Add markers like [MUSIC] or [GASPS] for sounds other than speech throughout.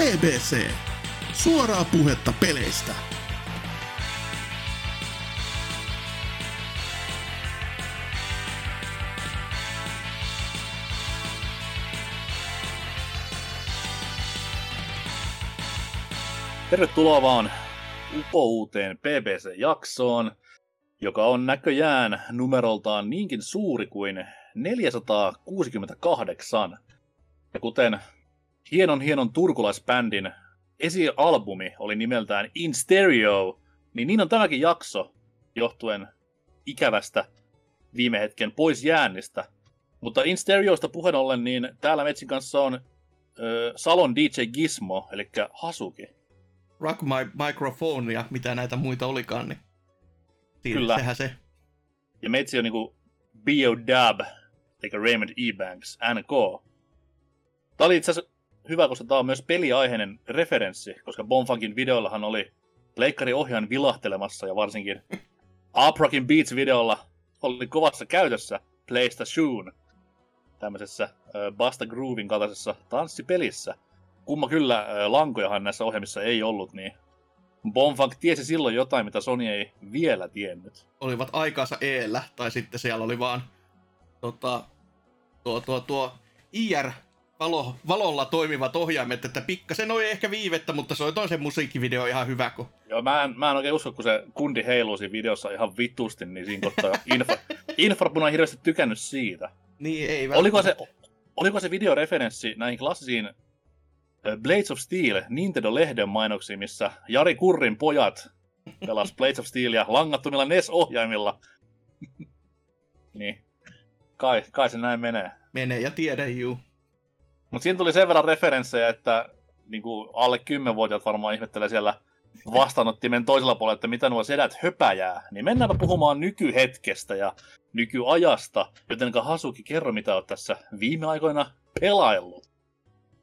BBC. Suoraa puhetta peleistä. Tervetuloa vaan upouuteen BBC-jaksoon, joka on näköjään numeroltaan niinkin suuri kuin 468. Ja kuten hienon hienon turkulaisbändin esialbumi oli nimeltään In Stereo, niin niin on tämäkin jakso johtuen ikävästä viime hetken pois jäännistä. Mutta In Stereosta puheen ollen, niin täällä Metsin kanssa on ö, Salon DJ Gizmo, eli Hasuki. Rock My Microphone ja mitä näitä muita olikaan, niin siinä, Kyllä. sehän se. Ja meitsi on niinku B.O.Dab, eli Raymond E. Banks, NK. Tämä oli itse asiassa hyvä, koska tämä on myös peliaiheinen referenssi, koska Bonfunkin videollahan oli leikkari ohjaan vilahtelemassa ja varsinkin Uprockin Beats-videolla oli kovassa käytössä PlayStation tämmöisessä Basta Groovin kaltaisessa tanssipelissä. Kumma kyllä lankojahan näissä ohjelmissa ei ollut, niin Bonfunk tiesi silloin jotain, mitä Sony ei vielä tiennyt. Olivat aikaansa eellä, tai sitten siellä oli vaan tota, tuo, tuo, tuo IR valo, valolla toimivat ohjaimet, että pikkasen oli ehkä viivettä, mutta se oli toisen musiikkivideo ihan hyvä, kun Joo, mä en, mä en oikein usko, kun se kundi heiluu siinä videossa ihan vitusti, niin siinä kohtaa info, [LAUGHS] Infrapuna ei hirveästi tykännyt siitä. niin ei Oliko se, oliko se videoreferenssi näihin klassisiin ö, Blades of Steel Nintendo-lehden mainoksiin, missä Jari Kurrin pojat pelas Blades of Steelia langattomilla NES-ohjaimilla? [LAUGHS] niin, kai, kai se näin menee. menee ja tiedä juu. Mutta siinä tuli sen verran referenssejä, että niin kuin alle 10-vuotiaat varmaan ihmettelee siellä vastaanottimen toisella puolella, että mitä nuo sedät höpäjää. Niin mennäänpä puhumaan nykyhetkestä ja nykyajasta, joten Hasuki, kerro mitä olet tässä viime aikoina pelaillut.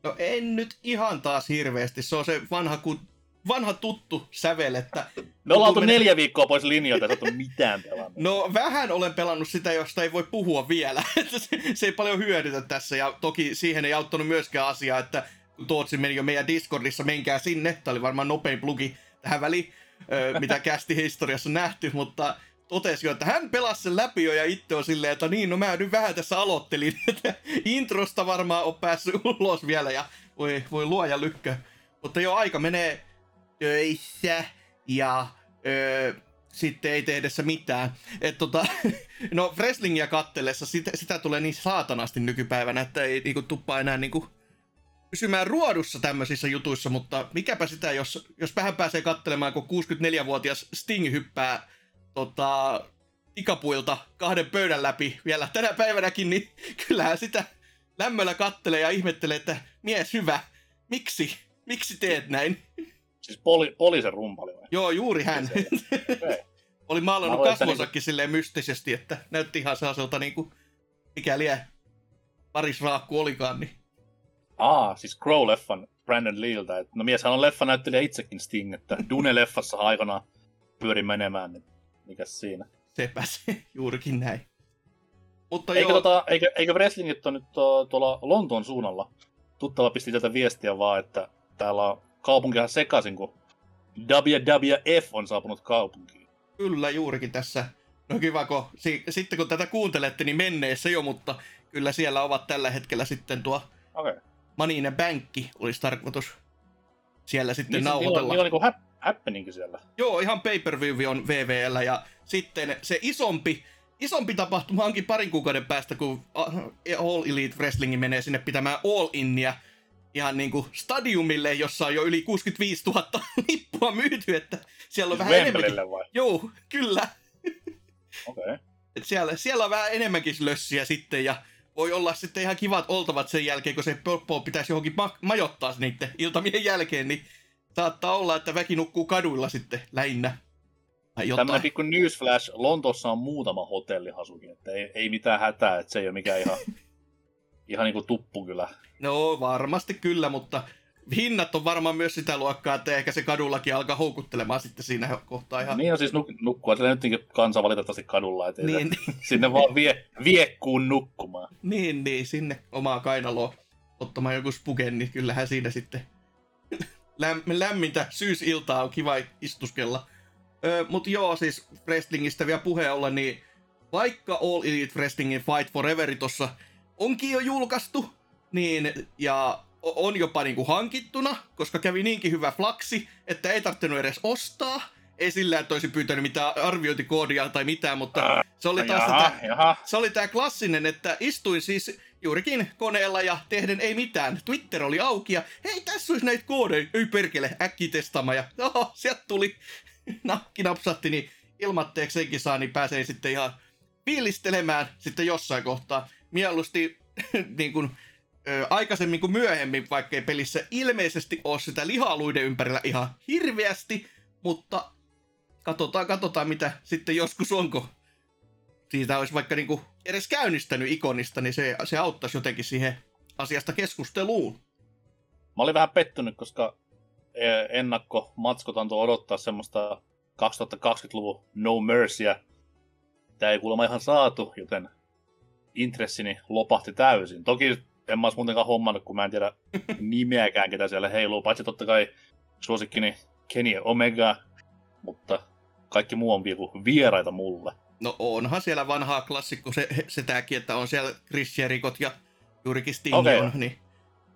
No en nyt ihan taas hirveästi, se on se vanha, ku, vanha tuttu sävel, että Me ollaan oltu neljä viikkoa pois linjoilta et ole mitään pelannut. No vähän olen pelannut sitä, josta ei voi puhua vielä. [LAUGHS] Se, se ei paljon hyödytä tässä ja toki siihen ei auttanut myöskään asiaa, että Tootsi meni jo meidän Discordissa, menkää sinne. Tämä oli varmaan nopein plugi tähän väliin, mitä [LAUGHS] kästi historiassa nähty, mutta totesi jo, että hän pelasi sen läpi jo ja itse on silleen, että niin, no mä nyt vähän tässä aloittelin, [LAUGHS] että introsta varmaan on päässyt ulos vielä ja voi, voi luoja lykkö. Mutta jo aika menee töissä ja öö, sitten ei tehdessä mitään. Et tota, [LAUGHS] no wrestlingia kattellessa sitä, sitä tulee niin saatanasti nykypäivänä, että ei niinku tuppaa enää niinku pysymään ruodussa tämmöisissä jutuissa, mutta mikäpä sitä, jos, jos vähän pääsee kattelemaan, kun 64-vuotias Sting hyppää tota, tikapuilta kahden pöydän läpi vielä tänä päivänäkin, niin [LAUGHS] kyllähän sitä lämmöllä kattelee ja ihmettelee, että mies hyvä, miksi, miksi teet näin? [LAUGHS] Siis poli, poliisen rumpali vai? Joo, juuri hän. Okei. [LAUGHS] Oli maalannut kasvonsakin silleen mystisesti, että näytti ihan sellaiselta niinku, mikä lie parisraakku olikaan, niin Aa, siis Crow-leffan Brandon Leeltä. No mieshän on leffanäyttelijä itsekin Sting, että Dune-leffassa aikanaan pyöri menemään, niin mikäs siinä. sepä se [LAUGHS] juurikin näin. Mutta Eikö, joo, tota, eikö, eikö wrestlingit ole nyt tuo, tuolla Lontoon suunnalla? Tuttava pisti tätä viestiä vaan, että täällä on kaupunki ihan sekaisin, kun WWF on saapunut kaupunkiin. kyllä juurikin tässä. No kiva, kun si- sitten kun tätä kuuntelette, niin menneessä jo, mutta kyllä siellä ovat tällä hetkellä sitten tuo. Okay. Money in Bankki olisi tarkoitus siellä sitten Niin, nauhoitella. on niinku hap, happeningi siellä. Joo, ihan pay-per-view on VVL ja sitten se isompi, isompi tapahtuma onkin parin kuukauden päästä, kun All Elite Wrestling menee sinne pitämään All Innia ihan niinku stadiumille, jossa on jo yli 65 000 [LAUGHS] lippua myyty, että siellä on Siis vähän vai? Joo, kyllä. Okei. Okay. Et siellä, siellä on vähän enemmänkin lössiä sitten ja voi olla sitten ihan kivat oltavat sen jälkeen, kun se poppo pitäisi johonkin ma- majoittaa niiden iltamien jälkeen, niin saattaa olla, että väki nukkuu kaduilla sitten lähinnä. Tämmönen pikku newsflash, Lontoossa on muutama hotellihasukin, että ei, ei mitään hätää, että se ei ole mikään ihan, [LAUGHS] ihan niinku tuppu kyllä. No varmasti kyllä, mutta hinnat on varmaan myös sitä luokkaa, että ehkä se kadullakin alkaa houkuttelemaan sitten siinä kohtaa ihan. Niin on siis nuk- nukkua, sillä nytkin kansa valitettavasti kadulla, ettei Niin, se [LAUGHS] sinne vaan vie, viekkuun nukkumaan. niin, niin, sinne omaa kainaloa ottamaan joku spuken, niin kyllähän siinä sitten [LAUGHS] läm- lämmintä syysiltaa on kiva istuskella. Öö, Mutta joo, siis wrestlingistä vielä puheen olla, niin vaikka All Elite Wrestlingin Fight Foreveri tuossa onkin jo julkaistu, niin, ja on jopa niinku hankittuna, koska kävi niinkin hyvä flaksi, että ei tarvinnut edes ostaa. Ei sillä, että olisi pyytänyt mitään arviointikoodia tai mitään, mutta se oli taas jaha, tätä, jaha. se oli tämä klassinen, että istuin siis juurikin koneella ja tehden ei mitään. Twitter oli auki ja hei, tässä olisi näitä koodeja. Ei perkele, äkki testaamaan. Ja oho, sieltä tuli [LAUGHS] nakki napsatti, niin ilmatteeksi senkin saa, niin pääsee sitten ihan fiilistelemään sitten jossain kohtaa. Mieluusti [LAUGHS] niin kuin, aikaisemmin kuin myöhemmin, vaikkei pelissä ilmeisesti ole sitä lihaluiden ympärillä ihan hirveästi, mutta katsotaan, katsotaan mitä sitten joskus onko. Siitä olisi vaikka niinku edes käynnistänyt ikonista, niin se, se auttaisi jotenkin siihen asiasta keskusteluun. Mä olin vähän pettynyt, koska e, ennakkomatskot antoi odottaa semmoista 2020-luvun No Mercyä. Tää ei kuulemma ihan saatu, joten intressini lopahti täysin. Toki en mä ois muutenkaan hommannut, kun mä en tiedä [LAUGHS] nimeäkään, ketä siellä heiluu. Paitsi totta kai suosikkini Kenny Omega, mutta kaikki muu on vielä vieraita mulle. No onhan siellä vanhaa klassikko se, se tääkin, että on siellä Chris Jerikot ja juurikin Sting okay. On, niin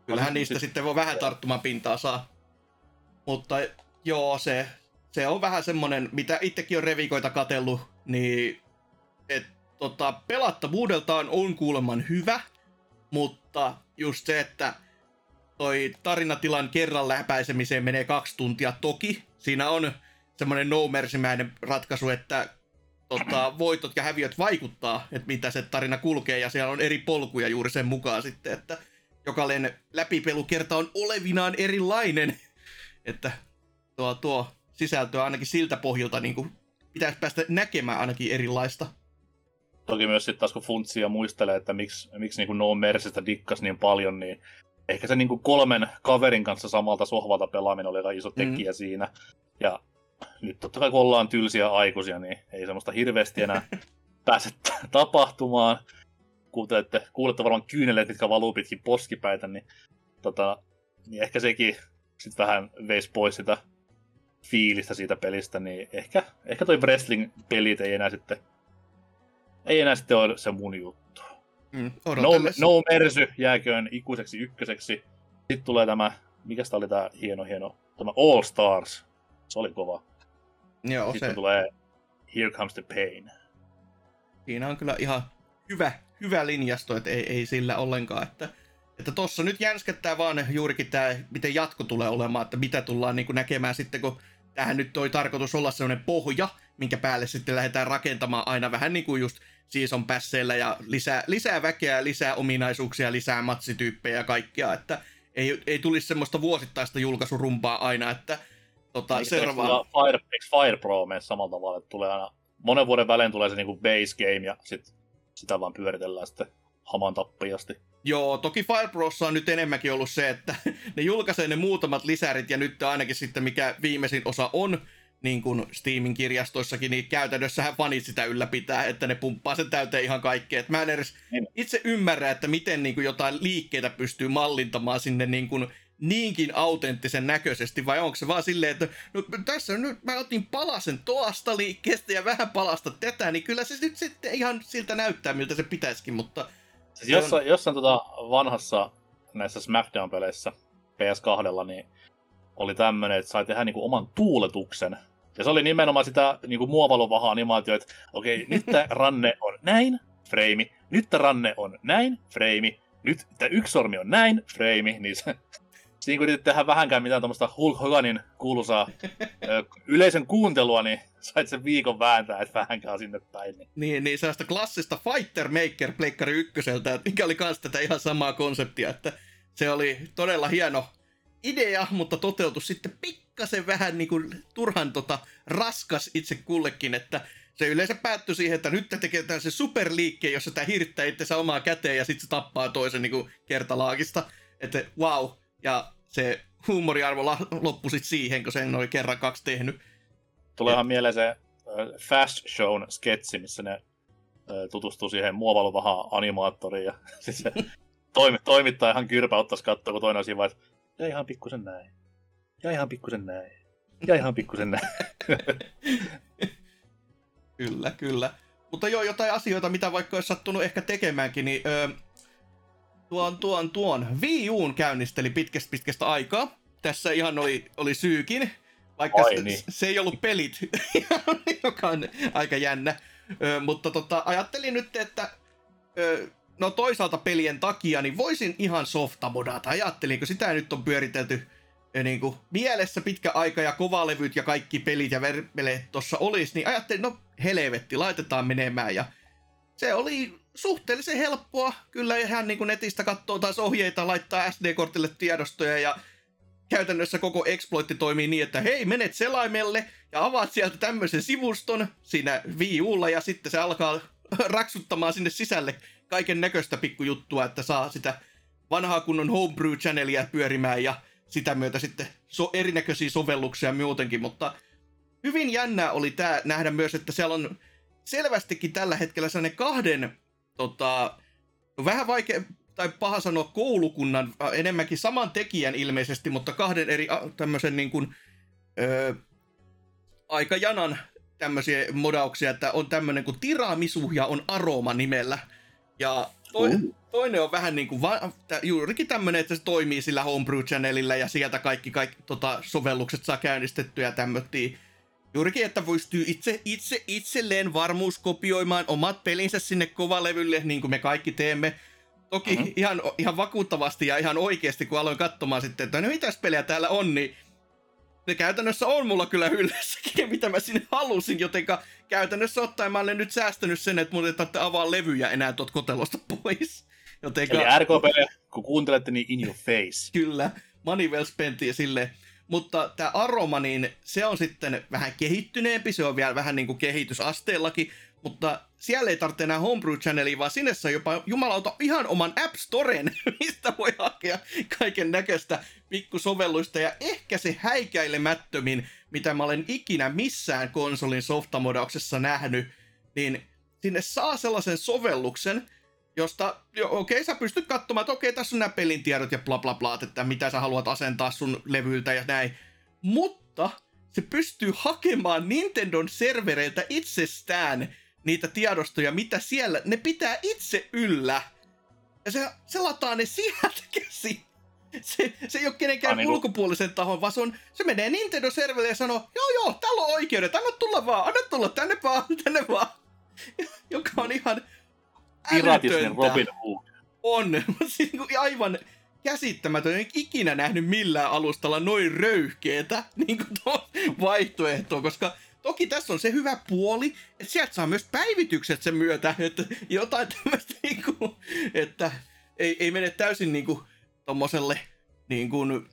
kyllähän No, niistä sit- sitten voi vähän tarttuman pintaa saa. Mutta joo, se, se on vähän semmonen, mitä itsekin on revikoita katellut, niin et, tota, pelattavuudeltaan on kuuleman hyvä, mutta just se, että toi tarinatilan kerran läpäisemiseen menee kaksi tuntia toki. Siinä on semmoinen no ratkaisu, että tota, voitot ja häviöt vaikuttaa, että mitä se tarina kulkee, ja siellä on eri polkuja juuri sen mukaan sitten, että jokainen läpipelukerta on olevinaan erilainen, [LAUGHS] että tuo, tuo sisältöä ainakin siltä pohjalta niin kuin, pitäisi päästä näkemään ainakin erilaista. Toki myös sitten taas kun funtsia muistelee, että miksi, miksi niin No Mercystä dikkas niin paljon, niin ehkä se niin kuin kolmen kaverin kanssa samalta sohvalta pelaaminen oli aika iso Mm. tekijä siinä. Ja nyt totta kai kun ollaan tylsiä aikuisia, niin ei semmoista hirveästi enää [LAUGHS] pääse tapahtumaan. Kuulette, kuulette varmaan kyyneleet, mitkä valuu pitkin poskipäitä, niin, tota, niin ehkä sekin sitten vähän veisi pois sitä fiilistä siitä pelistä, niin ehkä, ehkä toi wrestling-pelit ei enää sitten ei enää sitten ole se mun juttu. Mm, No, odotellessa. no Mersy jääköön ikuiseksi ykköseksi. Sitten tulee tämä, mikä oli tää hieno hieno, tämä All Stars. Se oli kova. Joo, Sitten se, tulee Here Comes the Pain. siinä on kyllä ihan hyvä, hyvä linjasto, että ei, ei sillä ollenkaan, että että tossa nyt jänskättää vaan juurikin tämä, miten jatko tulee olemaan, että mitä tullaan niin näkemään sitten, kun tähän nyt toi tarkoitus olla sellainen pohja, minkä päälle sitten lähdetään rakentamaan aina vähän niin kuin just season passeilla ja lisää, lisää väkeä, lisää ominaisuuksia, lisää matsityyppejä ja kaikkea, että ei, ei tulisi semmoista vuosittaista julkaisurumpaa aina, että tota, Eikö seuraavaan... tulla Fire, eikö Fire Pro mene samalla tavalla, että tulee aina, monen vuoden välein tulee se niinku base game ja sit sitä vaan pyöritellään sitten haman tappijasti. Joo, toki Fire Prossa on nyt enemmänkin ollut se, että [LAUGHS] ne julkaisee ne muutamat lisärit ja nyt ainakin sitten mikä viimeisin osa on, niin kuin Steamin kirjastoissakin, niin käytännössähän fanit sitä ylläpitää, että ne pumppaa sen täyteen ihan kaikkea. Et mä en edes Niin. itse ymmärrä, että miten niin kuin jotain liikkeitä pystyy mallintamaan sinne niin kuin niinkin autenttisen näköisesti, vai onko se vaan silleen, että no, tässä nyt mä otin palasen toasta liikkeestä ja vähän palasta tätä, niin kyllä se nyt sitten ihan siltä näyttää, miltä se pitäisikin, mutta Siis Se on- jossain, jossain tota vanhassa näissä SmackDown-peleissä PS2, niin oli tämmönen, että sai tehdä niinku oman tuuletuksen. Ja se oli nimenomaan sitä niinku muovaluvaha animaatio, että okei, [LAUGHS] nyt tää ranne on näin, freimi. Nyt tää ranne on näin, freimi. Nyt tää yksi sormi on näin, freimi. Niin se, [LAUGHS] siinä kun yritit tehdä vähänkään mitään tämmöistä Hulk Hoganin kuuluisaa [LAUGHS] ö, yleisön kuuntelua, niin sait sen viikon vääntää, että vähänkään sinne päin. Niin. Niin, niin sellaista klassista Fighter Maker Pleikkari ykköseltä, mikä oli kans tätä ihan samaa konseptia, että se oli todella hieno idea, mutta toteutui sitten pikkasen vähän niin kuin turhan tota, raskas itse kullekin, että se yleensä päättyi siihen, että nyt tekee se superliikkeen, jossa tämä hirttää itsensä omaa käteen ja sitten se tappaa toisen niin kuin kertalaakista. Että wow. Ja se huumoriarvo loppui sitten siihen, kun sen oli kerran kaksi tehnyt. Tuleehan mieleen se Fast Shown sketsi, missä ne tutustuu siihen muovaluvahaan animaattoriin ja [LAUGHS] sit se [LAUGHS] toimi, toimittaja ihan kyrpä ottaisi katsoa, kun toinen on siinä että "Ei ihan pikkusen näin. Ja ihan pikkusen näin. Ja ihan pikkusen näin. [LAUGHS] kyllä, kyllä. Mutta joo, jotain asioita, mitä vaikka olisi sattunut ehkä tekemäänkin, niin öö, tuon, tuon, tuon Wii Uun käynnisteli pitkästä pitkästä aikaa. Tässä ihan oli, oli syykin, vaikka Ai se, niin. se ei ollut pelit, [LAUGHS] joka on aika jännä. Ö, mutta tota, ajattelin nyt, että ö, no toisaalta pelien takia, niin voisin ihan softamodata. Ajattelin, kun sitä nyt on pyöritelty ö, niin kuin mielessä pitkä aika ja kovalevyt ja kaikki pelit ja verpeleet tuossa olisi, niin ajattelin, no helvetti, laitetaan menemään. Ja se oli suhteellisen helppoa. Kyllä ihan niin kuin netistä katsoo taas ohjeita, laittaa SD-kortille tiedostoja ja käytännössä koko exploitti toimii niin, että hei, menet selaimelle ja avaat sieltä tämmöisen sivuston siinä Wii Ulla ja sitten se alkaa [LAUGHS] raksuttamaan sinne sisälle kaiken näköistä pikkujuttua, että saa sitä vanhaa kunnon homebrew-channelia pyörimään ja sitä myötä sitten so- erinäköisiä sovelluksia muutenkin, mutta hyvin jännää oli tämä nähdä myös, että siellä on selvästikin tällä hetkellä sellainen kahden, tota, vähän vaikea, tai paha sanoa koulukunnan, äh, enemmänkin saman tekijän ilmeisesti, mutta kahden eri tämmöisen niin kuin, ö, aika janan tämmöisiä modauksia, että on tämmöinen kuin tiramisu ja on aroma nimellä. Ja toi, Uh. toinen on vähän niin kuin va- juurikin tämmöinen, että se toimii sillä Homebrew Channelilla ja sieltä kaikki, kaikki tota, sovellukset saa käynnistettyä ja tämmöttiä. Juurikin, että pystyy itse, itse itselleen varmuuskopioimaan omat pelinsä sinne kovalevylle, niin kuin me kaikki teemme. Toki Mhm. mm-hmm. ihan, ihan vakuuttavasti ja ihan oikeasti, kun aloin katsomaan sitten, että no mitäs pelejä täällä on, niin ne käytännössä on mulla kyllä hyllyssäkin, mitä mä sinne halusin, jotenka käytännössä ottaen mä olen nyt säästänyt sen, että mun ei tarvitse avaa levyjä enää tuot kotelosta pois. Jotenka... Eli RKP, kun kuuntelette, niin in your face. Kyllä, money well spent ja sille. Mutta tämä aroma, niin se on sitten vähän kehittyneempi, se on vielä vähän niin kuin kehitysasteellakin, mutta siellä ei tarvitse enää Homebrew Channelia, vaan sinne saa jopa jumalauta ihan oman App Storen, [LAUGHS] mistä voi hakea kaiken näköistä pikkusovelluista ja ehkä se häikäilemättömin, mitä mä olen ikinä missään konsolin softamodauksessa nähnyt, niin sinne saa sellaisen sovelluksen, josta, jo, okei, sä pystyt katsomaan, että okei, tässä on nämä pelin tiedot ja bla bla bla, että mitä sä haluat asentaa sun levyltä ja näin. Mutta se pystyy hakemaan Nintendon servereiltä itsestään niitä tiedostoja, mitä siellä, ne pitää itse yllä. Ja se, se lataa ne [LAUGHS] sieltä käsin. Se, se ei ole kenenkään Ah, niinku- ulkopuolisen tahon, vaan se, on, se menee Nintendo-serverille ja sanoo, joo joo, täällä on oikeudet, anna tulla vaan, anna tulla tänne vaan, [LAUGHS] tänne vaan. [LAUGHS] Joka on ihan älytöntä. Robin Hood. On, siis niinku aivan käsittämätön. En ikinä nähnyt millään alustalla noin röyhkeetä niin vaihtoehtoa, koska toki tässä on se hyvä puoli, että sieltä saa myös päivitykset sen myötä, että jotain tämmöistä, niin kuin, että ei, ei mene täysin niin kuin, tommoselle niin kuin,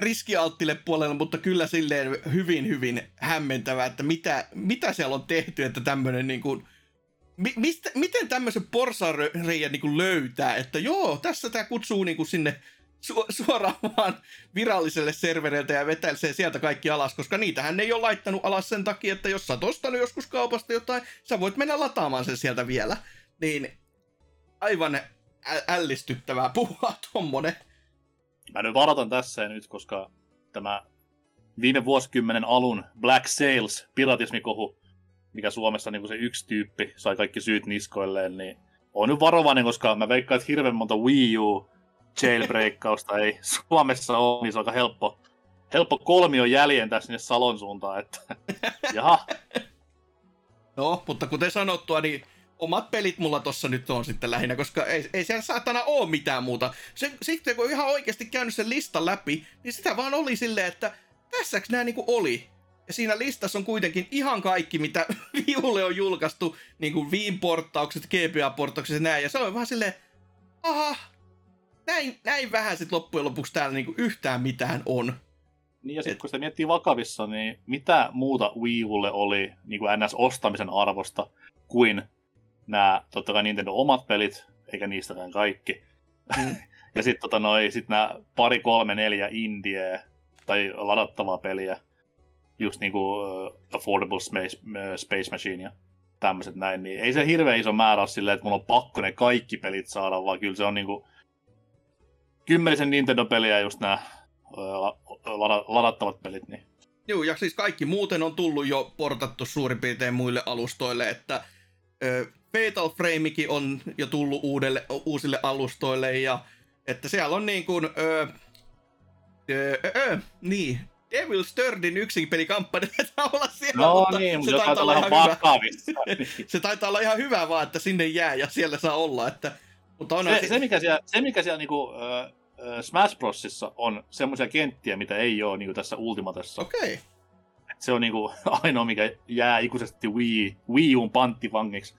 riskialttille puolelle, mutta kyllä silleen hyvin, hyvin hämmentävää, että mitä, mitä siellä on tehty, että tämmöinen niin kuin, Mi- mistä, miten tämmöisen porsareijän niin löytää, että joo, tässä tämä kutsuu niin kuin sinne su- suoraan vaan viralliselle servereiltä ja vetäisee sieltä kaikki alas, koska niitähän ei ole laittanut alas sen takia, että jos sä oot ostanut joskus kaupasta jotain, sä voit mennä lataamaan sen sieltä vielä. Niin aivan ä- ällistyttävää puhua tommonen. Mä nyt varoitan tässä ja nyt, koska tämä viime vuosikymmenen alun Black Sales piratismikohu, mikä Suomessa niin se yksi tyyppi sai kaikki syyt niskoilleen, niin on nyt varovainen, koska mä veikkaan, että hirveän monta Wii U jailbreakkausta ei Suomessa ole, niin se on aika helppo, helppo kolmio jäljentää sinne Salon suuntaan, että [LAUGHS] jaha, No, mutta kuten sanottua, niin omat pelit mulla tossa nyt on sitten lähinnä, koska ei, ei siellä saatana oo mitään muuta. Se, sitten kun ihan oikeasti käynyt sen listan läpi, niin sitä vaan oli silleen, että tässäks nämä niinku oli. Ja siinä listassa on kuitenkin ihan kaikki, mitä [LAUGHS] Viulle on julkaistu, niin kuin Viin-porttaukset, GBA-porttaukset ja näin. Ja se on vähän silleen, aha, näin, näin vähän sit loppujen lopuksi täällä niinku yhtään mitään on. Niin ja sitten kun sitä miettii vakavissa, niin mitä muuta Wii Ulle oli niin kuin NS-ostamisen arvosta kuin nämä totta kai Nintendo omat pelit, eikä niistäkään kaikki. Mm. [LAUGHS] ja sitten tota noi, sit nämä pari, kolme, neljä indie tai ladattavaa peliä, just niinku uh, Affordable Space, uh, Space Machine ja tämmöiset näin, niin ei se hirveän iso määrä ole silleen, että mulla on pakko ne kaikki pelit saada, vaan kyllä se on niinku kymmenisen Nintendo-peliä just nämä lada, ladattavat pelit. Niin. Joo, ja siis kaikki muuten on tullut jo portattu suurin piirtein muille alustoille, että ö, Fatal Framekin on jo tullut uudelle, uusille alustoille, ja että siellä on niin kuin, ö, ö, ö, ö, niin, Devil's Thirdin yksin pelikampanja [LAUGHS] taitaa olla siellä, No mutta niin, se taitaa olla ihan hyvä. [LAUGHS] Se taitaa olla ihan hyvä vaan, että sinne jää ja siellä saa olla, että, mutta on se, se, mikä siellä, se, mikä siellä niinku, äh, Smash Brosissa on semmoisia kenttiä, mitä ei ole niinku tässä Ultimatessa. Okei. Okay. Se on niinku [LAUGHS] ainoa, mikä jää ikuisesti Wii, Wii Uun panttivangiksi.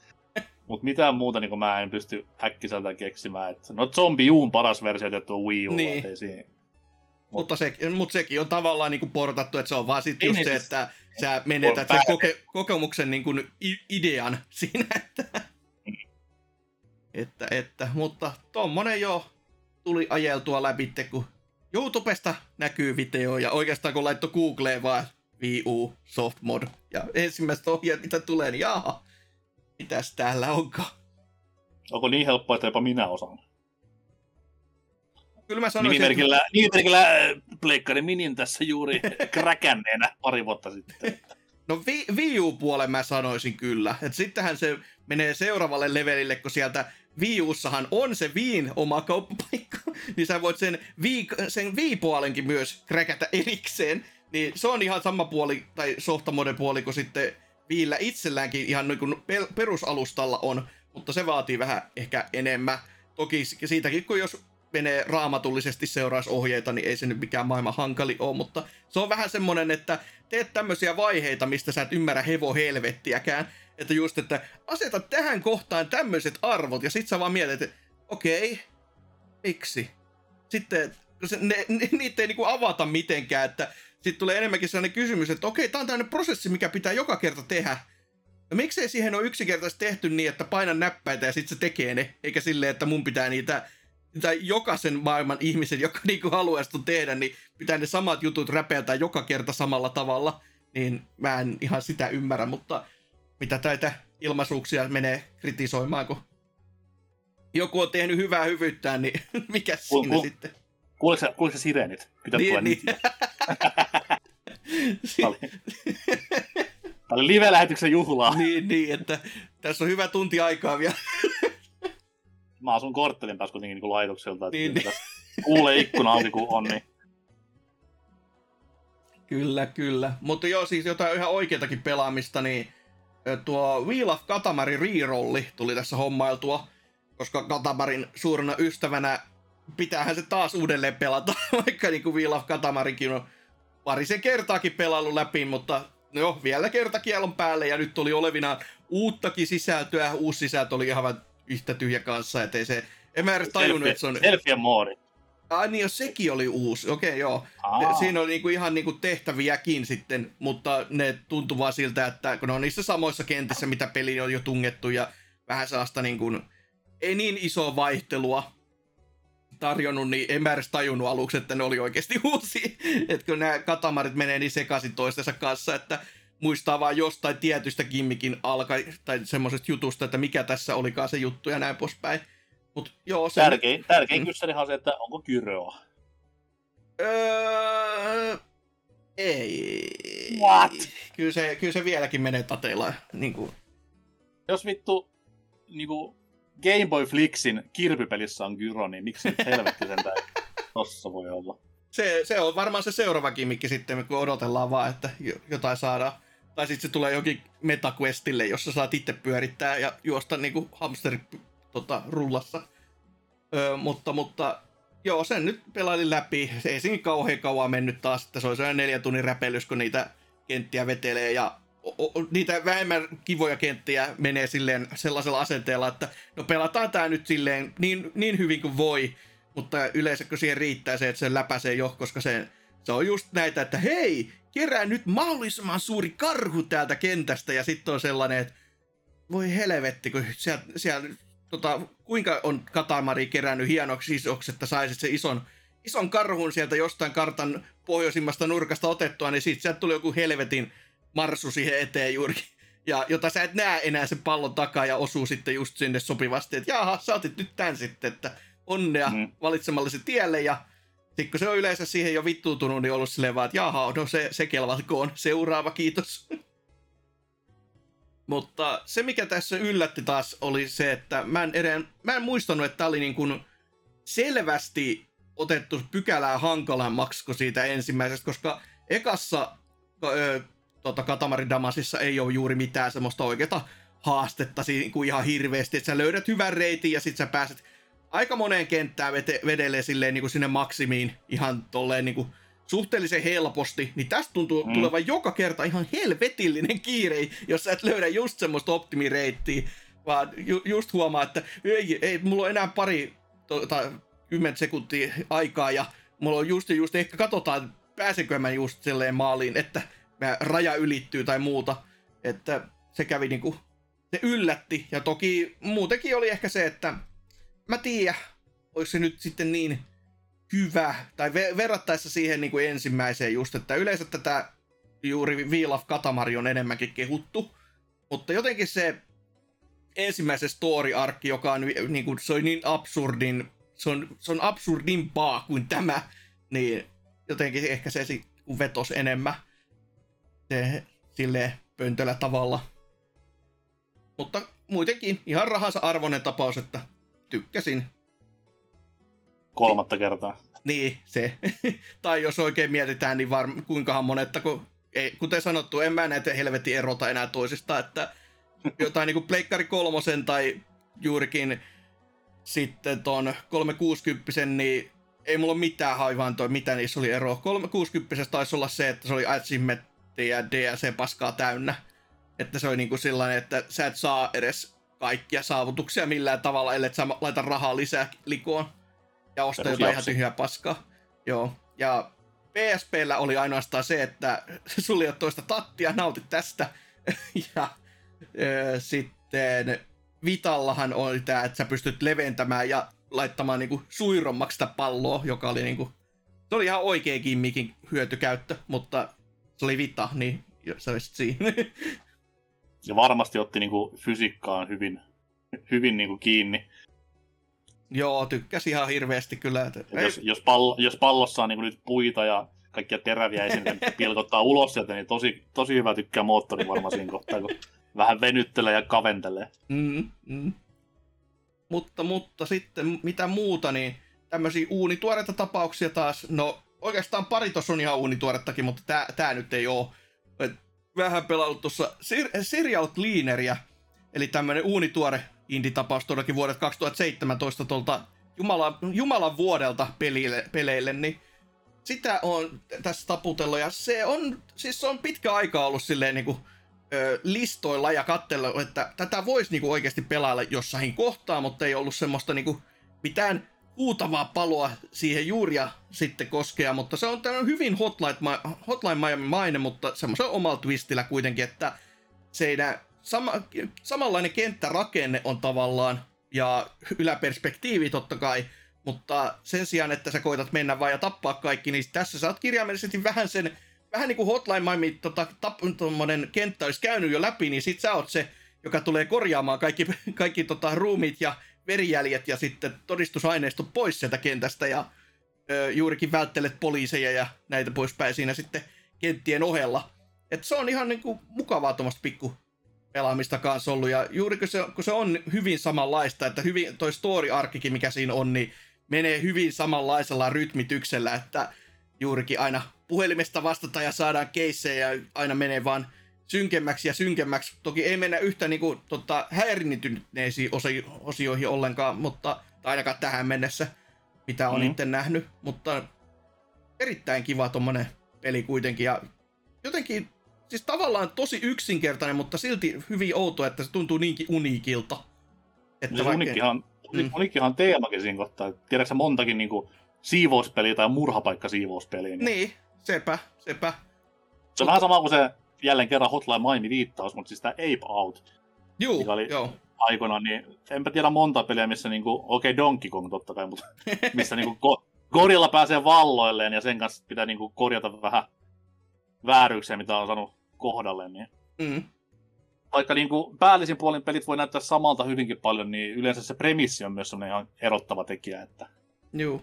Mutta mitään muuta niinku mä en pysty äkkiseltä keksimään. Et, no Zombie Uun paras versio tehty on Wii U. Niin. Ei siinä. Mutta, se, mutta sekin on tavallaan niin kuin portattu, että se on vaan sitten Niin, just se, niin, että sä menetät sen koke, kokemuksen niin kuin idean siinä, että, että, että, mutta tommonen jo tuli ajeltua läpi, kun YouTubesta näkyy video ja oikeastaan kun laittoi Googleen vaan Wii U soft mod ja ensimmäiset ohjeet mitä tulee, niin jaha, mitäs täällä onkaan. Onko niin helppoa, että jopa minä osaan? Kyllä mä sanoisin, Nimimerkillä, nimimerkillä äh, Pleikkarin Minin tässä juuri [LAUGHS] kräkänneenä pari vuotta sitten. No Wii U-puolen mä sanoisin kyllä. Et sittenhän se menee seuraavalle levelille, kun sieltä Wii Ussahan on se Viin oma kauppapaikka, [LAUGHS] niin sä voit sen Wii, sen Wii-puolenkin myös kräkätä erikseen. Niin se on ihan sama puoli, tai softamode puoli, kuin sitten Viillä itselläänkin ihan niin kuin perusalustalla on, mutta se vaatii vähän ehkä enemmän. Toki siitäkin, kun jos menee raamatullisesti seuraisi ohjeita, niin ei se nyt mikään maailman hankali ole, mutta se on vähän semmonen, että teet tämmöisiä vaiheita, mistä sä et ymmärrä hevo helvettiäkään. Että just, että aseta tähän kohtaan tämmöiset arvot, ja sit sä vaan mietit, että okei, miksi? Sitten ne, ne, niitä ei niinku avata mitenkään, että sitten tulee enemmänkin sellainen kysymys, että okei, tää on tämmöinen prosessi, mikä pitää joka kerta tehdä. No miksei siihen ole yksinkertaisesti tehty niin, että painan näppäitä ja sitten se tekee ne, eikä silleen, että mun pitää niitä tai jokaisen maailman ihmisen, joka [LAUGHS] niinku haluaisi ton tehdä, niin pitää ne samat jutut räpeltää joka kerta samalla tavalla, niin mä en ihan sitä ymmärrä, mutta mitä näitä ilmaisuuksia menee kritisoimaan, kun joku on tehnyt hyvää hyvyyttään, niin [LAUGHS] mikä Ku- siinä ku- sitten? Kuuleeko sä, sireenit? Pitää Niin, tulla niin. [LAUGHS] Tää oli, oli live-lähetyksen juhlaa. niin, niin, että tässä on hyvä tunti aikaa vielä. Mä asun korttelin päässä kuitenkin niin laitokselta. Että Niin, niin, Kuulee ikkuna auki kun on, niin Kyllä, kyllä. Mutta joo, siis jotain ihan oikeatakin pelaamista, niin tuo Wheel of Katamari rerolli tuli tässä hommailtua, koska Katamarin suurena ystävänä pitäähän se taas uudelleen pelata, [LAUGHS] vaikka niin kuin Wheel of Katamarikin on parisen kertaakin pelailut läpi, mutta no joo, vielä kertakielon päälle ja nyt tuli olevina uuttakin sisältöä, uusi sisältö oli ihan yhtä tyhjä kanssa, ettei se, en mä edes tajunnut, että se on... Selfien moodi. Ai niin, jos sekin oli uusi, okei okay, joo. Aa. Siinä oli niinku ihan niinku tehtäviäkin sitten, mutta ne tuntuu vaan siltä, että kun ne on niissä samoissa kentissä, mitä peli on jo tungettu ja vähän sellaista niinku, ei niin isoa vaihtelua tarjonnut, niin en mä edes tajunnut aluksi, että ne oli oikeasti [LAUGHS] uusi. että kun nämä katamarit menee niin sekaisin toistensa kanssa, että muistaa vaan jostain tietystä gimmikin alka, tai semmoisesta jutusta, että mikä tässä olikaan se juttu ja näin poispäin. Mut joo, se... Tärkein, tärkein Mm. kyssärihan on se, että onko Kyroa. Öö, ei. What? Kyllä se, kyllä se vieläkin menee tateilla. Niin kuin. Jos vittu niinku Game Boy Flixin kirpipelissä on Gyro, niin miksi nyt helvetti sen tossa voi olla? Se, se on varmaan se seuraava kimmikki sitten, kun odotellaan vaan, että jo- jotain saadaan. Tai sitten se tulee jokin MetaQuestille, jossa saat itse pyörittää ja juosta niinku hamsteri tota, rullassa. Öö, mutta, mutta joo, sen nyt pelailin läpi. Se ei siinä kauhean kauan mennyt taas, että se oli sellainen neljä tunnin räpelys, kun niitä kenttiä vetelee ja o- o- niitä vähemmän kivoja kenttiä menee silleen sellaisella asenteella, että no pelataan tää nyt silleen niin, niin hyvin kuin voi, mutta yleensä kun siihen riittää se, että se läpäisee jo, koska se, se on just näitä, että hei, kerää nyt mahdollisimman suuri karhu täältä kentästä ja sitten on sellainen, että voi helvetti, kun siellä, siellä tota, kuinka on Katamari kerännyt hienoksi isoksi, että saisit se ison, ison karhun sieltä jostain kartan pohjoisimmasta nurkasta otettua, niin siitä sieltä tuli joku helvetin marsu siihen eteen juuri. Ja jota sä et näe enää sen pallon takaa ja osuu sitten just sinne sopivasti, että jaha, sä otit nyt tän sitten, että onnea mm. valitsemallesi tielle ja Sitten kun se on yleensä siihen jo vittuutunut, niin ollut silleen vaan, että jaha, no se, se kelvatkoon. Seuraava, kiitos. [LAUGHS] Mutta se, mikä tässä yllätti taas, oli se, että mä en, eden, mä en muistanut, että tämä oli niin kuin selvästi otettu pykälää hankalammaksi kuin siitä ensimmäisestä, koska ekassa ö, tota, Katamari Damasissa ei ole juuri mitään semmoista oikeata haastetta niin kuin ihan hirveästi, että sä löydät hyvän reitin ja sit sä pääset aika moneen kenttään vete, vedelee silleen niin kuin sinne maksimiin ihan tolleen niin kuin suhteellisen helposti, niin tästä tuntuu mm. tulevan joka kerta ihan helvetillinen kiire, jos sä et löydä just semmoista optimireittiä, vaan ju, just huomaa, että ei, ei, mulla on enää pari tota, 10 sekuntia aikaa ja mulla on just just, ehkä katsotaan, pääsenkö mä just silleen maaliin, että mä raja ylittyy tai muuta, että se kävi niinku, se yllätti ja toki muutenkin oli ehkä se, että mä tiedän, olisi se nyt sitten niin hyvä, tai ver- verrattaessa siihen niin kuin ensimmäiseen just, että yleensä tätä juuri Wheel of Katamari on enemmänkin kehuttu, mutta jotenkin se ensimmäisen story-arkki, joka on niin kuin, se on niin absurdin, se on, se on absurdimpaa kuin tämä, niin jotenkin ehkä se vetos enemmän se, silleen pöntöllä tavalla. Mutta muutenkin ihan rahansa arvoinen tapaus, että tykkäsin kolmatta kertaa. Niin, se. [LAUGHS] tai jos oikein mietitään, niin var... kuinkahan monetta, kun ei, kuten sanottu, en mä näitä helvetin erota enää toisista, että jotain niin Pleikkari kolmosen tai juurikin sitten ton 360, niin ei mulla ole mitään haivaantoa, mitä niissä oli ero. 360 taisi olla se, että se oli achievementtia ja DLC-paskaa täynnä. Että se oli niin kuin sellainen, että sä et saa edes kaikkia saavutuksia millään tavalla, ellei sä laita rahaa lisää likoon ja ostaa jotain ihan tyhjää paskaa. Joo. Ja PSPllä oli ainoastaan se, että [LAUGHS] ole toista tattia, nautit tästä. [LAUGHS] ja ö, sitten Vitallahan oli tämä, että sä pystyt leventämään ja laittamaan niinku suirommaksi sitä palloa, joka oli niinku, se oli ihan oikea gimmikin hyötykäyttö, mutta se oli Vita, niin se oli siinä. [LAUGHS] ja varmasti otti niinku fysiikkaan hyvin, hyvin niinku kiinni. Joo, tykkäsin ihan hirveästi kyllä. Että... Jos, jos, pallo, jos pallossa on niin nyt puita ja kaikkia teräviä sinne [LAUGHS] pilkottaa ulos sieltä, niin tosi, tosi hyvä tykkää moottori varmaan siinä kohtaa, kun vähän venyttelee ja kaventelee. Mm, mm. Mutta, mutta sitten mitä muuta, niin tämmöisiä uunituoreita tapauksia taas, no oikeastaan pari tuossa on ihan uunituorettakin, mutta tää, tää nyt ei oo. Vähän pelannut tuossa Serial Cleaneria, eli tämmönen uunituore indie-tapaus todellakin vuodet 2017 tuolta Jumalan, Jumalan vuodelta pelille, peleille, niin sitä on tässä taputellut. Ja se on, siis se on pitkä aika ollut silleen niin kuin, ö, listoilla ja katsella, että tätä voisi niin kuin oikeasti pelailla jossain kohtaa, mutta ei ollut semmoista niin kuin, mitään huutavaa paloa siihen juuria sitten koskea, mutta se on tämmöinen hyvin Hotline, Hotline Miami maine, mutta semmoisen omalla twistillä kuitenkin, että se ei nää, sama, samanlainen kenttärakenne on tavallaan, ja yläperspektiivi totta kai, mutta sen sijaan, että sä koitat mennä vaan ja tappaa kaikki, niin tässä saat kirjaimellisesti vähän sen, vähän niin kuin Hotline Miami tota, tap, kenttä olisi käynyt jo läpi, niin sit sä oot se, joka tulee korjaamaan kaikki, kaikki tota, ruumit ja verijäljet ja sitten todistusaineisto pois sieltä kentästä ja ö, juurikin välttelet poliiseja ja näitä poispäin siinä sitten kenttien ohella. Et se on ihan niinku mukavaa tuommoista pikku pelaamista kanssa ollut. Ja juuri kun se, kun se on hyvin samanlaista, että hyvin, toi story-arkikin, mikä siinä on, niin menee hyvin samanlaisella rytmityksellä, että juurikin aina puhelimesta vastata ja saadaan keissejä ja aina menee vaan synkemmäksi ja synkemmäksi. Toki ei mennä yhtä niin kuin, tota, häirintyneisiin osioihin ollenkaan, mutta ainakaan tähän mennessä, mitä on mm. itse nähnyt. Mutta erittäin kiva tommonen peli kuitenkin. Ja jotenkin siis tavallaan tosi yksinkertainen, mutta silti hyvin outo, että se tuntuu niinkin uniikilta. Että siis vaikka... uniikkihan, mm. uniikkihan teemakin siinä kohtaa. Tiedätkö montakin niin kuin, siivouspeliä tai murhapaikka siivouspeliä? Niin, niin sepä, sepä. Se on mutta... vähän sama kuin se jälleen kerran Hotline Miami viittaus, mutta siis tämä Ape Out. Juu, oli joo. Aikoinaan, niin enpä tiedä monta peliä, missä niinku, okei okay, Donkey Kong totta kai, mutta [LAUGHS] missä niinku ko- Gorilla pääsee valloilleen ja sen kanssa pitää niinku korjata vähän vääryyksiä, mitä on saanut kohdalle. Niin... Mm. Vaikka niin kuin päällisin puolin pelit voi näyttää samalta hyvinkin paljon, niin yleensä se premissi on myös sellainen ihan erottava tekijä. Että... Joo.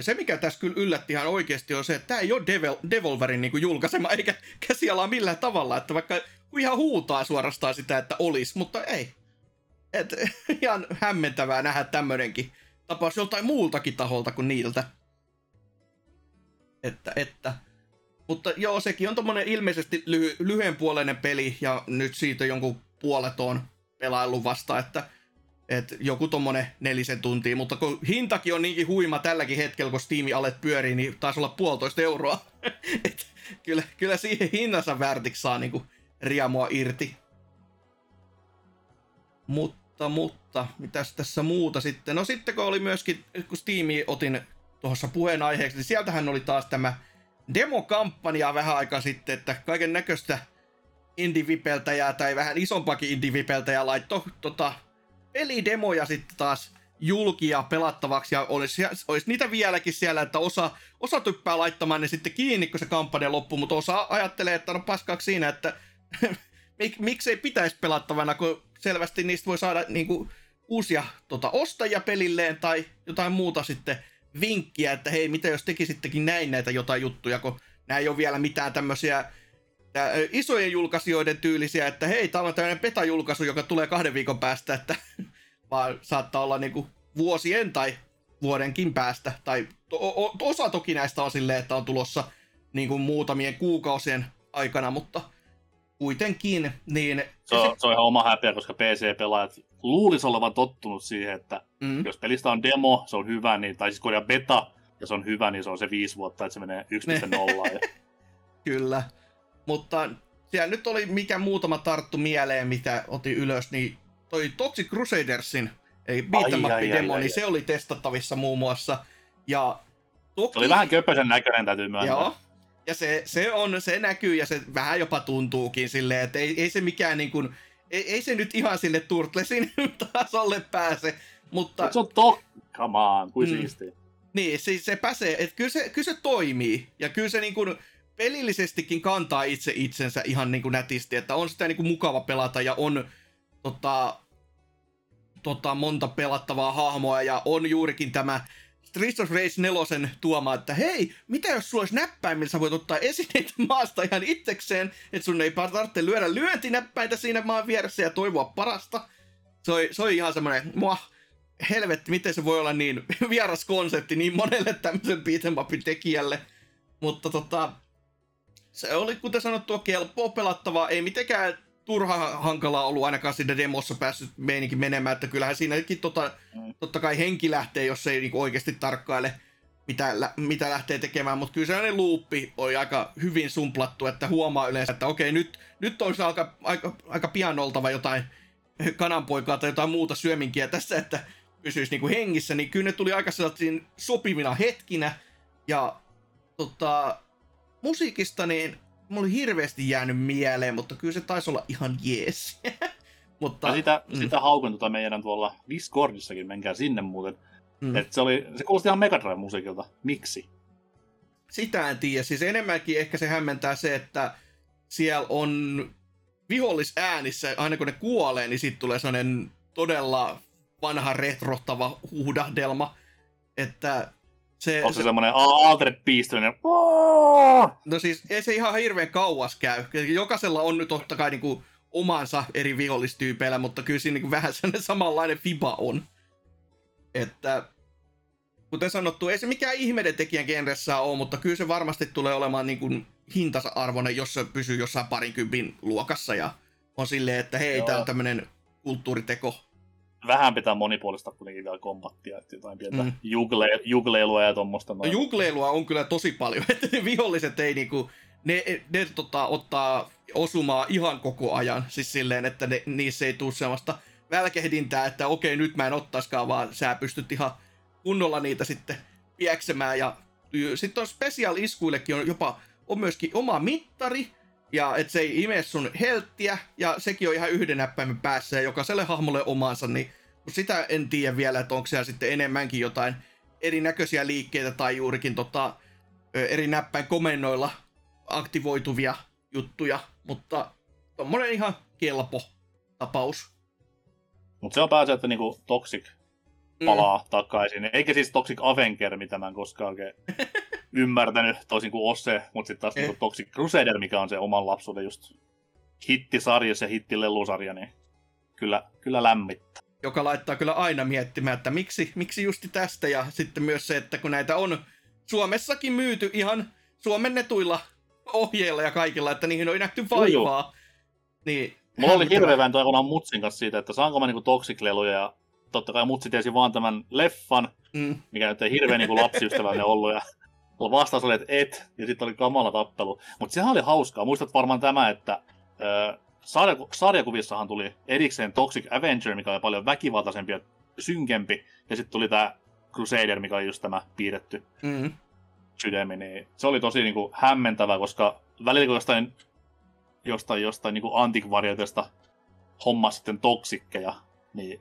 Ja se, mikä tässä kyllä yllätti ihan oikeasti, on se, että tämä ei ole Devol- Devolverin niin kuin julkaisema, [LAUGHS] eikä käsialaa millään tavalla, että vaikka ihan huutaa suorastaan sitä, että olisi, mutta ei. Et, [LAUGHS] ihan hämmentävää nähdä tämmöinenkin tapaus joltain muultakin taholta kuin niiltä. Että, että. Mutta joo, sekin on tommonen ilmeisesti lyhy- lyhyenpuoleinen peli, ja nyt siitä jonkun puolet on pelaillut vasta, että et joku tommonen nelisen tuntia, mutta kun hintakin on niinkin huima tälläkin hetkellä, kun Steam alet pyörii, niin taisi olla puolitoista euroa. [LAUGHS] Et kyllä, kyllä siihen hinnansa väärtiksi saa niinku riamua irti. Mutta, mutta, mitäs tässä muuta sitten? No sitten kun oli myöskin, kun Steami otin tuossa puheenaiheeksi, niin sieltähän oli taas tämä demokampanja vähän aikaa sitten, että kaiken näköistä indie-vipeltäjää tai vähän isompakin indie-vipeltäjää laittoi tota, pelidemoja sitten taas julkia pelattavaksi ja olisi, olisi niitä vieläkin siellä, että osa, osa typpää laittamaan ne sitten kiinni, kun se kampanja loppuu, mutta osa ajattelee, että no paskaaksi siinä, että [LAUGHS] mik, miksei pitäisi pelattavana, kun selvästi niistä voi saada niin kuin, uusia tota, ostajia pelilleen tai jotain muuta sitten vinkkiä, että hei, mitä jos tekisittekin näin näitä jotain juttuja, kun nämä ei ole vielä mitään tämmöisiä isojen julkaisijoiden tyylisiä, että hei, täällä on tämmöinen beta-julkaisu, joka tulee kahden viikon päästä, että [LAUGHS] vaan saattaa olla niinku vuosien tai vuodenkin päästä. Tai to- osa toki näistä on silleen, että on tulossa niinku muutamien kuukausien aikana, mutta kuitenkin, niin... Se on, se on ihan oma häpeä, koska PC-pelaajat luulisi olevan tottunut siihen, että mm. jos pelistä on demo, se on hyvä, niin, tai siis kun beta, ja se on hyvä, niin se on se viisi vuotta, että se menee 1.0. ja... [LAUGHS] Kyllä. Mutta siellä nyt oli mikä muutama tarttu mieleen, mitä otin ylös, niin toi Toxic Crusadersin, eli beat'em demo, niin se oli testattavissa muun muassa. Ja toki... Se oli vähän köpösen näköinen, täytyy myöntää. Joo, ja se, se, on, se näkyy ja se vähän jopa tuntuukin silleen, että ei, ei se mikään niin kuin, ei, ei se nyt ihan sille Turtlesin [LAUGHS] tasolle pääse, mutta... Mut se on to... Come on, kuin mm. siistiä. Niin, siis se pääsee, että kyllä se, kyllä se toimii. Ja kyllä se niin kuin, pelillisestikin kantaa itse itsensä ihan niin kuin nätisti, että on sitä niin kuin mukava pelata ja on tota, tota, monta pelattavaa hahmoa ja on juurikin tämä Streets of Rage 4 tuoma, että hei, mitä jos sulla olisi näppäin, millä sä voit ottaa esineitä [LAUGHS] maasta ihan itsekseen, että sun ei tarvitse lyödä lyöntinäppäitä siinä maan vieressä ja toivoa parasta. Se oli, se oli ihan semmoinen, mua, helvetti, miten se voi olla niin vieras konsepti niin monelle tämmöisen beat'em tekijälle. Mutta tota, se oli, kuten sanottu, kelpoa pelattavaa, ei mitenkään turha hankalaa ollut ainakaan siinä demossa päässyt meininkin menemään, että kyllähän siinäkin tota, mm. totta kai henki lähtee, jos ei niinku oikeasti tarkkaile, mitä, mitä lähtee tekemään, mutta kyllä sellainen luuppi oli aika hyvin sumplattu, että huomaa yleensä, että okei, nyt, nyt olisi aika, aika, aika pian oltava jotain kananpoikaa tai jotain muuta syöminkiä tässä, että pysyisi niinku hengissä, niin kyllä ne tuli aika sellaisiin sopivina hetkinä, ja tota, musiikista niin mulla oli hirveästi jäänyt mieleen, mutta kyllä se taisi olla ihan jees. [LAUGHS] mutta, ja sitä, mm. sitä haukun tota meidän tuolla Discordissakin, menkää sinne muuten. Mm. Et se, oli, se kuulosti ihan Megadrive musiikilta. Miksi? Sitä en tiedä. Siis enemmänkin ehkä se hämmentää se, että siellä on vihollisäänissä, aina kun ne kuolee, niin sitten tulee sellainen todella vanha retrohtava huudahdelma. Että se, Onko se, se semmoinen Altered Beast? No siis ei se ihan hirveän kauas käy. Jokaisella on nyt totta kai niinku omansa eri vihollistyypeillä, mutta kyllä siinä niinku vähän sellainen samanlainen fiba on. Että kuten sanottu, ei se mikään ihmeiden tekijän genressä ole, mutta kyllä se varmasti tulee olemaan niin kuin hintansa arvoinen, jos se pysyy jossain parinkympin luokassa ja on silleen, että hei, tämä on tämmöinen kulttuuriteko vähän pitää monipuolista kuitenkin vielä kombattia, että jotain pientä mm. jugle, jugleilua ja tuommoista. No, jugleilua on kyllä tosi paljon, [LAUGHS] että ne viholliset ei niinku, ne, ne tota, ottaa osumaa ihan koko ajan, siis silleen, että ne, niissä ei tule sellaista välkehdintää, että okei, nyt mä en ottaskaan, vaan sä pystyt ihan kunnolla niitä sitten pieksemään, ja sitten on special iskuillekin on jopa, on myöskin oma mittari, ja että se ei ime sun helttiä, ja sekin on ihan yhden näppäimen päässä, ja jokaiselle hahmolle omansa, niin sitä en tiedä vielä, että onko siellä sitten enemmänkin jotain erinäköisiä liikkeitä tai juurikin tota, eri näppäin komennoilla aktivoituvia juttuja, mutta tommonen ihan kelpo tapaus. Mutta se on pääsee, että niinku Toxic palaa mm. takaisin. Eikä siis Toxic Avenger, mitä mä en koskaan oikein [LAUGHS] ymmärtänyt, toisin kuin Osse, mutta sitten taas niin Toxic Crusader, mikä on se oman lapsuuden just hittisarja, se hittilelusarja, niin kyllä, kyllä lämmittää. Joka laittaa kyllä aina miettimään, että miksi, miksi justi tästä, ja sitten myös se, että kun näitä on Suomessakin myyty ihan suomennetuilla ohjeilla ja kaikilla, että niihin on nähty vaivaa. Niin, Mulla oli hirveän toivonaan Mutsin kanssa siitä, että saanko mä niinku toxikleluja ja totta kai Mutsi tiesi vaan tämän leffan, mm. mikä nyt ei hirveän niinku lapsiystävällinen ollut ja vastaus oli, että et, ja sitten oli kamala tappelu. Mutta sehän oli hauskaa. Muistat varmaan tämä, että äh, sarjaku- sarjakuvissahan tuli erikseen Toxic Avenger, mikä oli paljon väkivaltaisempi ja synkempi, ja sitten tuli tämä Crusader, mikä oli just tämä piirretty mm sydämi, niin se oli tosi niin kuin, hämmentävä, koska välillä kun jostain, jostain, jostain niin antikvarioitesta homma sitten toksikkeja, niin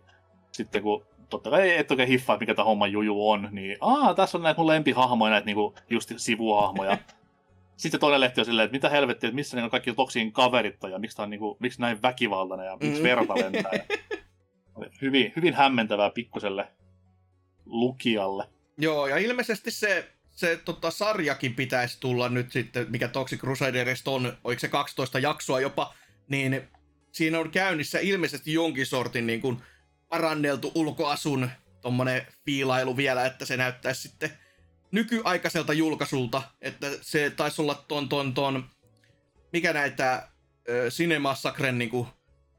sitten kun totta kai et oikein hiffaa, mikä tämä homman juju on, niin aa, tässä on näitä mun lempihahmoja, näitä niinku just sivuhahmoja. [LAUGHS] Sitten toinen lehti on silleen, että mitä helvettiä, että missä niinku kaikki toksiin kaverit on ja miksi, on, niinku, miksi näin väkivaltainen ja miksi mm. verta lentää. Ja... [LAUGHS] Hyvin, hyvin hämmentävää pikkuselle lukijalle. Joo, ja ilmeisesti se se tota, sarjakin pitäisi tulla nyt sitten, mikä Toxic Crusaderista on, oliko se 12 jaksoa jopa, niin siinä on käynnissä ilmeisesti jonkin sortin niin kuin paranneltu ulkoasun tommonen fiilailu vielä, että se näyttäisi sitten nykyaikaiselta julkaisulta, että se taisi olla ton, ton, ton, mikä näitä äh, Cinema Sacren, niin kuin,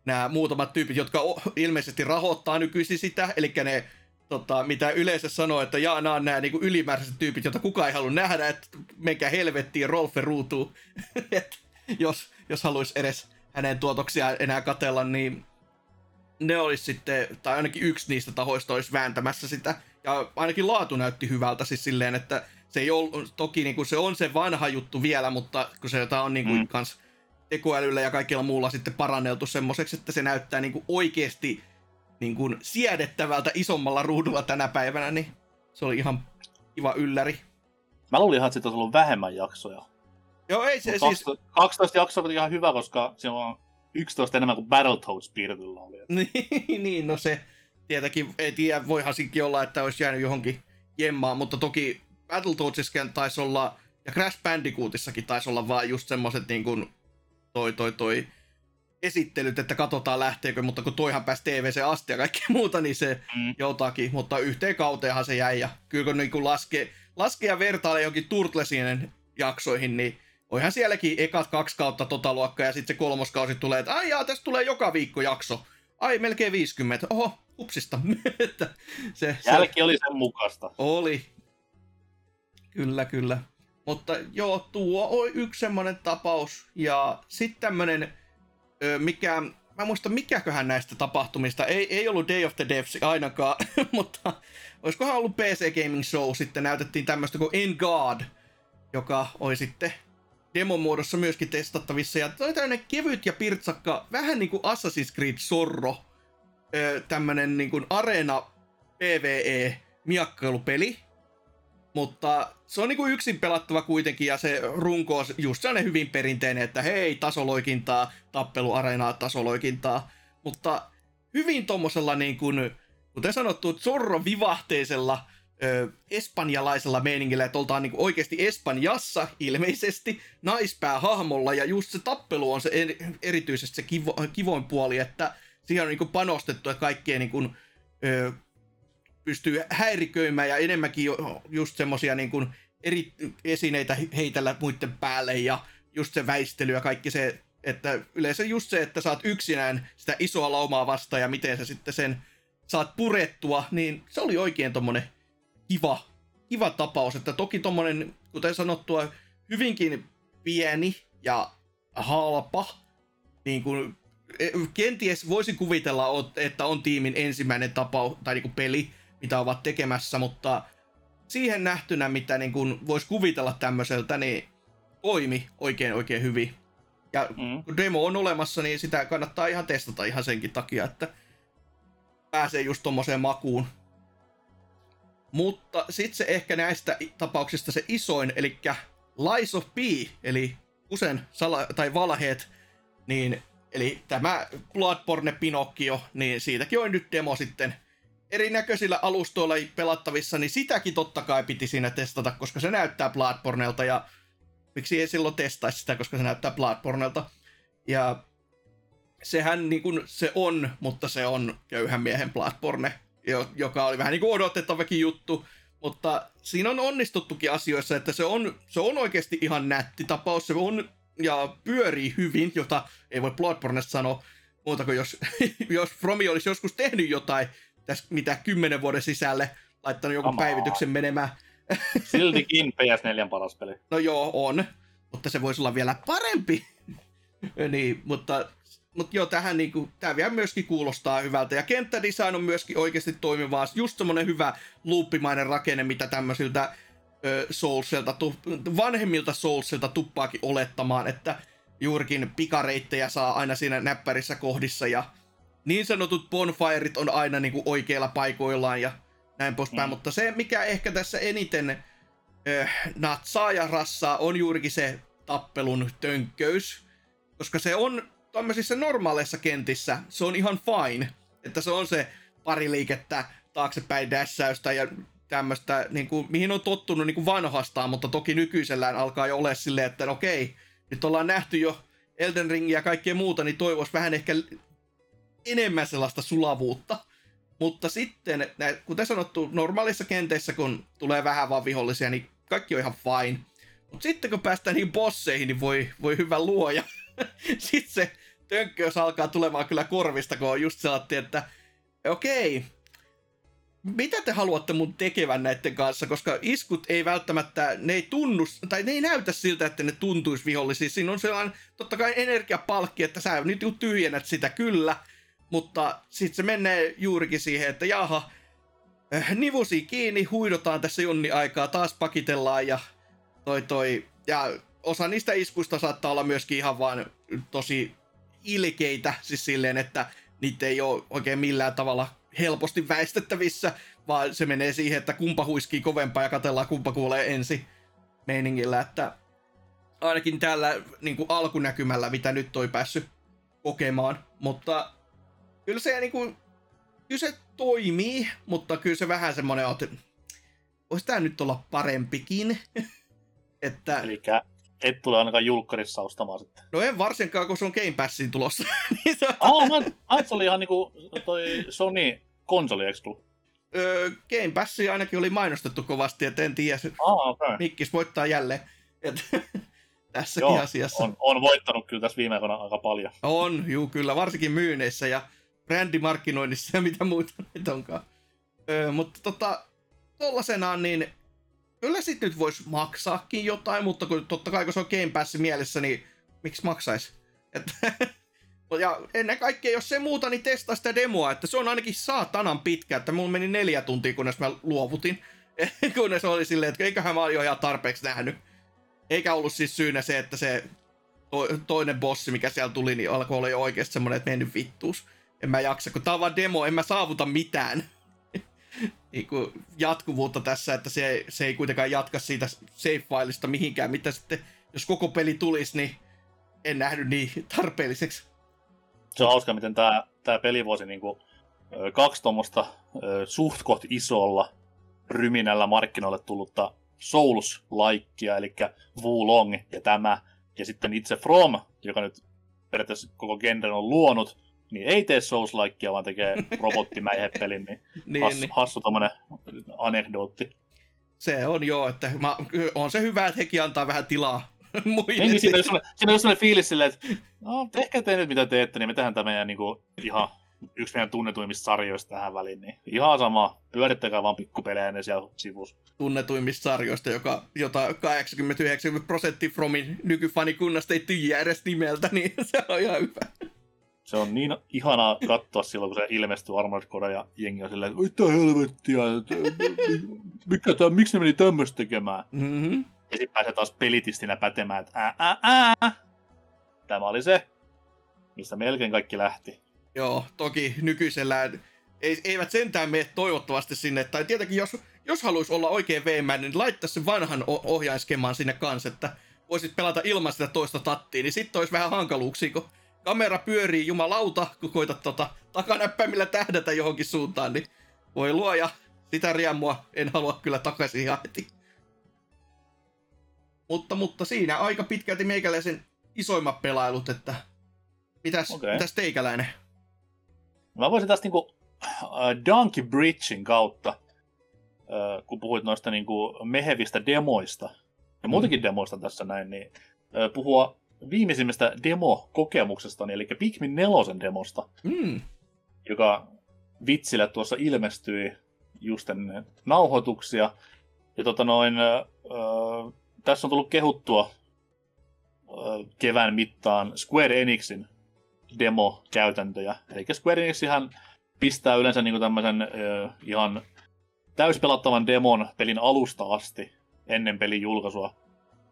nämä muutamat tyypit, jotka ilmeisesti rahoittaa nykyisin sitä, eli ne tota, mitä yleensä sanoo, että jaa, nämä on nämä niin ylimääräiset tyypit, joita kukaan ei halua nähdä, että menkää helvettiin, Rolfe ruutuu. [LAUGHS] jos, jos haluaisi edes hänen tuotoksia enää katella, niin ne olisi sitten, tai ainakin yksi niistä tahoista olisi vääntämässä sitä. Ja ainakin laatu näytti hyvältä siis silleen, että se ei ole, toki niin kuin se on se vanha juttu vielä, mutta kun se on niin kuin mm. kans tekoälyllä ja kaikilla muulla sitten paranneltu semmoiseksi, että se näyttää niin kuin oikeasti niin kuin siedettävältä isommalla ruudulla tänä päivänä, niin se oli ihan kiva ylläri. Mä luulin ihan, että siitä olisi ollut vähemmän jaksoja. Joo, ei se 12, siis... 12 jaksoa on ihan hyvä, koska se on 11 enemmän kuin Battletoads piirretyllä oli. [LAUGHS] niin, niin, no se tietenkin, ei tiedä, voihan siinkin olla, että olisi jäänyt johonkin jemmaan, mutta toki Battletoadsissakin taisi olla, ja Crash Bandicootissakin taisi olla vaan just semmoset niin kuin toi, toi, toi esittelyt, että katsotaan lähteekö, mutta kun toihan pääsi TVC asti ja kaikkea muuta, niin se mm. jotakin, mutta yhteen kauteenhan se jäi, ja kyllä kun niin laskee, laskee ja vertailee jonkin Turtlesien jaksoihin, niin oihan sielläkin ekat kaksi kautta tota luokkaa, ja sitten se kolmoskausi tulee, että ai jaa, tästä tulee joka viikko jakso. Ai, melkein 50. Oho, upsista. [LAUGHS] se, Jälki se... oli sen mukaista. Oli. Kyllä, kyllä. Mutta joo, tuo on yksi semmoinen tapaus. Ja sitten tämmöinen mikä, mä muista mikäköhän näistä tapahtumista, ei, ei ollut Day of the Devs ainakaan, [LAUGHS] mutta olisikohan ollut PC Gaming Show, sitten näytettiin tämmöistä kuin En God, joka oli sitten demon muodossa myöskin testattavissa, ja toi tämmönen kevyt ja pirtsakka, vähän niinku Assassin's Creed Sorro, tämmönen niinku arena PvE miakkailupeli, mutta se on niinku yksin pelattava kuitenkin ja se runko on just sellainen hyvin perinteinen, että hei, tasoloikintaa, tappeluareenaa, tasoloikintaa. Mutta hyvin tommosella niin kuin, kuten sanottu, Zorro vivahteisella ö, espanjalaisella meiningillä, että oltaan niin oikeasti Espanjassa ilmeisesti naispäähahmolla ja just se tappelu on se er, erityisesti se kivo, kivoin puoli, että siihen on niin kuin panostettu, että kaikkea niin kuin, ö, pystyy häiriköimään ja enemmänkin just semmosia niin kuin eri esineitä heitellä muiden päälle ja just se väistely ja kaikki se, että yleensä just se, että saat yksinään sitä isoa laumaa vastaan ja miten sä sitten sen saat purettua, niin se oli oikein tommonen kiva, kiva tapaus, että toki tommonen, kuten sanottua, hyvinkin pieni ja halpa, niin kuin e, kenties voisin kuvitella, että on tiimin ensimmäinen tapaus tai niin kuin peli, mitä ovat tekemässä, mutta siihen nähtynä, mitä niin kuin voisi kuvitella tämmöiseltä, niin toimi oikein oikein hyvin. Ja mm. kun demo on olemassa, niin sitä kannattaa ihan testata ihan senkin takia, että pääsee just tommoseen makuun. Mutta sitten se ehkä näistä tapauksista se isoin, eli Lies of P, eli usein sala- tai valheet, niin, eli tämä Bloodborne Pinocchio, niin siitäkin on nyt demo sitten erinäköisillä alustoilla pelattavissa, niin sitäkin totta kai piti siinä testata, koska se näyttää Bloodborneelta ja miksi ei silloin testaisi sitä, koska se näyttää Bloodborneelta. Ja sehän niin kuin se on, mutta se on köyhän miehen Bloodborne, joka oli vähän niin kuin odotettavakin juttu. Mutta siinä on onnistuttukin asioissa, että se on, se on oikeasti ihan nätti tapaus. Se on ja pyörii hyvin, jota ei voi Bloodborneista sanoa muuta kuin jos, [LAUGHS] jos Fromi olisi joskus tehnyt jotain tässä mitä kymmenen vuoden sisälle, laittanut joku Amaa. päivityksen menemään. [LAUGHS] Siltikin PS4 paras peli. No joo, on. Mutta se voisi olla vielä parempi. [LAUGHS] niin, mutta mutta joo, tähän niinku, tää vielä myöskin kuulostaa hyvältä. Ja kenttädesign on myöskin oikeasti toimivaa. Just semmonen hyvä luuppimainen rakenne, mitä tämmöisiltä Soulsilta, tu, vanhemmilta Soulsilta tuppaakin olettamaan, että juurikin pikareittejä saa aina siinä näppärissä kohdissa ja niin sanotut bonfireit on aina niinku oikeilla paikoillaan ja näin poispäin, mm. mutta se mikä ehkä tässä eniten äh, natsaa ja rassaa on juurikin se tappelun tönkköys, koska se on tämmöisissä normaaleissa kentissä se on ihan fine, että se on se pari liikettä taaksepäin dässäystä ja tämmöistä, niin kuin, mihin on tottunut niin kuin vanhastaan, mutta toki nykyisellään alkaa jo olla silleen, että no okei, nyt ollaan nähty jo Elden Ringia ja kaikkea muuta, niin toivois vähän ehkä enemmän sellaista sulavuutta. Mutta sitten, kuten sanottu, normaalissa kenteissä, kun tulee vähän vaan vihollisia, niin kaikki on ihan fine. Mutta sitten kun päästään niihin bosseihin, niin voi, voi hyvä luoja. [LAUGHS] sitten se tönkköys alkaa tulemaan kyllä korvista, kun just sellainen, että okei, mitä te haluatte mun tekevän näiden kanssa, koska iskut ei välttämättä, ne ei tunnu, tai ne ei näytä siltä, että ne tuntuisi vihollisia. Siinä on sellainen, totta kai energiapalkki, että sä nyt tyhjennät sitä kyllä, mutta sitten se menee juurikin siihen, että jaha, äh, nivusi kiinni, huidotaan tässä jonni aikaa, taas pakitellaan ja toi toi, ja osa niistä iskuista saattaa olla myöskin ihan vaan tosi ilkeitä, siis silleen, että niitä ei ole oikein millään tavalla helposti väistettävissä, vaan se menee siihen, että kumpa huiskii kovempaa ja katellaan kumpa kuulee ensi meiningillä, että ainakin tällä niin kuin alkunäkymällä, mitä nyt toi päässyt kokemaan, mutta kyllä se niin kuin, kyllä se toimii, mutta kyllä se vähän semmoinen että voisi tämä nyt olla parempikin. [LAUGHS] että... Eli et tule ainakaan julkkarissa ostamaan sitten. No en varsinkaan, kun se on Game Passin tulossa. [LAUGHS] niin se on... oh, mä, se oli ihan niinku toi Sony konsoli, eikö tullut? Öö, Game Passi ainakin oli mainostettu kovasti, että en tiedä, oh, okay. Mikkis voittaa jälleen. [LAUGHS] Et, tässäkin Joo, asiassa. On, on, voittanut kyllä tässä viime aikoina aika paljon. On, juu kyllä, varsinkin myynneissä ja brändimarkkinoinnissa ja mitä muuta nyt onkaan. Öö, mutta tota, tollasenaan niin kyllä sit nyt voisi maksaakin jotain, mutta kun, totta kai kun se on Game Pass mielessä, niin miksi maksaisi? [LAUGHS] ja ennen kaikkea, jos se muuta, niin testaa sitä demoa, että se on ainakin saatanan pitkä, että mulla meni neljä tuntia, kunnes mä luovutin. [LAUGHS] kunnes oli silleen, että eiköhän mä jo ihan tarpeeksi nähnyt. Eikä ollut siis syynä se, että se to- toinen bossi, mikä siellä tuli, niin alkoi olla jo oikeasti semmonen, että mennyt vittuus. En mä jaksa, kun tää on vaan demo, en mä saavuta mitään. Niin kuin jatkuvuutta tässä, että se, se ei kuitenkaan jatka siitä save-fileista mihinkään, mitä sitten, jos koko peli tulisi, niin en nähnyt niin tarpeelliseksi. Se on hauska, miten tämä, tämä pelivuosi niin kuin, kaksi tuommoista suht isolla ryminällä markkinoille tullutta Souls-laikkia, eli Wulong ja tämä, ja sitten itse From, joka nyt periaatteessa koko genren on luonut, niin ei tee souls vaan tekee [LAUGHS] robottimäihepelin, niin, niin, hassu, niin. hassu tommonen anekdootti. Se on joo, että mä, on se hyvä, että hekin antaa vähän tilaa [LAUGHS] muille. Niin, siinä, on siinä on sellainen fiilis silleen, että no, tehkää te nyt mitä teette, niin me tehdään tämä meidän niin kuin, ihan yksi meidän tunnetuimmista sarjoista tähän väliin, niin ihan sama. Pyörittäkää vaan pikkupelejä ne siellä sivussa. Tunnetuimmista sarjoista, joka, jota 89 prosenttia Fromin nykyfanikunnasta ei tyhjää edes nimeltä, niin [LAUGHS] se on ihan hyvä. Se on niin ihanaa katsoa silloin, kun se ilmestyy Armored Core ja jengi on silleen, mitä helvettiä, mikä tää, miksi ne meni tämmöistä tekemään? Mm-hmm. Ja sitten pääsee taas pelitistinä pätemään, että ää, ää, ää. Tämä oli se, mistä melkein kaikki lähti. Joo, toki nykyisellään ei, eivät sentään mene toivottavasti sinne, tai tietenkin jos, jos haluaisi olla oikein veemään, niin laittaisi sen vanhan ohjainskemaan sinne kanssa, että voisit pelata ilman sitä toista tattia, niin sitten olisi vähän hankaluuksia, kun kamera pyörii jumalauta, kun koitat tota takanäppäimillä tähdätä johonkin suuntaan, niin voi luoja, sitä riemua en halua kyllä takaisin ihan heti. Mutta, mutta siinä aika pitkälti meikäläisen isoimmat pelailut, että mitäs, okay. mitäs teikäläinen? Mä voisin tästä niinku uh, Donkey Bridgein kautta, uh, kun puhuit noista niinku mehevistä demoista, ja muutenkin mm. demoista tässä näin, niin uh, puhua viimeisimmästä demo-kokemuksesta, eli Pikmin nelosen demosta, mm. joka vitsille tuossa ilmestyi just ennen nauhoituksia. Ja tota noin, uh, tässä on tullut kehuttua uh, kevään mittaan Square Enixin demo-käytäntöjä. Eli Square Enix ihan pistää yleensä niinku tämmöisen uh, ihan täyspelattavan demon pelin alusta asti ennen pelin julkaisua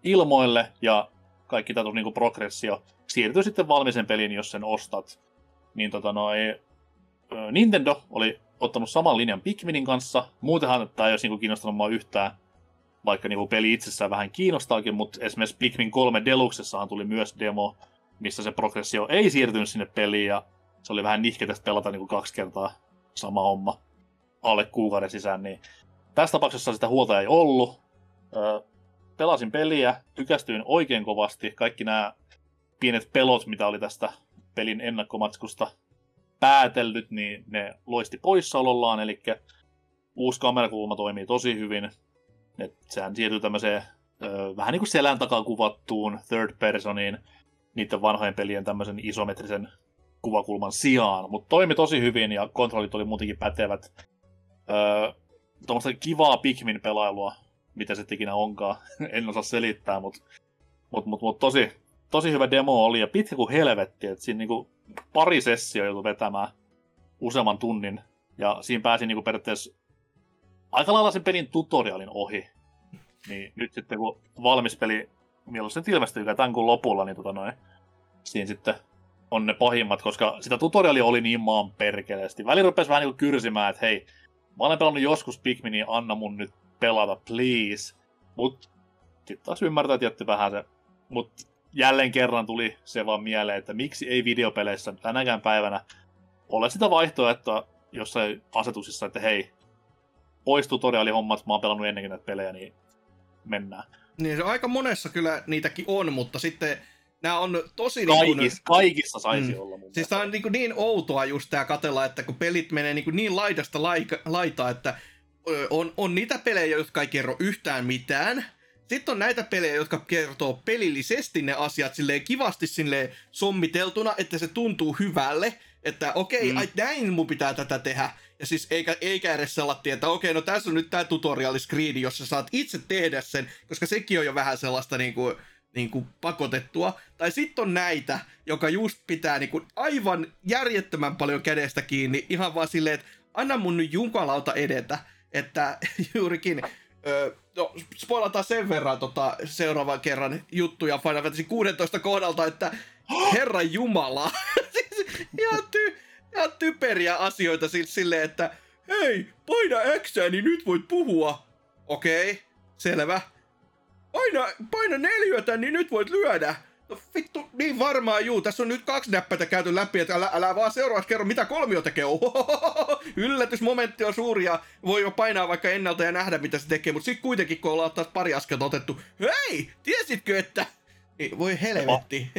ilmoille, ja kaikki tämä niinku progressio siirtyy sitten valmisen pelin, jos sen ostat. Niin tota noi, Nintendo oli ottanut saman linjan Pikminin kanssa. Muutenhan tämä ei olisi niinku kiinnostanut mua yhtään, vaikka niinku peli itsessään vähän kiinnostaakin, mutta esimerkiksi Pikmin 3 Deluxessahan tuli myös demo, missä se progressio ei siirtynyt sinne peliin, ja se oli vähän nihketästä pelata niinku kaksi kertaa sama homma alle kuukauden sisään, niin tässä tapauksessa sitä huolta ei ollut. Pelasin peliä, tykästyin oikein kovasti. Kaikki nämä pienet pelot, mitä oli tästä pelin ennakkomatskusta päätellyt, niin ne loisti poissaolollaan, eli uusi kamerakulma toimii tosi hyvin. Et sehän siirtyy tämmöiseen ö, vähän niin kuin selän takaa kuvattuun third personiin niiden vanhojen pelien tämmöisen isometrisen kuvakulman sijaan, mutta toimi tosi hyvin ja kontrollit oli muutenkin pätevät. Öö, tuommoista kivaa Pikmin-pelailua, mitä se ikinä onkaan, [LAUGHS] en osaa selittää, mutta mut, mut, mut tosi, tosi hyvä demo oli ja pitkä kuin helvetti, että siinä niinku pari sessio joutui vetämään useamman tunnin ja siinä pääsi niinku periaatteessa aika lailla sen pelin tutorialin ohi. Niin nyt sitten kun valmis peli, milloin se ilmestyy tämän kuun lopulla, niin tota noin, siinä sitten on ne pahimmat, koska sitä tutorialia oli niin maan perkeleesti. Välillä rupesi vähän niin kyrsimään, että hei, mä olen pelannut joskus Pikminia, anna mun nyt pelata, please. Mut sitten taas ymmärtää tietty vähän se. Mut jälleen kerran tuli se vaan mieleen, että miksi ei videopeleissä tänäkään päivänä ole sitä vaihtoehtoa jossain asetuksissa, että hei, pois tutorialihommat, mä oon pelannut ennenkin näitä pelejä, niin mennään. Niin se aika monessa kyllä niitäkin on, mutta sitten nämä on tosi... Kaikis, niin kuin, kaikissa saisi mm, olla mun Siis tämä on niin, niin outoa just tämä katella, että kun pelit menee niin, niin laidasta laika, laitaa, että on, on niitä pelejä, jotka ei kerro yhtään mitään. Sitten on näitä pelejä, jotka kertoo pelillisesti ne asiat silleen kivasti silleen sommiteltuna, että se tuntuu hyvälle. Että okei, okay, mm. ai näin mun pitää tätä tehdä. Ja siis eikä, eikä edes sellainen, että okei, okay, no tässä on nyt tämä tutorialiscreeni, jossa saat itse tehdä sen, koska sekin on jo vähän sellaista niinku, niinku pakotettua. Tai sitten on näitä, joka just pitää niinku aivan järjettömän paljon kädestä kiinni, ihan vaan silleen, että anna mun nyt junkalauta edetä että [LAUGHS] juurikin, ö, no spoilataan sen verran tota, seuraavan kerran juttuja Final Fantasy 16 kohdalta, että [GASPS] Herra Jumala, [LAUGHS] siis ihan, ty, ihan typeriä asioita siis silleen, että hei, paina X, niin nyt voit puhua. Okei, okay, selvä. Paina, paina neljätä, niin nyt voit lyödä. No vittu, niin varmaan juu. Tässä on nyt kaksi näppäitä käyty läpi, että älä, älä vaan seuraavaksi kerro, mitä kolmio tekee. Ohohoho, yllätysmomentti on suuri ja voi jo painaa vaikka ennalta ja nähdä, mitä se tekee. Mutta sitten kuitenkin, kun ollaan taas pari askelta otettu, hei, tiesitkö, että... Niin, voi helvetti.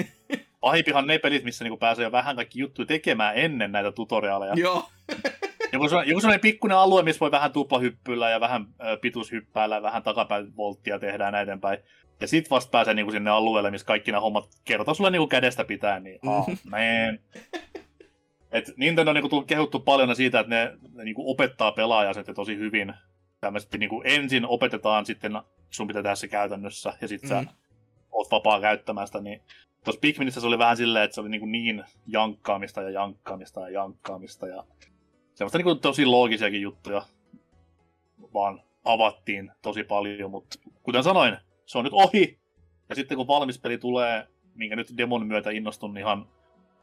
Pahimpihan ne pelit, missä niinku pääsee jo vähän kaikki juttuja tekemään ennen näitä tutoriaaleja. Joo. [LAUGHS] joku, joku sellainen pikkuinen alue, missä voi vähän tuplahyppyillä ja vähän pituushyppäällä ja vähän takapäin volttia tehdään näiden päin. Ja sit vasta pääsee niinku sinne alueelle, missä kaikki nämä hommat kertoo sulle niinku kädestä pitää, niin oh, man. Et Nintendo on niinku kehuttu paljon siitä, että ne, ne niinku opettaa pelaajaa sitten tosi hyvin. Tämmöisesti niinku ensin opetetaan, sitten sun pitää tehdä se käytännössä, ja sitten mm. sä oot vapaa käyttämään sitä, niin tuossa Pikminissä se oli vähän silleen, että se oli niinku niin jankkaamista ja jankkaamista ja jankkaamista ja semmoista niinku tosi loogisiakin juttuja vaan avattiin tosi paljon, mutta kuten sanoin, se on nyt ohi. Ja sitten kun valmis peli tulee, minkä nyt demon myötä innostun ihan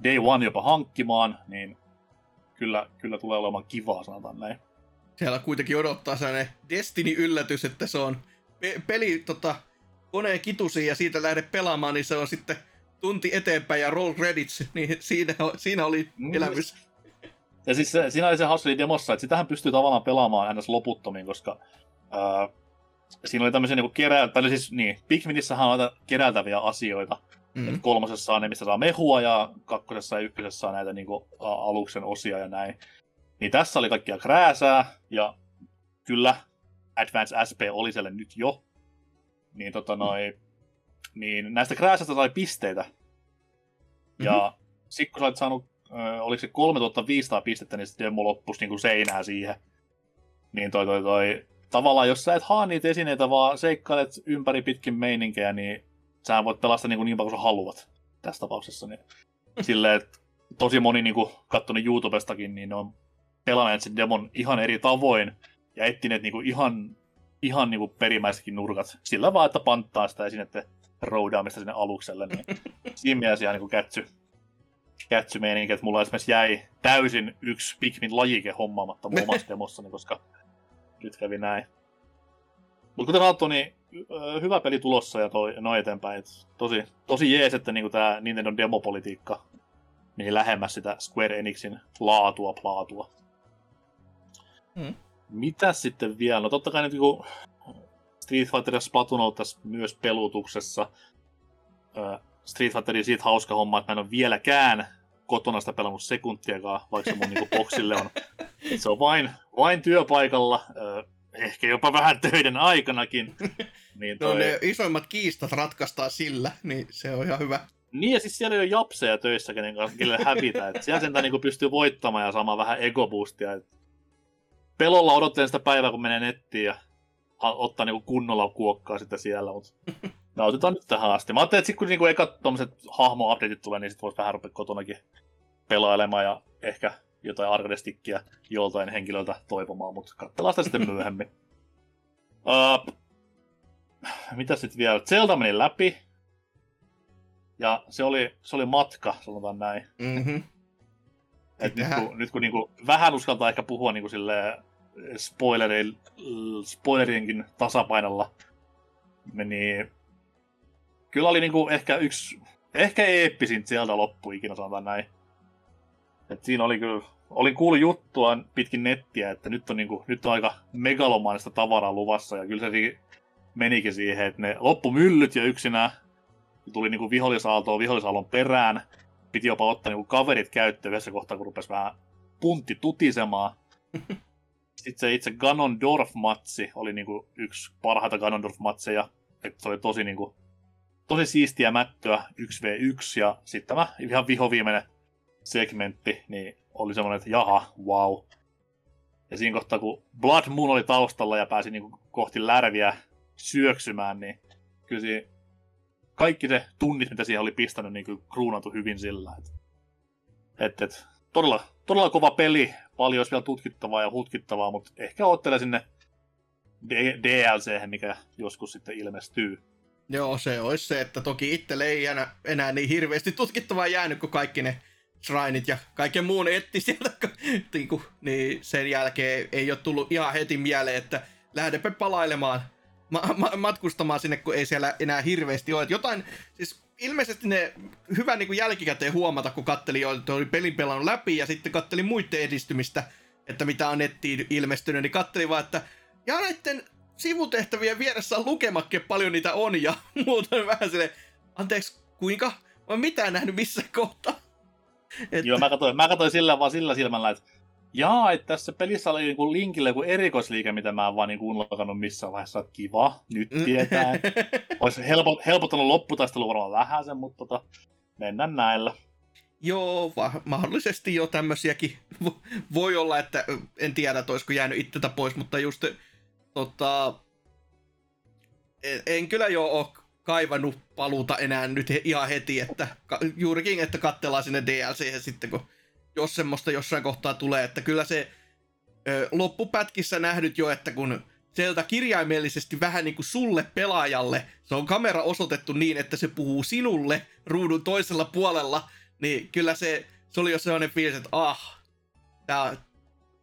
day one jopa hankkimaan, niin kyllä, kyllä tulee olemaan kivaa, sanotaan näin. Siellä kuitenkin odottaa sellainen Destiny-yllätys, että se on pe- peli tota, koneen kitusi ja siitä lähde pelaamaan, niin se on sitten tunti eteenpäin ja roll credits, niin siinä, siinä oli mm. Ja siis se, siinä oli se hauska demossa, että sitähän pystyy tavallaan pelaamaan aina loputtomiin, koska ää, siinä oli tämmöisiä niinku kerää, tai siis niin, Pikminissähän on näitä keräiltäviä asioita. Mm. Et kolmosessa on ne, mistä saa mehua, ja kakkosessa ja ykkösessä on näitä niinku, aluksen osia ja näin. Niin tässä oli kaikkia krääsää, ja kyllä Advance SP oli siellä nyt jo. Niin tota noi, niin näistä krääsästä sai pisteitä. Ja mm-hmm. sitten kun sä olet saanut, oliko se 3500 pistettä, niin sitten demo loppus niin kuin seinää siihen. Niin toi, toi, toi, tavallaan jos sä et haa niitä esineitä, vaan seikkailet ympäri pitkin meininkejä, niin sä voit pelastaa niin, kuin niin paljon kuin sä haluat tässä tapauksessa. Niin silleen, että tosi moni niin kuin YouTubestakin, niin ne on pelanneet sen demon ihan eri tavoin ja etsineet niin kuin ihan, ihan niin kuin nurkat. Sillä vaan, että panttaa sitä esinettä roudaamista sinne alukselle. Niin siinä mielessä ihan niin kätsy, kätsy meininki, että mulla esimerkiksi jäi täysin yksi Pikmin lajike hommaamatta mun [LAUGHS] omassa demossani, koska nyt kävi näin. Mutta kuten sanottu, niin hyvä peli tulossa ja toi, noin eteenpäin. Et tosi, tosi jees, että niinku tämä Nintendo demopolitiikka meni lähemmäs sitä Square Enixin laatua, plaatua. Mm. Mitä sitten vielä? No totta kai nyt niinku Street Fighter ja Splatoon on tässä myös pelutuksessa. Street Fighterin siitä hauska homma, että mä en ole vieläkään kotona sitä pelannut sekuntiakaan, vaikka se mun niinku boksille on. [LAUGHS] Se on vain, vain työpaikalla, ehkä jopa vähän töiden aikanakin. [LAUGHS] Niin toi... No ne isoimmat kiistat ratkaistaan sillä, niin se on ihan hyvä. Niin ja siis siellä ei ole japseja töissä, kenen kanssa kelle hävitä. Et siellä sentään niinku pystyy voittamaan ja saamaan vähän egoboostia. Et pelolla odottelen sitä päivää, kun menee nettiin ja ottaa niinku kunnolla kuokkaa sitä siellä, mutta [LAUGHS] nautitaan nyt tähän asti. Mä ajattelin, että sit kun niinku ekat tommoset hahmo-updateit tulee, niin sit voisi vähän rupea kotonakin pelailemaan ja ehkä jotain arcade joltain henkilöltä toivomaan, mutta katsellaan sitä sitten [LAUGHS] myöhemmin. Uh, mitä sitten vielä? Zelda meni läpi. Ja se oli, se oli matka, sanotaan näin. Mm-hmm. Et nyt kun, nyt kun niinku vähän uskaltaa ehkä puhua niinku silleen spoilerienkin tasapainolla, niin kyllä oli niinku ehkä yksi, ehkä eeppisin sieltä loppu ikinä, sanotaan näin. Et siinä oli kyllä, olin kuullut juttua pitkin nettiä, että nyt on, niinku, nyt on aika megalomaanista tavaraa luvassa, ja kyllä se menikin siihen, että ne loppumyllyt ja yksinä tuli niinku vihollisaaltoa vihollisaallon perään, piti jopa ottaa niinku kaverit käyttöön yhdessä kohtaa, kun rupesi vähän puntti tutisemaan. [LAUGHS] Sitten se itse Ganondorf-matsi oli niinku yksi parhaita Ganondorf-matseja. Se oli tosi, niinku, tosi siistiä mättöä 1v1 ja sitten tämä ihan vihoviimeinen segmentti, niin oli semmoinen, että jaha, wow. Ja siinä kohtaa, kun Blood Moon oli taustalla ja pääsi niinku kohti lärviä syöksymään, niin kyllä siinä kaikki se tunnit, mitä siihen oli pistänyt, niin kyllä kruunattu hyvin sillä. Että, et, et, todella, todella kova peli, paljon olisi vielä tutkittavaa ja hutkittavaa, mutta ehkä oottelee sinne DLC, mikä joskus sitten ilmestyy. Joo, se olisi se, että toki itselle ei enää, enää niin hirveästi tutkittavaa jäänyt, kun kaikki ne shrineit ja kaiken muun etti sieltä, niinku, niin sen jälkeen ei ole tullut ihan heti mieleen, että lähdepä palailemaan, ma- ma- matkustamaan sinne, kun ei siellä enää hirveästi ole. Jotain, siis ilmeisesti ne hyvä niin kuin jälkikäteen huomata, kun katteli että oli pelin pelannut läpi ja sitten katteli muiden edistymistä, että mitä on nettiin ilmestynyt, niin katteli vaan, että ja näiden sivutehtävien vieressä on lukemakke paljon niitä on ja [LAUGHS] muuta vähän sille, anteeksi, kuinka? Mä mitään nähnyt missä kohtaa. Että... Joo, mä katsoin, mä katsoin sillä vaan sillä silmällä, että jaa, että tässä pelissä oli joku linkille joku erikoisliike, mitä mä en vaan niin unlokannut missään vaiheessa. Kiva, nyt mm. tietää. [LAUGHS] Olisi helpo, helpottanut lopputaistelua varmaan vähän sen, mutta tota, mennään näillä. Joo, va- mahdollisesti jo tämmöisiäkin. [LAUGHS] Voi olla, että en tiedä, että olisiko jäänyt itseltä pois, mutta just tota, en, en kyllä jo ole kaivannut paluuta enää nyt ihan heti, että juurikin, että katsellaan sinne DLC sitten, kun jos semmoista jossain kohtaa tulee, että kyllä se ö, loppupätkissä nähnyt jo, että kun sieltä kirjaimellisesti vähän niin kuin sulle pelaajalle, se on kamera osoitettu niin, että se puhuu sinulle ruudun toisella puolella, niin kyllä se, se oli jo sellainen fiilis, että ah, tää,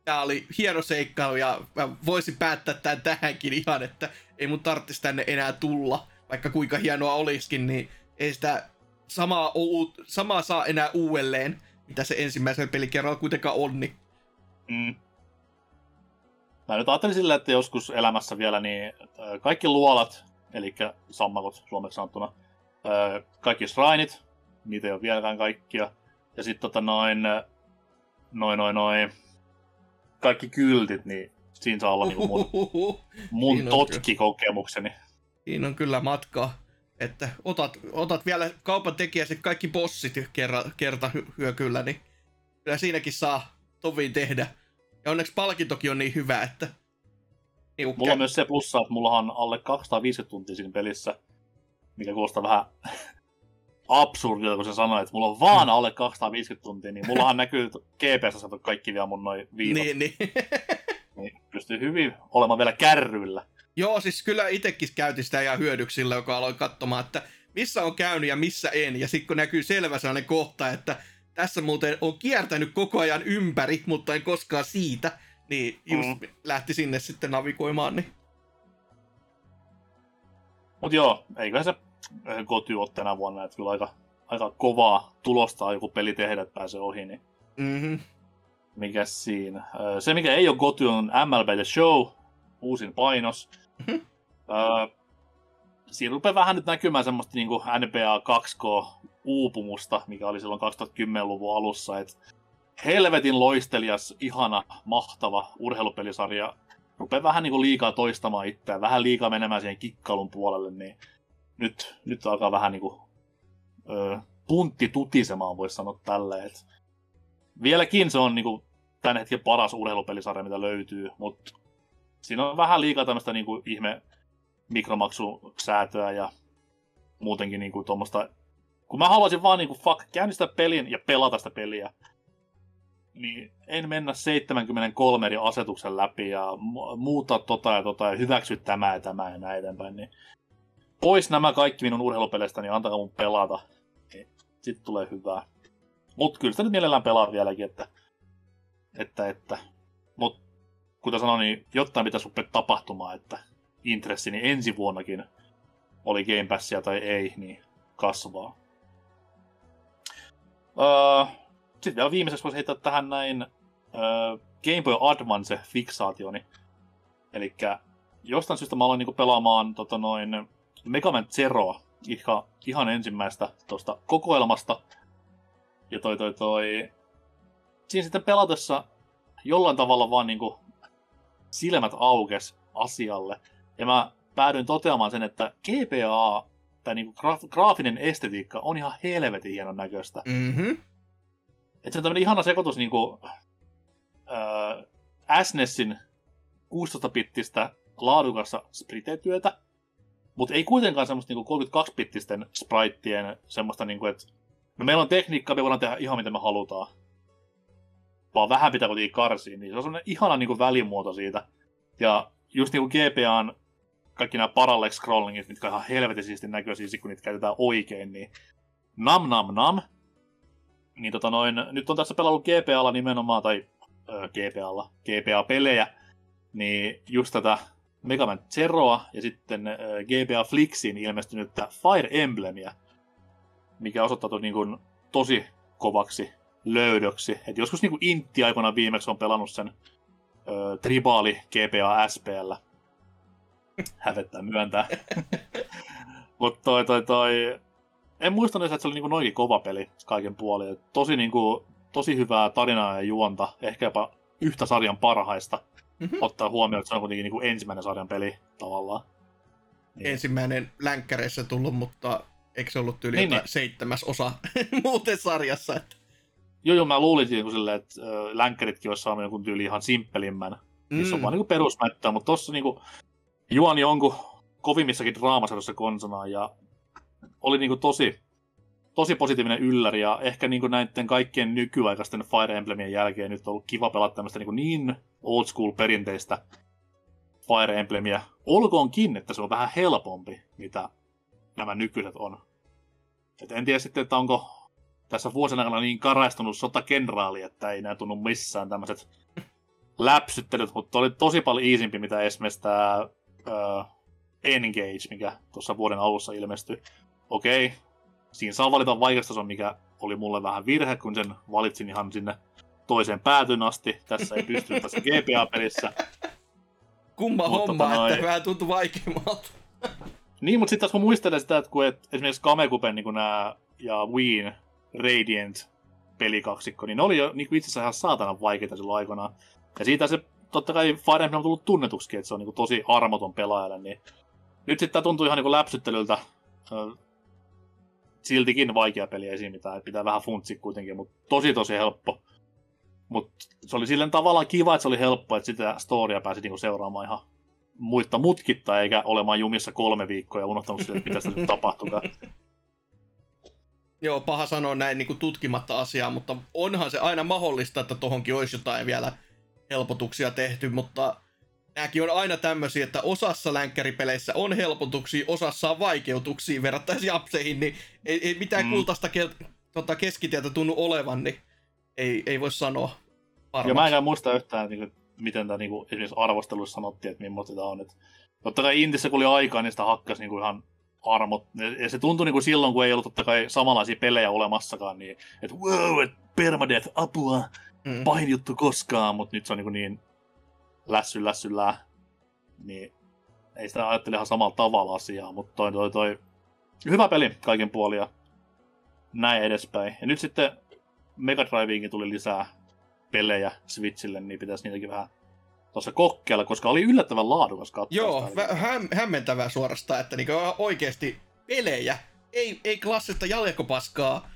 tää oli hieno seikkailu ja mä voisin päättää tämän tähänkin ihan, että ei mun tarvitsisi tänne enää tulla, vaikka kuinka hienoa olisikin, niin ei sitä samaa, samaa saa enää uudelleen mitä se ensimmäisellä pelikerralla kuitenkaan on, niin Mm. Mä nyt ajattelin silleen, että joskus elämässä vielä niin kaikki luolat, eli sammakot suomeksi sanottuna, kaikki shrineit, niitä ei ole vieläkään kaikkia. Ja sitten tota noin, noin, noin, noin, kaikki kyltit, niin siinä saa olla niinku mun, mun totki-kokemukseni. Siinä on kyllä matkaa, että otat, otat vielä kaupan tekijäsi kaikki bossit kerra, kerta hyökyllä, niin kyllä siinäkin saa tovin tehdä. Ja onneksi palkintokin on niin hyvä, että... Niin mulla on myös se plussa, että mulla on alle 250 tuntia siinä pelissä, mikä kuulostaa vähän absurdilta, kun se sanoi, että mulla on vaan alle 250 tuntia, niin mullahan näkyy GPS saatu kaikki vielä mun noin viivat. Niin, niin. [LAUGHS] niin pystyy hyvin olemaan vielä kärryillä. Joo, siis kyllä itsekin käytin sitä ihan hyödyksillä, joka aloin katsomaan, että missä on käynyt ja missä en. Ja sitten kun näkyy selvä sellainen kohta, että tässä muuten on kiertänyt koko ajan ympäri, mutta en koskaan siitä, niin just mm. lähti sinne sitten navigoimaan. Niin. Mut joo, eiköhän se Goty ole tänä vuonna, että kyllä aika, aika kovaa tulosta joku peli tehdä, että pääsee ohi, niin mm-hmm. mikä siinä. Se, mikä ei ole Goty, on MLB The Show, uusin painos. Mm-hmm. Öö, siinä rupeaa vähän nyt näkymään semmoista niin NBA 2K-uupumusta, mikä oli silloin 2010-luvun alussa. Et helvetin loistelias, ihana, mahtava urheilupelisarja rupeaa vähän niin liikaa toistamaan itseään, vähän liikaa menemään siihen kikkailun puolelle, niin nyt, nyt alkaa vähän niin kuin, ö, puntti tutisemaan, voisi sanoa tälleen. Vieläkin se on niin kuin, tämän hetken paras urheilupelisarja, mitä löytyy, mutta siinä on vähän liikaa tämmöistä niin kuin, ihme mikromaksusäätöä ja muutenkin niin kuin, tuommoista... Kun mä haluaisin vaan niin kuin, fuck, käynnistää pelin ja pelata sitä peliä, niin en mennä 73 eri asetuksen läpi ja muuttaa tota ja tota ja hyväksy tämä ja tämä ja näin eteenpäin, niin pois nämä kaikki minun urheilupeleistä, niin antakaa mun pelata. Sitten tulee hyvää. Mut kyllä sitä nyt mielellään pelaa vieläkin, että... Että, että... Mut kuten sanoin, niin jotain pitäisi rupea tapahtumaan, että intressini ensi vuonnakin oli Game Passia tai ei, niin kasvaa. Öö, sitten vielä viimeiseksi voisi heittää tähän näin öö, Game Boy Advance fiksaationi. Eli jostain syystä mä aloin niinku pelaamaan tota noin, Mega Man Zeroa, ihan, ihan ensimmäistä tuosta kokoelmasta. Ja toi toi toi... Siinä sitten pelatessa jollain tavalla vaan niinku silmät aukes asialle. Ja mä päädyin toteamaan sen, että GPA, tai niinku graaf- graafinen estetiikka, on ihan helvetin hienon näköistä. Mm-hmm. Että se on tämmönen ihana sekoitus niinku äh, SNESin 16-bittistä laadukassa spritetyötä, mutta ei kuitenkaan semmoista niinku 32-bittisten spritien semmoista, niinku, että no meillä on tekniikka, me voidaan tehdä ihan mitä me halutaan. Vaan vähän pitää kuitenkin karsiin, niin se on semmoinen ihana niinku välimuoto siitä. Ja just niinku GPAn kaikki nämä parallax scrollingit, mitkä on ihan helvetisesti näköisiä, kun niitä käytetään oikein, niin nam nam nam. Niin tota noin, nyt on tässä pelannut GPAlla nimenomaan, tai ö, GPAlla, GPA-pelejä, niin just tätä Mega Man Zeroa ja sitten äh, GBA Flixiin ilmestynyttä Fire Emblemia, mikä osoittautui niin kuin tosi kovaksi löydöksi. Et joskus niin kuin Intti aikana viimeksi on pelannut sen ö, tribaali GBA SPL. [LAUGHS] Hävettää myöntää. [LAUGHS] Mutta toi, toi, toi... En muista että se oli niin noinkin kova peli kaiken puolin. Tosi, niin kuin, tosi hyvää tarinaa ja juonta, ehkä jopa yhtä sarjan parhaista mm-hmm. ottaa huomioon, että se on kuitenkin niin kuin ensimmäinen sarjan peli tavallaan. Niin. Ensimmäinen länkkäreissä tullut, mutta eikö se ollut tyyli niin, niin. seitsemäs osa [LAUGHS] muuten sarjassa? Että... Joo, joo, mä luulin niin silleen, että länkkäritkin olisi saanut jonkun tyyli ihan simppelimmän, mm. missä on vaan niin perusmättöä, mutta tossa niin kuin, juoni on kovimmissakin draamasarjoissa konsonaan ja oli niin kuin tosi, tosi positiivinen ylläri ja ehkä niin kuin näiden kaikkien nykyaikaisten Fire Emblemien jälkeen nyt on ollut kiva pelata tämmöistä niin, niin old school perinteistä Fire Emblemia. Olkoonkin, että se on vähän helpompi, mitä nämä nykyiset on. Et en tiedä sitten, että onko tässä vuosien aikana niin karaistunut sotakenraali, että ei enää tunnu missään tämmöiset [LAUGHS] läpsyttelyt, mutta oli tosi paljon iisimpi, mitä esimerkiksi tämä uh, Engage, mikä tuossa vuoden alussa ilmestyi. Okei, okay, siinä saa valita vaikeustason, mikä oli mulle vähän virhe, kun sen valitsin ihan sinne toiseen päätyn asti. Tässä ei pysty tässä GPA-pelissä. Kumma Mutta homma, tota noin- että vähän tuntuu vaikeammalta. Niin, mutta sitten taas kun muistelen sitä, että kun et, esimerkiksi Kamekupen niin nämä ja Wien Radiant pelikaksikko, niin ne oli jo niin itse asiassa ihan saatanan vaikeita silloin aikoinaan. Ja siitä se totta kai Fire Emblem on tullut tunnetuksi, että se on niin kuin tosi armoton pelaajalle, niin nyt sitten tämä tuntuu ihan niin kuin läpsyttelyltä. Siltikin vaikea peli ei siinä mitään, pitää vähän funtsia kuitenkin, mutta tosi tosi helppo. Mutta se oli silleen tavallaan kiva, että se oli helppo, että sitä storya pääsi niinku seuraamaan ihan muitta mutkitta, eikä olemaan jumissa kolme viikkoa ja unohtanut sitä, että mitä tässä nyt tapahtukaan. [LAUGHS] Joo, paha sanoa näin niin kuin tutkimatta asiaa, mutta onhan se aina mahdollista, että tohonkin olisi jotain vielä helpotuksia tehty, mutta nämäkin on aina tämmöisiä, että osassa länkkäripeleissä on helpotuksia, osassa on vaikeutuksia verrattaisiin japseihin, niin ei, ei mitään Mm. kultaista kel- tota keskitietä tunnu olevan, niin ei, ei voi sanoa Ja mä enkä muista yhtään, niin kuin, miten tämä niin kuin, esimerkiksi arvosteluissa sanottiin, että millaista tämä on. Että, totta kai Intissä kun oli aikaa, niin sitä hakkas niin kuin ihan armot. Ja- Ja se tuntui niin kuin silloin, kun ei ollut totta kai samanlaisia pelejä olemassakaan, niin että wow, että permadeath, apua, Mm. pahin juttu koskaan, mutta nyt se on niin, kuin niin lässy lässyllä, niin ei sitä ajattele ihan samalla tavalla asiaa, mutta toi, toi, toi, hyvä peli kaiken puolin ja näin edespäin. Ja nyt sitten Mega Driveinkin tuli lisää pelejä Switchille, niin pitäisi niitäkin vähän tuossa kokkeilla, koska oli yllättävän laadukas katsoa. Joo, vä- häm- hämmentävää suorastaan, että niinku oikeasti pelejä, ei, ei klassista jalekopaskaa,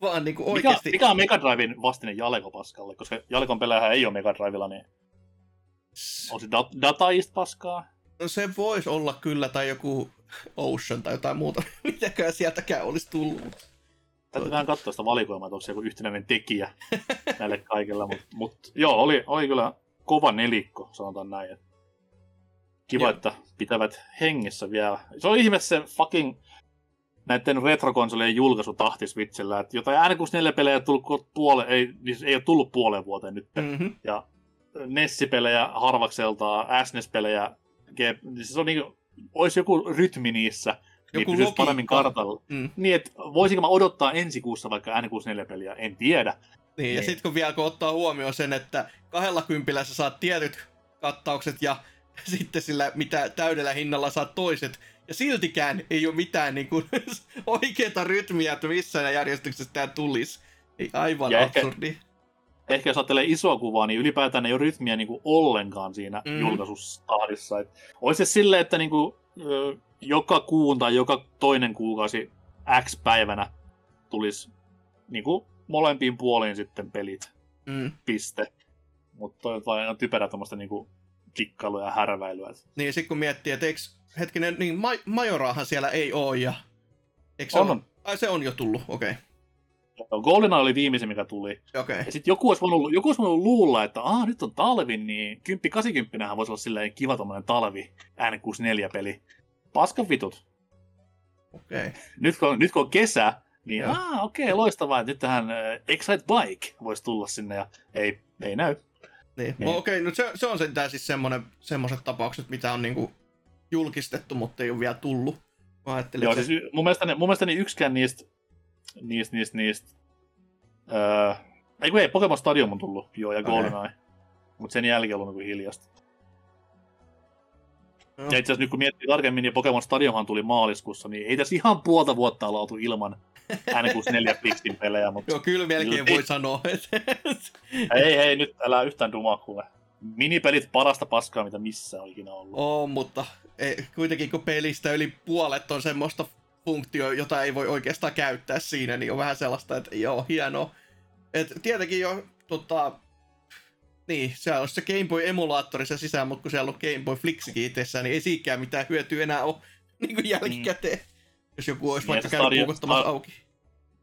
vaan niinku mikä, oikeasti... mikä on Mega Driven vastine Jaleko Paskalle? Koska Jalekon pelejä ei ole Mega Drivella, niin on se dat- dataist paskaa? No se voisi olla kyllä, tai joku Ocean tai jotain muuta, [LAUGHS] mitäkään sieltäkään olisi tullut. Täytyy vähän katsoa sitä valikoimaa, että onko se joku yhtenäinen tekijä [LAUGHS] näille kaikilla. Mutta mut, joo, oli, oli kyllä kova nelikko, sanotaan näin. Et Kiva, Joo. että pitävät hengessä vielä. Se on ihme se fucking näiden retrokonsolien julkaisutahti Switchillä, että jotain N64-pelejä ei, tullut puole, ei, siis ei ole tullut puoleen vuoteen nyt. Mm-hmm. Ja Nessipelejä harvakseltaan, SNES-pelejä, G- siis se on niinku, olisi joku rytmi niissä, niin Joku pysyisi paremmin kartalla. Mm. Niin, että voisinko mä odottaa ensi kuussa vaikka N64-peliä, en tiedä. Niin, ja Niin. sitten kun vielä kun ottaa huomioon sen, että kahdella kympillä sä saat tietyt kattaukset ja [LAUGHS] sitten sillä mitä täydellä hinnalla saat toiset, ja siltikään ei ole mitään [LAUGHS] niin kuin, oikeaa rytmiä, että missään järjestyksessä tämä tulisi. Ei aivan Ja ehkä- absurdi. Ehkä jos ajattelee isoa kuvaa, niin ylipäätään ei ole rytmiä niin kuin ollenkaan siinä Mm. julkaisustahdissa. Et olisi se silleen, että niin kuin, joka kuun tai joka toinen kuukausi X päivänä tulisi niin kuin molempiin puoliin sitten pelit, Mm. piste. Mutta toi on aina typerä tuommoista niin kikkailua ja härväilyä. Niin, sitten kun miettii, että eikö, hetkinen, niin Ma- Majoraahan siellä ei ole, ja eikö se On, on. Ai se on jo tullut, okei. GoldenEye oli viimeisin, mikä tuli. Okay. Okei. Ja sitten joku olisi voinut, joku olisi voinut luulla, että Aa, nyt on talvi, niin 10-80 voisi olla silleen kiva tommonen talvi N64-peli. Paskan vitut. Okei. Nyt kun, nyt kun on kesä, niin Joo. aa, okei, okay, loistavaa, nyt tähän äh, Excite Bike voisi tulla sinne ja ei, ei näy. Niin. Niin. Okei, no se, se on sentään siis semmonen, semmoiset tapaukset, mitä on niinku julkistettu, mutta ei ole vielä tullut. Mä ajattelin, Joo, että siis mun mielestäni, mun mielestäni yksikään niistä, niistä, niistä, niistä öö, ei kun ei, Pokemon Stadium on tullut, joo, ja. GoldenEye. Mutta sen jälkeen on ollut niin hiljasta. Ja itse asiassa nyt kun miettii tarkemmin, niin Pokemon Stadionhan tuli maaliskuussa, niin ei tässä ihan puolta vuotta olla oltu ilman N64 [LAUGHS] Flixin pelejä, mutta Joo, kyllä melkein Silti. voi sanoa, että [LAUGHS] ei, ei, nyt älä yhtään dumaa kuule. Minipelit parasta paskaa, mitä missään on ikinä ollut. on, mutta ei, kuitenkin kun pelistä yli puolet on semmoista funktio, jota ei voi oikeastaan käyttää siinä, niin on vähän sellaista, että joo, hienoa. Et tietenkin jo, tota, niin, se on se Game Boy emulaattorissa sisään, mutta kun siellä on Game Boy Flixikin itsessään, niin ei siinäkään mitään hyötyä enää ole [LAUGHS] niin kuin jälkikäteen. Jos joku olisi Niin, vaikka käynyt stadion- puukottamassa sta- auki.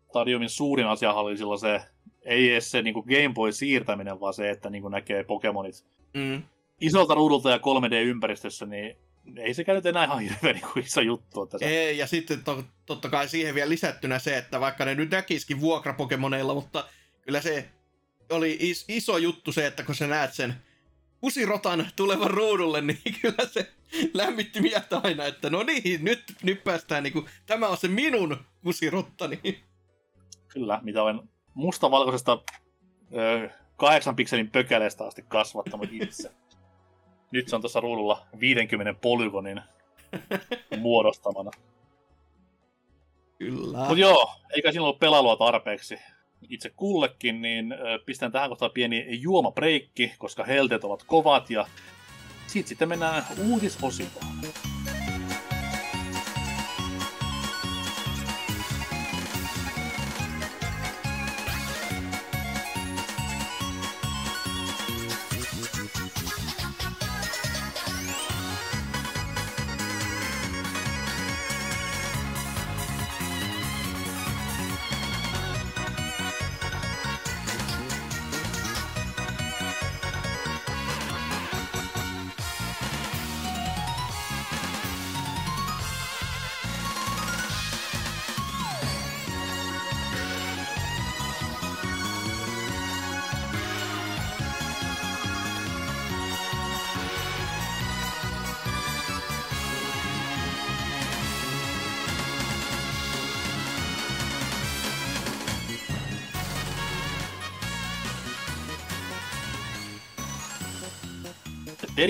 Stadiumin suurin asia oli silloin se, ei edes se niin Game Boy siirtäminen, vaan se, että niin näkee Pokemonit Mm. isolta ruudulta ja 3D-ympäristössä, niin ei se nyt enää ihan hirveän niin kuin iso juttu. Että se, Ei, ja sitten to, totta kai siihen vielä lisättynä se, että vaikka ne nyt näkisikin vuokrapokemoneilla, mutta kyllä se oli is, iso juttu se, että kun sä näet sen kusirotan tulevan ruudulle, [LAUGHS] niin kyllä se lämmitti mieltä aina, että no niin, nyt, nyt päästään niinku, tämä on se minun kusirottani. Kyllä, mitä olen mustavalkoisesta ö, kahdeksan pikselin pökäleestä asti kasvattanut itse. Nyt se on tuossa ruudulla 50 polygonin muodostamana. Kyllä. Mutta joo, eikä siinä ollut pelailua tarpeeksi itse kullekin, niin pistän tähän kohtaan pieni juomabreikki, koska helteet ovat kovat ja siitä sitten mennään uutisosioon.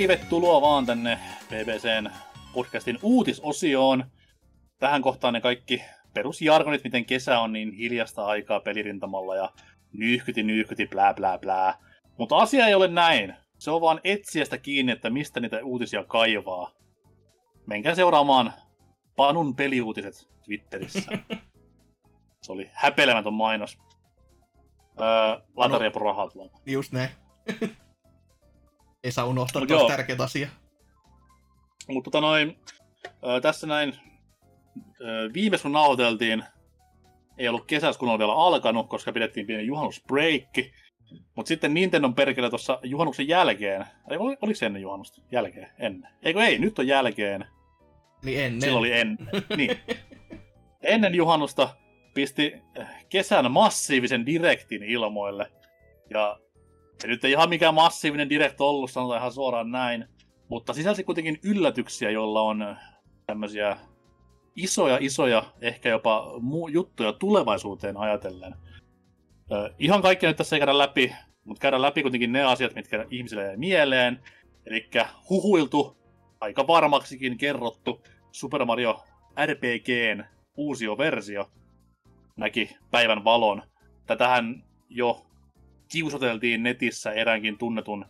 Tervetuloa vaan tänne BBCn podcastin uutisosioon. Tähän kohtaan ne kaikki perusjargonit, miten kesä on niin hiljasta aikaa pelirintamalla ja nyyhkyti, nyyhkyti, blää, blää, blää. Mutta asia ei ole näin. Se on vaan etsiästä kiinni, että mistä niitä uutisia kaivaa. Menkää seuraamaan Panun peliuutiset Twitterissä. Se oli häpeilemätön mainos. Öö, latari no, rahat Just ne. Ei saa unohtaa Mut tuosta tärkeät asia. Mutta tota noin, tässä näin, viimeis kun nauhoiteltiin, ei ollut kesässä kun oli vielä alkanut, koska pidettiin pieni juhannusbreikki. Mutta sitten Nintendo perkele tuossa juhannuksen jälkeen, ei, oli, oliko se ennen juhannusta? Jälkeen? Ennen. Eikö ei, nyt on jälkeen. Niin ennen. Silloin oli ennen. niin. Ennen juhannusta pisti kesän massiivisen direktin ilmoille. Ja se nyt ei ihan mikään massiivinen direct ollut, sanotaan ihan suoraan näin. Mutta sisälsi kuitenkin yllätyksiä, joilla on tämmöisiä isoja, isoja, ehkä jopa mu- juttuja tulevaisuuteen ajatellen. Ö, ihan kaikki nyt tässä ei käydä läpi, mutta käydään läpi kuitenkin ne asiat, mitkä ihmisille jäi mieleen. Eli huhuiltu, aika varmaksikin kerrottu Super Mario RPGn uusio versio näki päivän valon. Tätähän jo kiusoteltiin netissä eräänkin tunnetun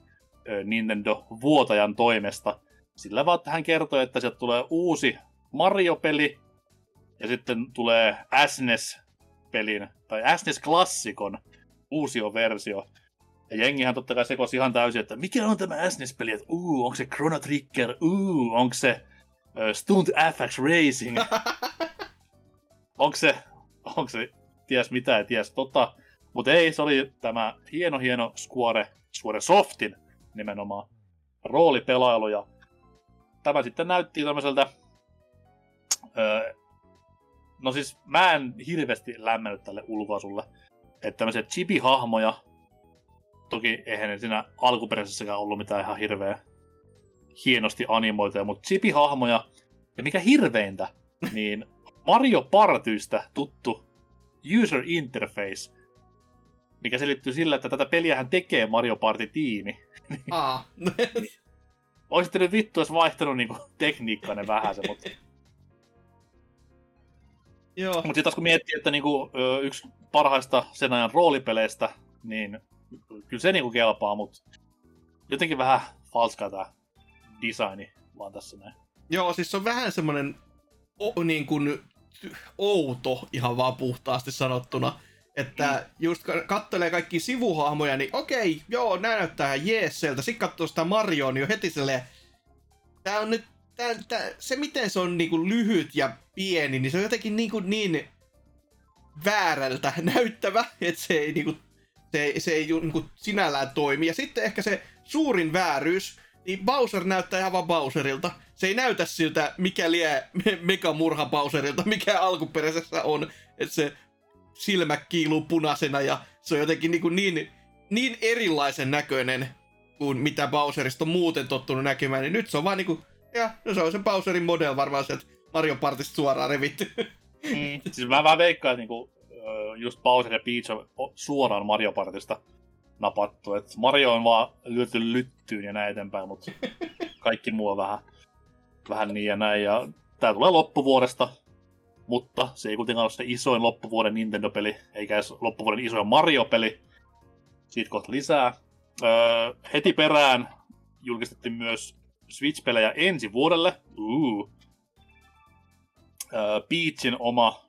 Nintendo-vuotajan toimesta. Sillä vaan hän kertoi, että sieltä tulee uusi Mario-peli, ja sitten tulee SNES-pelin, tai SNES-klassikon uusio versio. Ja jengihän totta kai sekoisi ihan täysin, että mikä on tämä SNES-peli, että uu, onko se Chrono Trigger, uu, onko se uh, Stunt FX Racing, [LAUGHS] onko se, onko se, ties mitä ja ties tota. Mutta ei, se oli tämä hieno hieno Square, Square Softin nimenomaan roolipelailu. Ja tämä sitten näytti tämmöiseltä... Öö, no siis mä en hirveästi lämmennyt tälle ulkoasulle. Että tämmöisiä chibi-hahmoja, toki eihän ne siinä alkuperäisessäkään ollut mitään ihan hirveä hienosti animoituja, mutta chibi-hahmoja, ja mikä hirveintä, niin Mario Partystä tuttu user interface mikä selittyy sillä, että tätä peliähän tekee Mario Party-tiimi. Aa. [LAUGHS] Olisitte nyt vittu, jos vaihtanut niinku tekniikkainen vähän se, mutta... [LAUGHS] Joo. Mutta sitten taas kun miettii, että niinku, yksi parhaista sen ajan roolipeleistä, niin kyllä se niinku kelpaa, mutta jotenkin vähän falskaa tämä designi vaan tässä näin. Joo, siis se on vähän semmoinen o, niin kuin, outo ihan vaan puhtaasti sanottuna. Että mm. just kattelee kaikki sivuhahmoja, niin okei, joo, nää näyttää jeeseltä. Sitten katsoo sitä Marioa, niin jo heti silleen, tää on nyt, tää, tää, se miten se on niinku lyhyt ja pieni, niin se on jotenkin niinku niin väärältä [LAUGHS] näyttävä, että se ei niinku, se, se ei niinku sinällään toimi. Ja sitten ehkä se suurin vääryys, niin Bowser näyttää ihan vaan Bowserilta. Se ei näytä siltä, mikä lie mega murha Bowserilta, mikä alkuperäisessä on. Että se silmä kiiluu punaisena ja se on jotenkin niin, kuin niin, niin erilaisen näköinen kuin mitä Bowserista on muuten tottunut näkemään, niin nyt se on vaan niinku, ja no se on se Bowserin model varmaan sieltä Mario Partista suoraan revitty. Mm. [LAUGHS] siis mä vähän veikkaan, että niinku, just Bowser ja Peach on suoraan Mario Partista napattu. Et Mario on vaan lyöty lyttyyn ja näin eteenpäin, mutta [LAUGHS] kaikki muu on vähän, vähän niin ja näin. Ja tää tulee loppuvuodesta, mutta se ei kuitenkaan ole se isoin loppuvuoden Nintendo-peli, eikä edes loppuvuoden isoin Mario-peli. Siitä kohta lisää. Öö, heti perään julkistettiin myös Switch-pelejä ensi vuodelle. Uh. Öö, Peachin oma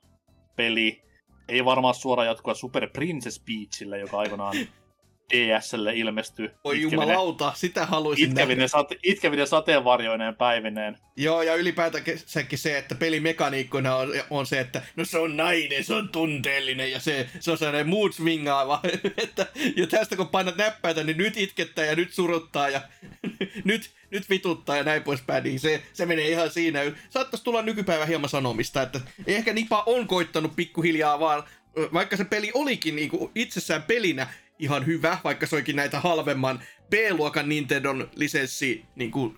peli. Ei varmaan suora jatkoa Super Princess Peachille, joka aikanaan [LAUGHS] DSlle ilmestyi. Oi jumalauta, sitä haluaisin itkevinen, sate, itkevinen sateenvarjoineen päivineen. Joo, ja ylipäätään sekin se, että pelimekaniikkona on, on se, että no se on nainen, se on tunteellinen ja se, se on sellainen mood swingaava. [LAUGHS] että, ja tästä kun painat näppäitä, niin nyt itkettää ja nyt suruttaa ja [LAUGHS] nyt, nyt vituttaa ja näin poispäin, niin se, se menee ihan siinä. Saattaisi tulla nykypäivä hieman sanomista, että ehkä Nipa on koittanut pikkuhiljaa vaan, vaikka se peli olikin niin kuin itsessään pelinä ihan hyvä, vaikka se olikin näitä halvemman B-luokan Nintendon lisenssi niin kuin,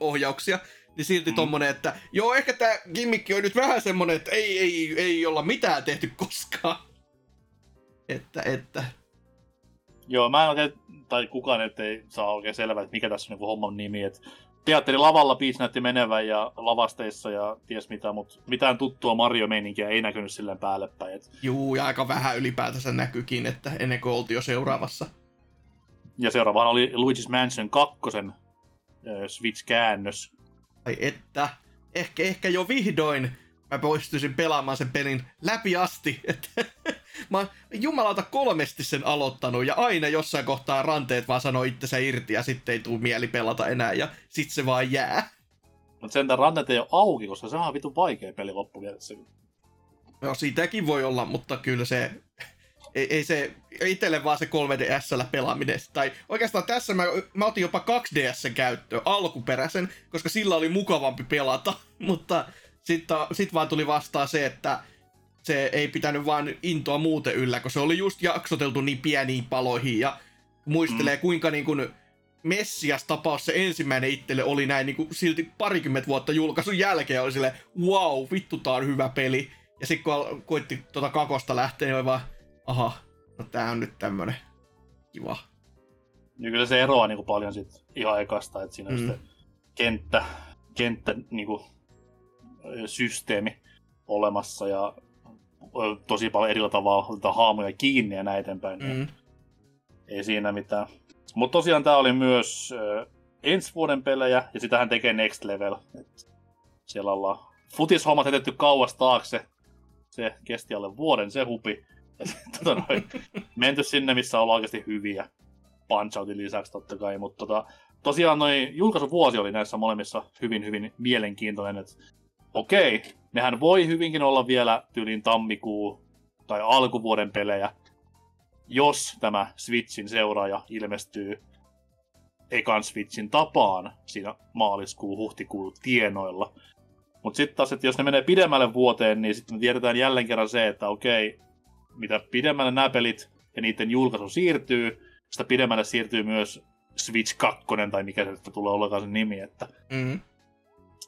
ohjauksia, niin silti mm. tommonen, että joo, ehkä tämä gimmikki on nyt vähän semmonen, että ei, ei, ei olla mitään tehty koskaan. Että, että... Joo, mä en oikein, tai kukaan nyt ei saa oikein selvää, että mikä tässä on niin homman nimi, että teatteri lavalla Peach näytti menevän ja lavasteissa ja ties mitä, mutta mitään tuttua Mario-meininkiä ei näkynyt silleen päälle päin. Et... Juu, ja aika vähän ylipäätänsä näkyykin, että ennen kuin oltiin jo seuraavassa. Ja seuraavaan oli Luigi's Mansion 2 äh, Switch-käännös. Ai että, ehkä, ehkä jo vihdoin mä poistuisin pelaamaan sen pelin läpi asti. Että [LAUGHS] mä oon jumalauta kolmesti sen aloittanut ja aina jossain kohtaa ranteet vaan sanoo itsensä irti ja sitten ei tule mieli pelata enää ja sit se vaan jää. Mutta sentään ranteet ei ole auki, koska se on vitu vaikea peli loppuvielessä. No siitäkin voi olla, mutta kyllä se ei, ei se, itselle vaan se 3DSllä pelaaminen. Tai oikeastaan tässä mä, mä otin jopa 2DS käyttöön, alkuperäisen, koska sillä oli mukavampi pelata. [LAUGHS] Mutta sitten sit vaan tuli vastaan se, että se ei pitänyt vaan intoa muuten yllä, kun se oli just jaksoteltu niin pieniin paloihin ja muistelee mm. kuinka niin kuin Messias-tapaus se ensimmäinen itselle oli näin niin kuin silti parikymmentä vuotta julkaisun jälkeen oli sille wow, vittu tää on hyvä peli. Ja sitten kun koitti tuota kakosta lähteä, niin oli vaan, aha, no tää on nyt tämmönen kiva. Niin kyllä se eroaa niin kuin paljon sit ihan ekasta, että siinä mm. on sitten kenttä, kenttä niin kuin, systeemi olemassa ja tosi paljon erillä tavalla otetaan haamuja kiinni ja näin eteenpäin. Mm. Ei siinä mitään. Mutta tosiaan tämä oli myös äh, ensi vuoden pelejä, ja sitähän tekee Next Level. Et siellä ollaan futishommat jätetty kauas taakse. Se kesti alle vuoden, se hupi. Ja [LAUGHS] tota noin, menty sinne, missä ollaan oikeasti hyviä. Punch Outin lisäksi totta kai, mutta tota, tosiaan noin julkaisuvuosi oli näissä molemmissa hyvin, hyvin mielenkiintoinen. Et, okei, nehän voi hyvinkin olla vielä tyylin tammikuu tai alkuvuoden pelejä, jos tämä Switchin seuraaja ilmestyy ekan Switchin tapaan siinä maaliskuu huhtikuun tienoilla. Mutta sitten taas, että jos ne menee pidemmälle vuoteen, niin sitten me tiedetään jälleen kerran se, että okei, mitä pidemmälle nämä pelit ja niiden julkaisu siirtyy, sitä pidemmälle siirtyy myös Switch 2, tai mikä se tulee ollakaan sen nimi, että mm-hmm.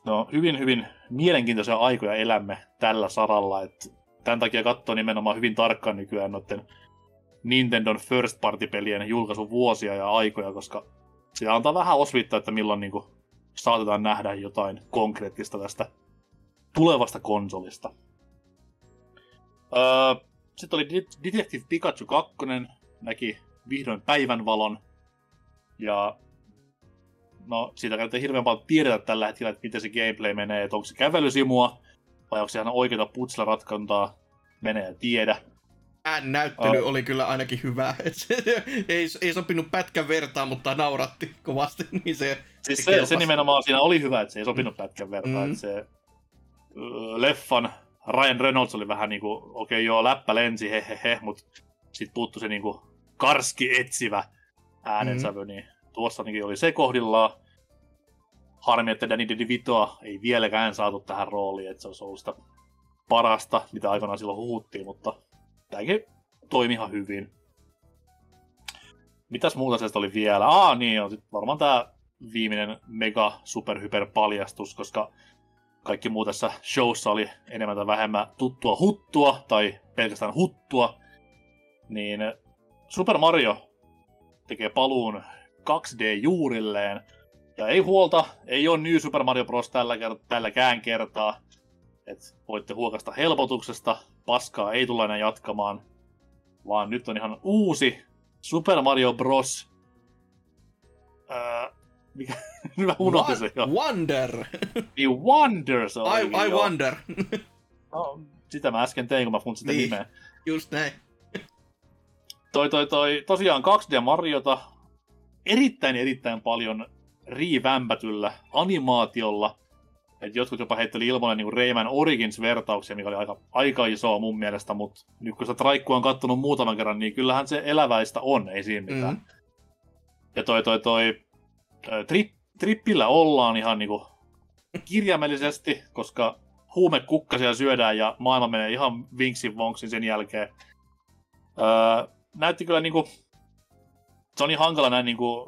No, hyvin, hyvin mielenkiintoisia aikoja elämme tällä saralla, että tämän takia katsoo nimenomaan hyvin tarkkaan nykyään noiden Nintendon first party-pelien julkaisuvuosia ja aikoja, koska se antaa vähän osvittaa, että milloin niin kuin, saatetaan nähdä jotain konkreettista tästä tulevasta konsolista. Öö, sitten oli Detective Pikachu 2, näki vihdoin päivänvalon. Ja no siitä ei hirveän paljon tiedetä tällä hetkellä, että miten se gameplay menee, että onko se kävelysimua, vai onko se ihan oikeita putsla menee ja tiedä. Näyttely uh, oli kyllä ainakin hyvä. [LAUGHS] Se, ei, ei sopinut pätkän vertaa, mutta nauratti kovasti. [LAUGHS] Niin se, siis se, se, nimenomaan siinä oli hyvä, että se ei sopinut mm. pätkän vertaa. Mm. Se leffan Ryan Reynolds oli vähän niinku, okei okay, joo, läppä lensi, he, he, he mutta sitten puuttu se niinku karski etsivä äänensävy, mm. niin tuossa oli se kohdillaan. Harmi, että Danny DeVitoa ei vieläkään saatu tähän rooliin, että se olisi ollut sitä parasta, mitä aikanaan silloin huhuttiin, mutta tämäkin toimi ihan hyvin. Mitäs muuta se oli vielä? Aa, niin on sitten varmaan tämä viimeinen mega superhyper paljastus, koska kaikki muu tässä showssa oli enemmän tai vähemmän tuttua huttua, tai pelkästään huttua, niin Super Mario tekee paluun 2D-juurilleen. Ja ei huolta, ei ole New Super Mario Bros. tällä kert- tälläkään kertaa. Et voitte huokasta helpotuksesta, paskaa ei tulla enää jatkamaan. Vaan nyt on ihan uusi Super Mario Bros. Öö, mikä? Mä unohdin se jo. Wonder! Niin Wonder se I, I wonder. No, sitä mä äsken tein, kun mä funtsin Niin. nimeä. Just näin. Toi, toi, toi, tosiaan 2D Mariota erittäin erittäin paljon riivämpätyllä animaatiolla. Et jotkut jopa heitteli ilmoille niin Rayman Origins-vertauksia, mikä oli aika, aika isoa mun mielestä, mutta nyt kun sitä traikkua on kattonut muutaman kerran, niin kyllähän se eläväistä on, ei siinä mitään. Mm. Ja toi, toi, toi ö, tri, trippillä ollaan ihan niinku kirjaimellisesti, koska huumekukkasia syödään ja maailma menee ihan vinksin vonksin sen jälkeen. Öö, näytti kyllä niinku... Se on niin hankala näin niinku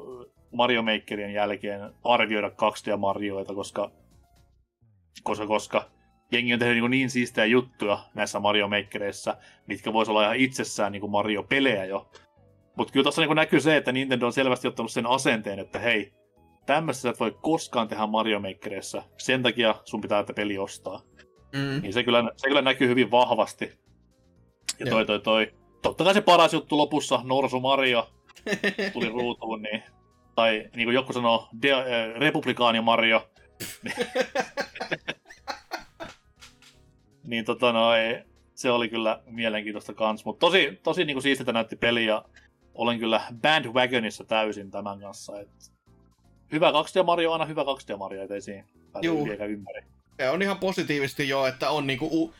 Mario Makerien jälkeen arvioida 2D Marioita, koska, koska, koska jengi on tehnyt niin, niin siistejä juttuja näissä Mario Makereissa, mitkä vois olla ihan itsessään niin Mario-pelejä jo. Mutta kyllä tuossa niin näkyy se, että Nintendo on selvästi ottanut sen asenteen, että hei, tämmöistä sä et voi koskaan tehdä Mario Makereissa, sen takia sun pitää että peli ostaa. Mm. Niin se kyllä, se kyllä näkyy hyvin vahvasti. Ja toi, toi, toi. Totta kai se paras juttu lopussa, Norsu Mario, tuli ruutuun, niin, tai niin kuin joku sanoo, de, äh, Republikaani Mario. [LAUGHS] niin tota noin, se oli kyllä mielenkiintoista kans, mutta tosi, tosi niin kuin siistiltä näytti peli ja olen kyllä bandwagonissa täysin tämän kanssa. Et hyvä 2D Mario aina hyvä 2D Mario, ettei siinä pääse ympäri. Se on ihan positiivisesti jo, että on niinku, u,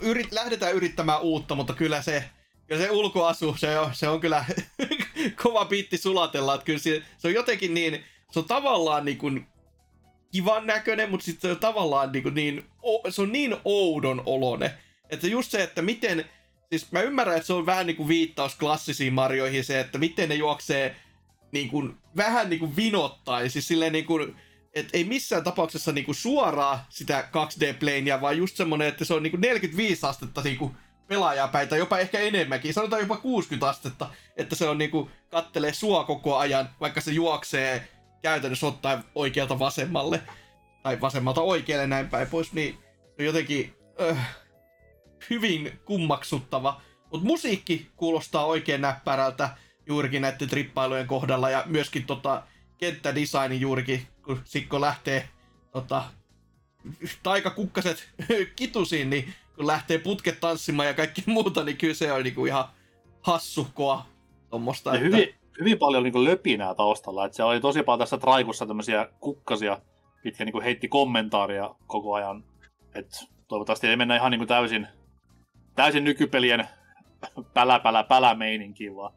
yrit, lähdetään yrittämään uutta, mutta kyllä se, kyllä se ulkoasu, se on, se on kyllä [LAUGHS] kova biitti sulatella, että kyllä se, se on jotenkin niin, se on tavallaan niin kuin kivan näköinen, mutta sitten se on tavallaan niin, kuin niin se on niin oudon olone, että just se, että miten, siis mä ymmärrän, että se on vähän niin kuin viittaus klassisiin Marioihin se, että miten ne juoksee niin kuin, vähän niin kuin vinottain, siis silleen niin kuin, et ei missään tapauksessa niinku suoraan sitä 2D-planea, vaan just semmonen, että se on niinku 45 astetta niinku pelaajaa tai jopa ehkä enemmänkin, sanotaan jopa 60 astetta, että se on niinku kattelee sua koko ajan, vaikka se juoksee käytännössä ottaen oikealta vasemmalle, tai vasemmalta oikealle näin päin pois, niin se on jotenkin äh, hyvin kummaksuttava. Mutta musiikki kuulostaa oikein näppärältä juurikin näiden trippailujen kohdalla, ja myöskin tota, kenttädesigni juurikin, kun Sikko lähtee tota, taikakukkaset [LAUGHS] kitusiin, niin kun lähtee putket tanssimaan ja kaikki [LAUGHS] muuta, niin kyllä se on niinku ihan hassukkoa tommosta. Ja hyvin, hyvin paljon niin löpinää taustalla. Että siellä oli tosi paljon tässä traikussa tämmöisiä kukkasia, mitkä niin heitti kommentaaria koko ajan. Et toivottavasti ei mennä ihan niin täysin, täysin nykypelien [LAUGHS] pälä, pälä, pälä meininkiin, vaan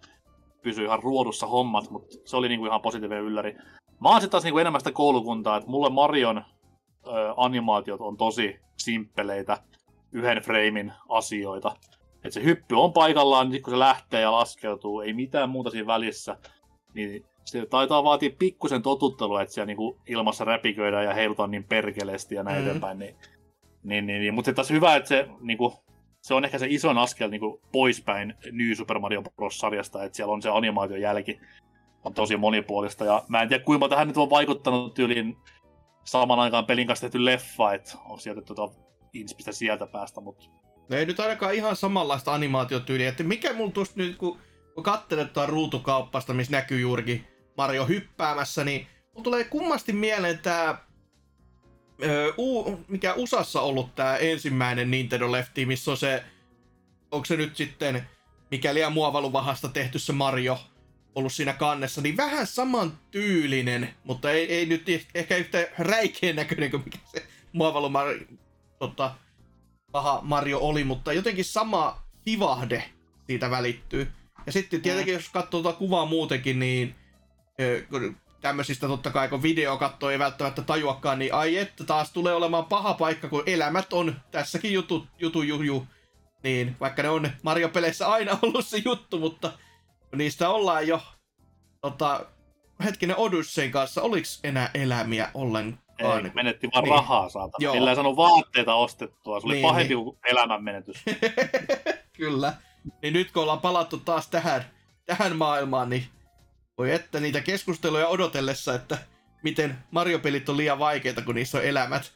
pysyy ihan ruodussa hommat, mutta se oli niin ihan positiivinen ylläri. Mä oon sitten taas niin enemmän sitä koulukuntaa, että mulle Marion ö, animaatiot on tosi simppeleitä, yhden freimin asioita. Että se hyppy on paikallaan, niin kun se lähtee ja laskeutuu, ei mitään muuta siinä välissä. Niin se taitaa vaatia pikkusen totuttelua, että siellä niinku ilmassa räpiköidään ja heilutaan niin perkeleesti ja näin Mm. mm. eteenpäin. Niin, niin, niin, niin. Mutta taas hyvä, että se, niinku, se on ehkä se ison askel niinku, poispäin New Super Mario Bros. sarjasta, että siellä on se animaation jälki on tosi monipuolista. Ja mä en tiedä, kuinka tähän nyt on vaikuttanut tyyliin saman aikaan pelin kanssa tehty leffa, että on sieltä tuota inspistä sieltä päästä, mutta No ei nyt ainakaan ihan samanlaista animaatiotyyliä, että mikä mulla tuosta nyt, kun, kun katselet tuon ruutukauppasta, missä näkyy juurikin Mario hyppäämässä, niin mulla tulee kummasti mieleen tää, ö, U, mikä USAssa ollut tää ensimmäinen Nintendo Lefti, missä on se, onko se nyt sitten, mikäli muovaluvahasta tehty se Mario, ollut siinä kannessa, niin vähän saman tyylinen, mutta ei, ei nyt ehkä yhtä räikeän näköinen kuin mikä se muovalu Mario, tota, paha Mario oli, mutta jotenkin sama vivahde siitä välittyy. Ja sitten tietenkin, jos katsoo tuota kuvaa muutenkin, niin tämmöisistä totta kai, kun video katsoo, ei välttämättä tajuakaan, niin ai että taas tulee olemaan paha paikka, kun elämät on tässäkin jutu, jutu juju. Niin, vaikka ne on Mario-peleissä aina [LAUGHS] ollut se juttu, mutta niistä ollaan jo tota, hetkinen Odyssein kanssa, oliks enää elämiä ollenkaan? Ei, menetti vaan Niin. niin. rahaa saatana. Joo. Millä ei saanut vaatteita ostettua. Se oli Niin, niin, pahempi kuin elämän menetys. [LAUGHS] Kyllä. Niin nyt kun ollaan palattu taas tähän, tähän maailmaan, niin Voi että niitä keskusteluja odotellessa, että miten Mario-pelit on liian vaikeita, kun niissä on elämät.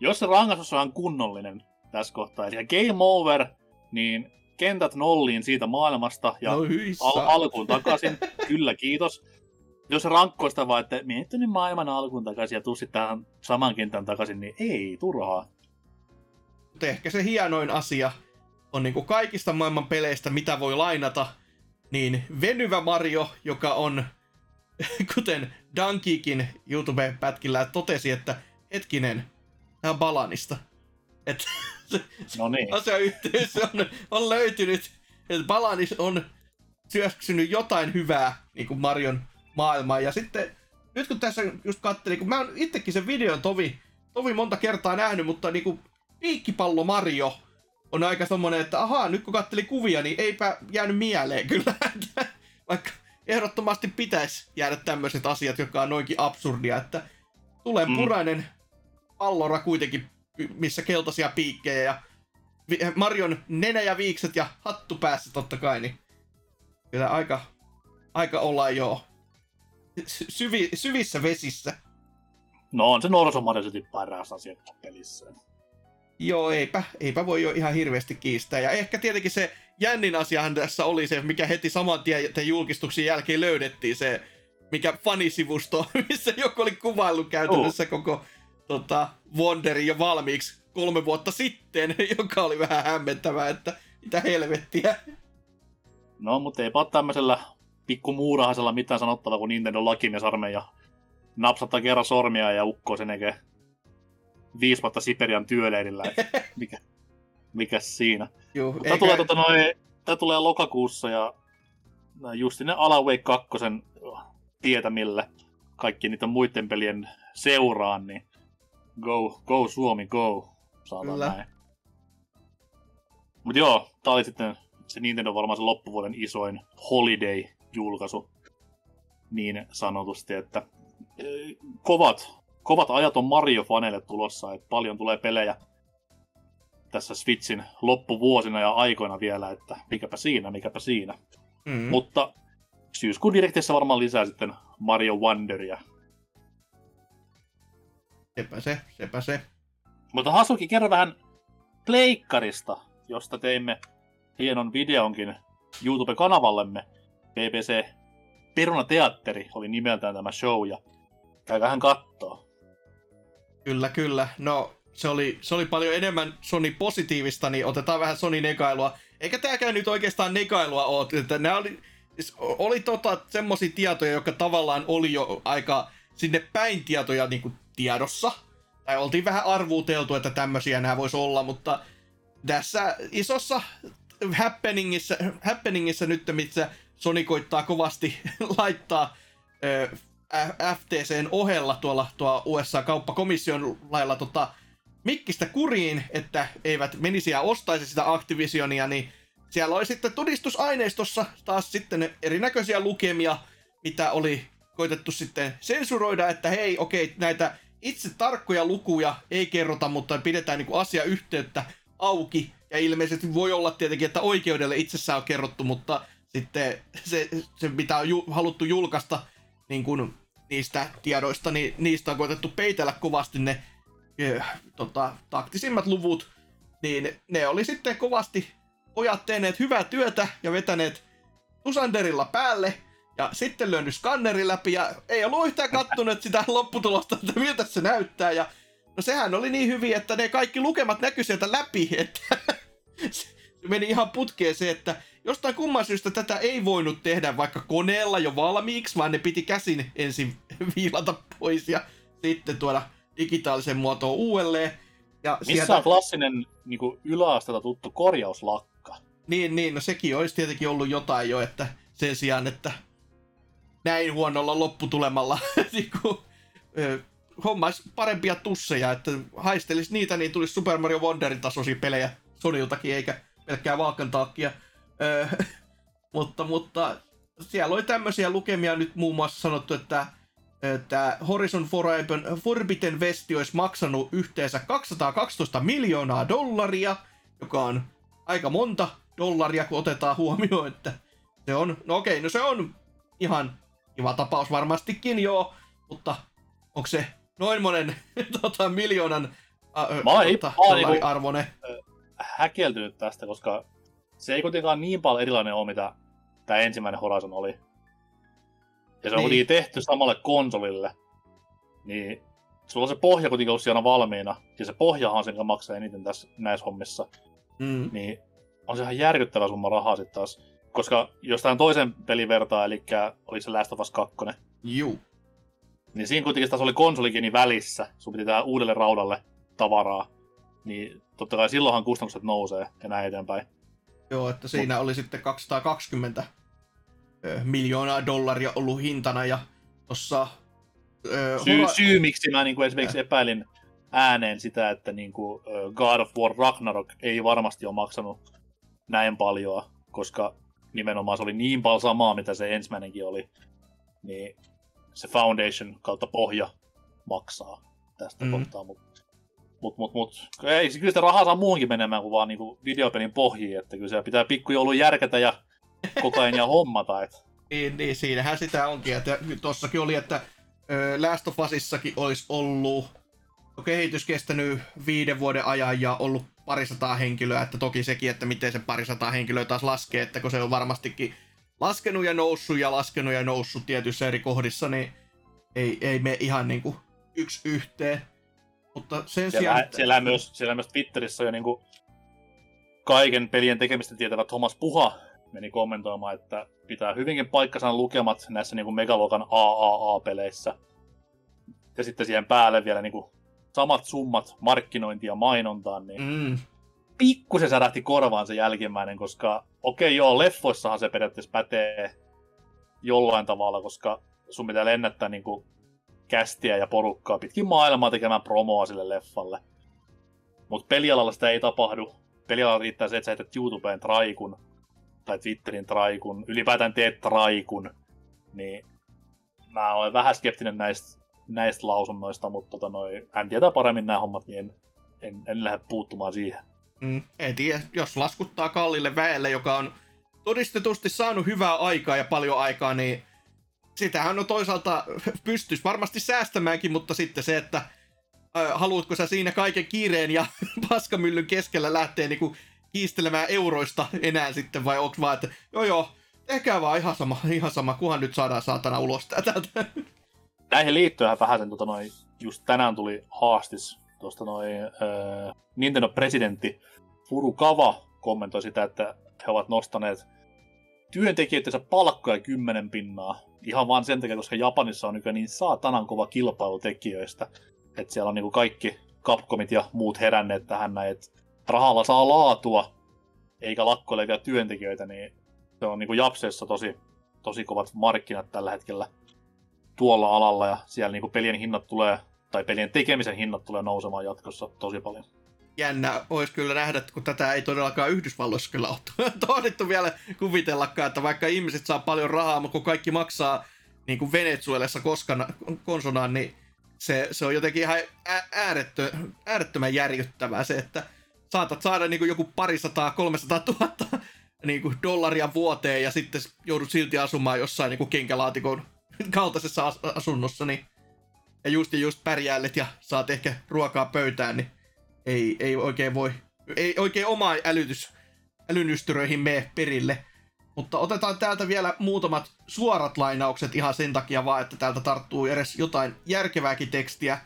Jos se rangaistus on kunnollinen tässä kohtaa, eli game over, niin kentät nolliin siitä maailmasta ja no al- alkuun takaisin. [LAUGHS] Kyllä, kiitos. Jos rankkoista vaan, että mietty nyt maailman alkuun takaisin ja tuu tähän saman kentän takaisin, niin ei, turhaa. Mutta ehkä se hienoin asia on niinku kaikista maailman peleistä, mitä voi lainata, niin venyvä Mario, joka on, [LAUGHS] kuten Dankikin YouTube-pätkillä totesi, että hetkinen, tämä on Balanista. Että [LAUGHS] no niin. asiayhteys on, on löytynyt, että Balanis on syöksynyt jotain hyvää niin kuin Marion maailmaan. Ja sitten, nyt kun tässä just katselin, kun mä oon itsekin sen videon tovi, tovi monta kertaa nähnyt, mutta niin kuin piikkipallo Mario on aika semmonen, että ahaa, nyt kun katselin kuvia, niin eipä jäänyt mieleen kyllä. [LAUGHS] Vaikka ehdottomasti pitäisi jäädä tämmöiset asiat, jotka on noinkin absurdia, että tulee mm. purainen pallora kuitenkin, missä keltaisia piikkejä ja Marion nenä ja viikset ja hattu päässä totta kai, niin kyllä aika, aika ollaan jo syvi, syvissä vesissä. No on se Mario paras asia pelissä. Joo, eipä, eipä voi jo ihan hirveästi kiistää. Ja ehkä tietenkin se jännin asiahan tässä oli se, mikä heti saman tien julkistuksen jälkeen löydettiin, se mikä fanisivusto, [LAUGHS] missä joku oli kuvaillut käytännössä oh. koko tota, Wonderin jo valmiiksi kolme vuotta sitten, [LAUGHS] joka oli vähän hämmentävää, että mitä helvettiä. No, mutta ei ole tämmöisellä pikku muurahasella mitään sanottavaa, kun Nintendo lakimies armeija napsattaa kerran sormia ja ukkoo sen eikä viisi vuotta Siperian työleirillä. [LAUGHS] mikä, mikä siinä? Juh, eikä... tämä, tulee, tota, noin, tämä tulee lokakuussa ja just ne Alan Wake 2 tietämille kaikki niiden muiden pelien seuraan, niin go, go Suomi, go. Saadaan Kyllä. näin. Mut joo, tää oli sitten se Nintendo varmaan se loppuvuoden isoin holiday-julkaisu. Niin sanotusti, että kovat kovat ajat on Mario-faneille tulossa, että paljon tulee pelejä tässä Switchin loppuvuosina ja aikoina vielä, että mikäpä siinä, mikäpä siinä. Mm-hmm. Mutta syyskuun direktissä varmaan lisää sitten Mario Wonderia. Sepä se, sepä se. Mutta Hasuki, kerro vähän Pleikkarista, josta teimme hienon videonkin YouTube-kanavallemme. BBC Peruna Teatteri oli nimeltään tämä show, ja käykää kattoo. Kyllä, kyllä. No, se oli, se oli paljon enemmän Sony positiivista, niin otetaan vähän Sony negailua. Eikä tääkään nyt oikeastaan negailua ole, että nämä oli, siis oli tota semmosia tietoja, jotka tavallaan oli jo aika sinne päin tietoja niin kuin tiedossa. Tai oltiin vähän arvuuteltu, että tämmöisiä nämä voisi olla, mutta tässä isossa happeningissa, happeningissa nyt, missä Sony koittaa kovasti [LAUGHS] laittaa FTCn ohella tuolla tuo USA-kauppakomission lailla tota, mikkistä kuriin, että eivät menisi ja ostaisi sitä Activisionia, niin siellä oli sitten todistusaineistossa taas sitten erinäköisiä lukemia, mitä oli koitettu sitten sensuroida, että hei, okei, näitä itse tarkkoja lukuja ei kerrota, mutta pidetään niin asiayhteyttä auki. Ja ilmeisesti voi olla tietenkin, että oikeudelle itsessään on kerrottu, mutta sitten se, se mitä on ju, haluttu julkaista niin kuin niistä tiedoista, niin niistä on koetettu peitellä kovasti ne äh, tota, taktisimmat luvut, niin ne oli sitten kovasti pojat tehneet hyvää työtä ja vetäneet Tusanderilla päälle, ja sitten lyönyt skanneri läpi, ja ei ollut yhtään kattunut sitä lopputulosta, että miltä se näyttää, ja no sehän oli niin hyvin, että ne kaikki lukemat näkyi sieltä läpi, että [LAUGHS] se meni ihan putkeen se, että jostain kumman syystä tätä ei voinut tehdä vaikka koneella jo valmiiksi, vaan ne piti käsin ensin [LAUGHS] viilata pois ja sitten tuoda digitaalisen muotoon uudelleen. Ja Missä sieltä... on klassinen niin yläasteella tuttu korjauslakka? Niin, niin, no sekin olisi tietenkin ollut jotain jo, että sen sijaan, että näin huonolla lopputulemalla [LAUGHS] niin kuin, hommaisi parempia tusseja, että haistelisi niitä, niin tulisi Super Mario Wonderin tasoisia pelejä Soniltakin, eikä pelkkää Valkan takia. Öö, [LAUGHS] mutta, mutta siellä oli tämmöisiä lukemia nyt muun muassa sanottu, että, että Horizon Forbidden, Forbidden West olisi maksanut yhteensä 212 miljoonaa dollaria, joka on aika monta dollaria, kun otetaan huomioon, että se on, no okei, no se on ihan kiva tapaus varmastikin joo, mutta onko se noin monen [LAUGHS] tota, miljoonan mä oon tota, niinku, arvone? häkeltynyt tästä, koska se ei kuitenkaan niin paljon erilainen ole, mitä tämä ensimmäinen Horizon oli. Ja se on niin. tehty samalle konsolille. Niin sulla on se pohja kuitenkin ollut siellä valmiina. Ja se pohjahan on sen, joka maksaa eniten tässä näissä hommissa. Mm. Niin on se ihan järkyttävä summa rahaa sitten taas. Koska jos tämän toisen pelin vertaa, eli oli se Last of Us 2. Juu. Niin siinä kuitenkin taas oli konsolikini välissä. Sun piti tehdä uudelle raudalle tavaraa. Niin totta kai silloinhan kustannukset nousee ja näin eteenpäin. Joo, että siinä oli sitten 220 miljoonaa dollaria ollut hintana ja tossa... syy, hora... syy, miksi mä niin kuin esimerkiksi epäilin ääneen sitä, että niin kuin God of War Ragnarok ei varmasti ole maksanut näin paljon, koska nimenomaan se oli niin paljon samaa, mitä se ensimmäinenkin oli, niin se Foundation kautta pohja maksaa tästä mm. kohtaa, mutta mut, mut, mut, ei, kyllä sitä rahaa saa muuhunkin menemään kuin vaan niinku videopelin pohjiin, että kyllä se pitää pikkujoulun järkätä ja koko ajan ja hommata. Et. [LAUGHS] Niin, niin, siinähän sitä onkin. Että tossakin oli, että Last of Usissakin olisi ollut kehitys kestänyt viiden vuoden ajan ja ollut parisataa henkilöä, että toki sekin, että miten se parisataa henkilöä taas laskee, että kun se on varmastikin laskenut ja noussut ja laskenut ja noussut tietyissä eri kohdissa, niin ei, ei me ihan niinku yksi yhteen. Mutta sen siellä, sijaan... Siellä, myös, siellä myös Twitterissä jo niinku kaiken pelien tekemistä tietävä Thomas Puha meni kommentoimaan, että pitää hyvinkin paikkansa lukemat näissä niinku megaluokan AAA-peleissä. Ja sitten siihen päälle vielä niinku samat summat markkinointia ja mainontaan, niin mm. pikkusen särähti korvaan se jälkimmäinen, koska okei okay, joo, leffoissahan se periaatteessa pätee jollain tavalla, koska sun pitää lennättää niinku kästiä ja porukkaa pitkin maailmaa tekemään promoa sille leffalle. Mutta pelialalla sitä ei tapahdu. Pelialalla riittää se, että sä YouTubeen traikun, tai Twitterin traikun, ylipäätään teet traikun, niin mä olen vähän skeptinen näistä, näistä lausunnoista, mutta tota noi, hän tietää paremmin nämä hommat, niin en, en, en lähde puuttumaan siihen. Mm, ei tiedä, jos laskuttaa kallille väelle, joka on todistetusti saanut hyvää aikaa ja paljon aikaa, niin sitähän on toisaalta [LAUGHS] pystys varmasti säästämäänkin, mutta sitten se, että haluatko sä siinä kaiken kiireen ja [LAUGHS] paskamyllyn keskellä lähteä niinku kiistelemään euroista enää sitten, vai onko vaan, että joo joo, tehkää vaan ihan sama, ihan sama, kunhan nyt saadaan saatana ulos tätä. [LAUGHS] Näihin liittyen vähän tota noin, just tänään tuli haastis tuosta noin äh, Nintendo presidentti Furukawa kommentoi sitä, että he ovat nostaneet työntekijöidensä palkkoja kymmenen pinnaa. Ihan vaan sen takia, koska Japanissa on nykyään niin saatanan kova kilpailu tekijöistä. Että siellä on niinku kaikki Capcomit ja muut heränneet tähän näin, että rahalla saa laatua, eikä lakkoilevia työntekijöitä, niin se on niinku Japseessa tosi, tosi kovat markkinat tällä hetkellä tuolla alalla, ja siellä niinku pelien hinnat tulee, tai pelien tekemisen hinnat tulee nousemaan jatkossa tosi paljon jännä olisi kyllä nähdä, kun tätä ei todellakaan Yhdysvalloissa kyllä ole [LAUGHS] tohdittu vielä kuvitellakaan, että vaikka ihmiset saa paljon rahaa, mutta kun kaikki maksaa niin kuin Venezuelassa koskana, konsonaan, niin se, se on jotenkin ihan äärettö, äärettömän järjyttävää se, että saatat saada niin kuin joku parisataa, kolmesataa tuhatta niin kuin dollaria vuoteen ja sitten joudut silti asumaan jossain niin kuin kenkälaatikon kaltaisessa asunnossa, niin ja just ja just pärjäilet ja saat ehkä ruokaa pöytään, niin ei, ei oikein voi, ei oikein oma älytys, älynystyröihin mene perille. Mutta otetaan täältä vielä muutamat suorat lainaukset ihan sen takia vaan, että täältä tarttuu edes jotain järkevääkin tekstiä.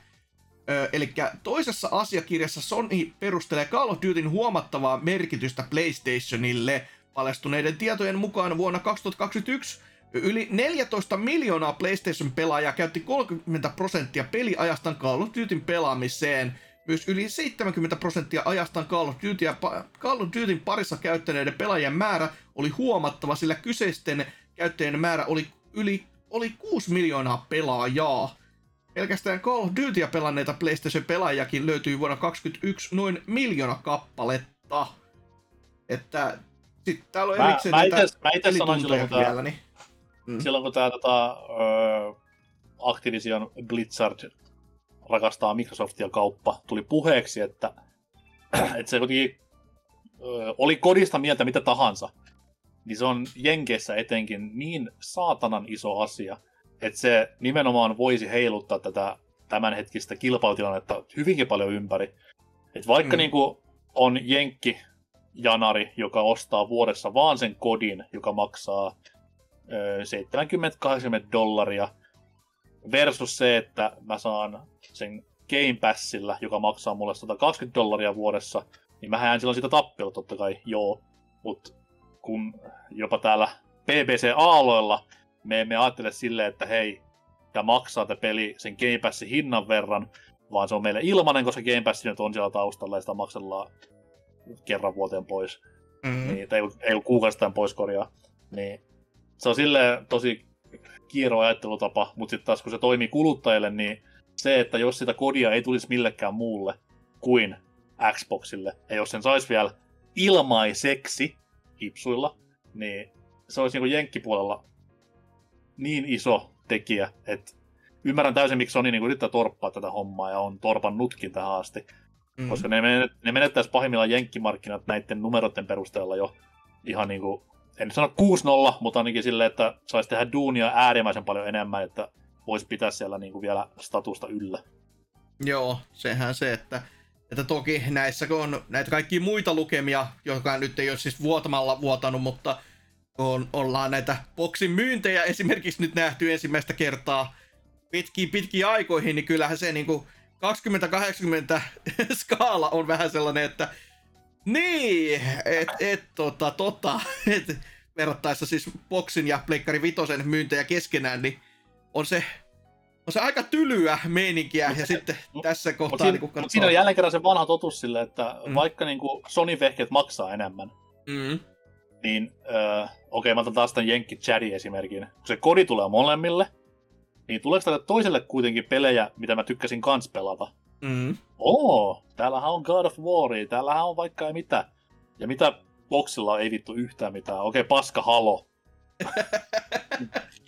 Öö, eli toisessa asiakirjassa Sony perustelee Call of Dutyn huomattavaa merkitystä PlayStationille. Paljastuneiden tietojen mukaan vuonna 2021 Yli 14 miljoonaa PlayStation-pelaajaa käytti 30 prosenttia peliajastaan Call of Dutyn pelaamiseen – myös yli 70 prosenttia ajastaan Call of, Duty ja Call of Dutyn parissa käyttäneiden pelaajien määrä oli huomattava, sillä kyseisten käyttäjien määrä oli yli oli 6 miljoonaa pelaajaa. Pelkästään Call of Dutyä pelanneita PlayStation-pelaajakin löytyi vuonna 2021 noin miljoona kappaletta. Että sitten täällä on erikseen mä, näitä mä itse sanoin silloin, kun vielä, niin... Mm. silloin kun tämä tota, uh, Activision Blizzard rakastaa Microsoftia kauppa, tuli puheeksi, että, [CLEARS THROAT] että se kuitenkin ö, oli kodista mieltä mitä tahansa, niin se on Jenkeissä etenkin niin saatanan iso asia, että se nimenomaan voisi heiluttaa tätä tämänhetkistä kilpailutilannetta hyvinkin paljon ympäri. Et vaikka mm. niin kuin on Jenkki janari, joka ostaa vuodessa vaan sen kodin, joka maksaa 70-80 dollaria, versus se, että mä saan sen Game Passilla, joka maksaa mulle 120 dollaria vuodessa, niin mä jään silloin sitä tappiolla totta kai, joo. Mutta kun jopa täällä BBC-aaloilla me emme ajattele silleen, että hei, tämä maksaa tämä peli sen Game Passin hinnan verran, vaan se on meille ilmanen, koska Game Pass nyt on siellä taustalla ja sitä maksellaan kerran vuoteen pois. Mm-hmm. Niin, ei, ei ole kuukausittain pois korjaa. Niin, se on silleen tosi kiero ajattelutapa, mutta sitten taas kun se toimii kuluttajille, niin se, että jos sitä kodia ei tulisi millekään muulle kuin Xboxille, ja jos sen saisi vielä ilmaiseksi hipsuilla, niin se olisi niin jenkkipuolella niin iso tekijä, että ymmärrän täysin, miksi Sony niin yrittää torppaa tätä hommaa ja on torpannutkin tähän asti. Mm. Koska ne, menet, ne menettäisi pahimmillaan jenkkimarkkinat näiden numeroiden perusteella jo ihan niin kuin, en sano 6-0, mutta ainakin silleen, että saisi tehdä duunia äärimmäisen paljon enemmän, että voisi pitää siellä niin kuin vielä statusta yllä. Joo, sehän se, että, että toki näissä kun on näitä kaikkia muita lukemia, jotka nyt ei ole siis vuotamalla vuotanut, mutta on, ollaan näitä boksin myyntejä esimerkiksi nyt nähty ensimmäistä kertaa pitkiin pitkiin aikoihin, niin kyllähän se niinku 20-80 [LAUGHS] skaala on vähän sellainen, että niin, et, et tota, tota, et, verrattaessa siis boksin ja Pleikkari Vitosen myyntejä keskenään, niin on se, on se aika tylyä meininkiä, ja sitten tässä kohtaa... Siinä, niin katsoo... siinä on jälleen kerran se vanha totuus sille, että mm. vaikka niin kuin Sony-vehkeet maksaa enemmän, mm. niin äh, okei, okay, mä otan taas tämän Jenkki Chadi esimerkin. Kun se kodi tulee molemmille, niin tuleeko tälle toiselle kuitenkin pelejä, mitä mä tykkäsin kans pelata? Mm. Oo, täällähän on God of War, täällähän on vaikka ja mitä. Ja mitä boksilla ei vittu yhtään mitään. Okei, paska halo. [LAUGHS]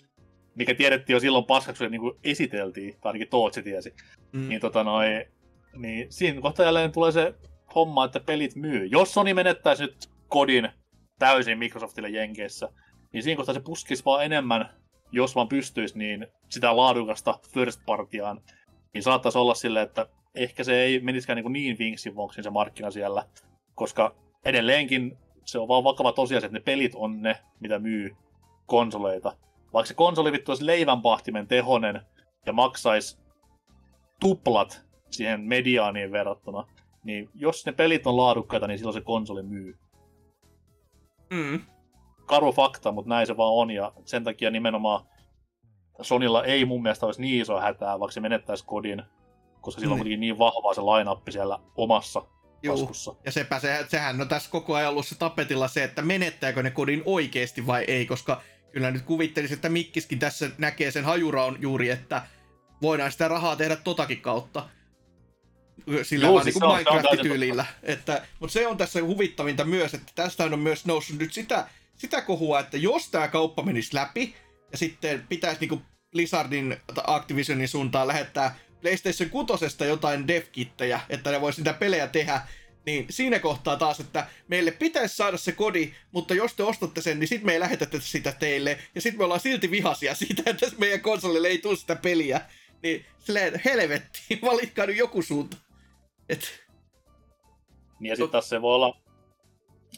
Mikä tiedettiin jo silloin paskaksi, kun se niin esiteltiin, tai ainakin Tootsi tiesi. Mm. Niin, tota noi, niin siinä kohta jälleen tulee se homma, että pelit myy. Jos Sony menettäisi nyt kodin täysin Microsoftille Jenkeissä, niin siinä kohtaa se puskisi vaan enemmän, jos vaan pystyisi, niin sitä laadukasta first partiaan, niin saattaisi olla silleen, että ehkä se ei menisikään niin, niin vinksin se markkina siellä, koska edelleenkin se on vaan vakava tosiasia, että ne pelit on ne, mitä myy konsoleita. Vaikka se konsoli vittu olisi leivänpahtimen tehonen ja maksaisi tuplat siihen mediaaniin verrattuna, niin jos ne pelit on laadukkaita, niin silloin se konsoli myy. Mm. Karu fakta, mutta näin se vaan on, ja sen takia nimenomaan Sonilla ei mun mielestä olisi niin iso hätää, vaikka se menettäisi kodin, koska sillä on niin, niin vahvaa se line siellä omassa Juu. taskussa. Ja sepä se, sehän on tässä koko ajan ollut se tapetilla se, että menettääkö ne kodin oikeasti vai ei, koska kyllä nyt kuvittelisin, että Mikkiskin tässä näkee sen hajuraun juuri, että voidaan sitä rahaa tehdä totakin kautta. Sillä Joo, vaan siis niin Minecraft-tyylillä. Että, mutta se on tässä huvittavinta myös, että tästä on myös noussut nyt sitä, sitä kohua, että jos tämä kauppa menisi läpi, ja sitten pitäisi niinku Blizzardin Activisionin suuntaan lähettää PlayStation 6 jotain devkittejä, että ne voisi niitä pelejä tehdä, niin siinä kohtaa taas, että meille pitäisi saada se kodi, mutta jos te ostatte sen, niin sitten me ei lähetetä sitä teille, ja sitten me ollaan silti vihasia siitä, että meidän konsolille ei tule sitä peliä. Niin silleen, helvetti, [LAUGHS] valitkaa nyt joku suunta. Et... Niin ja sitten taas se voi olla,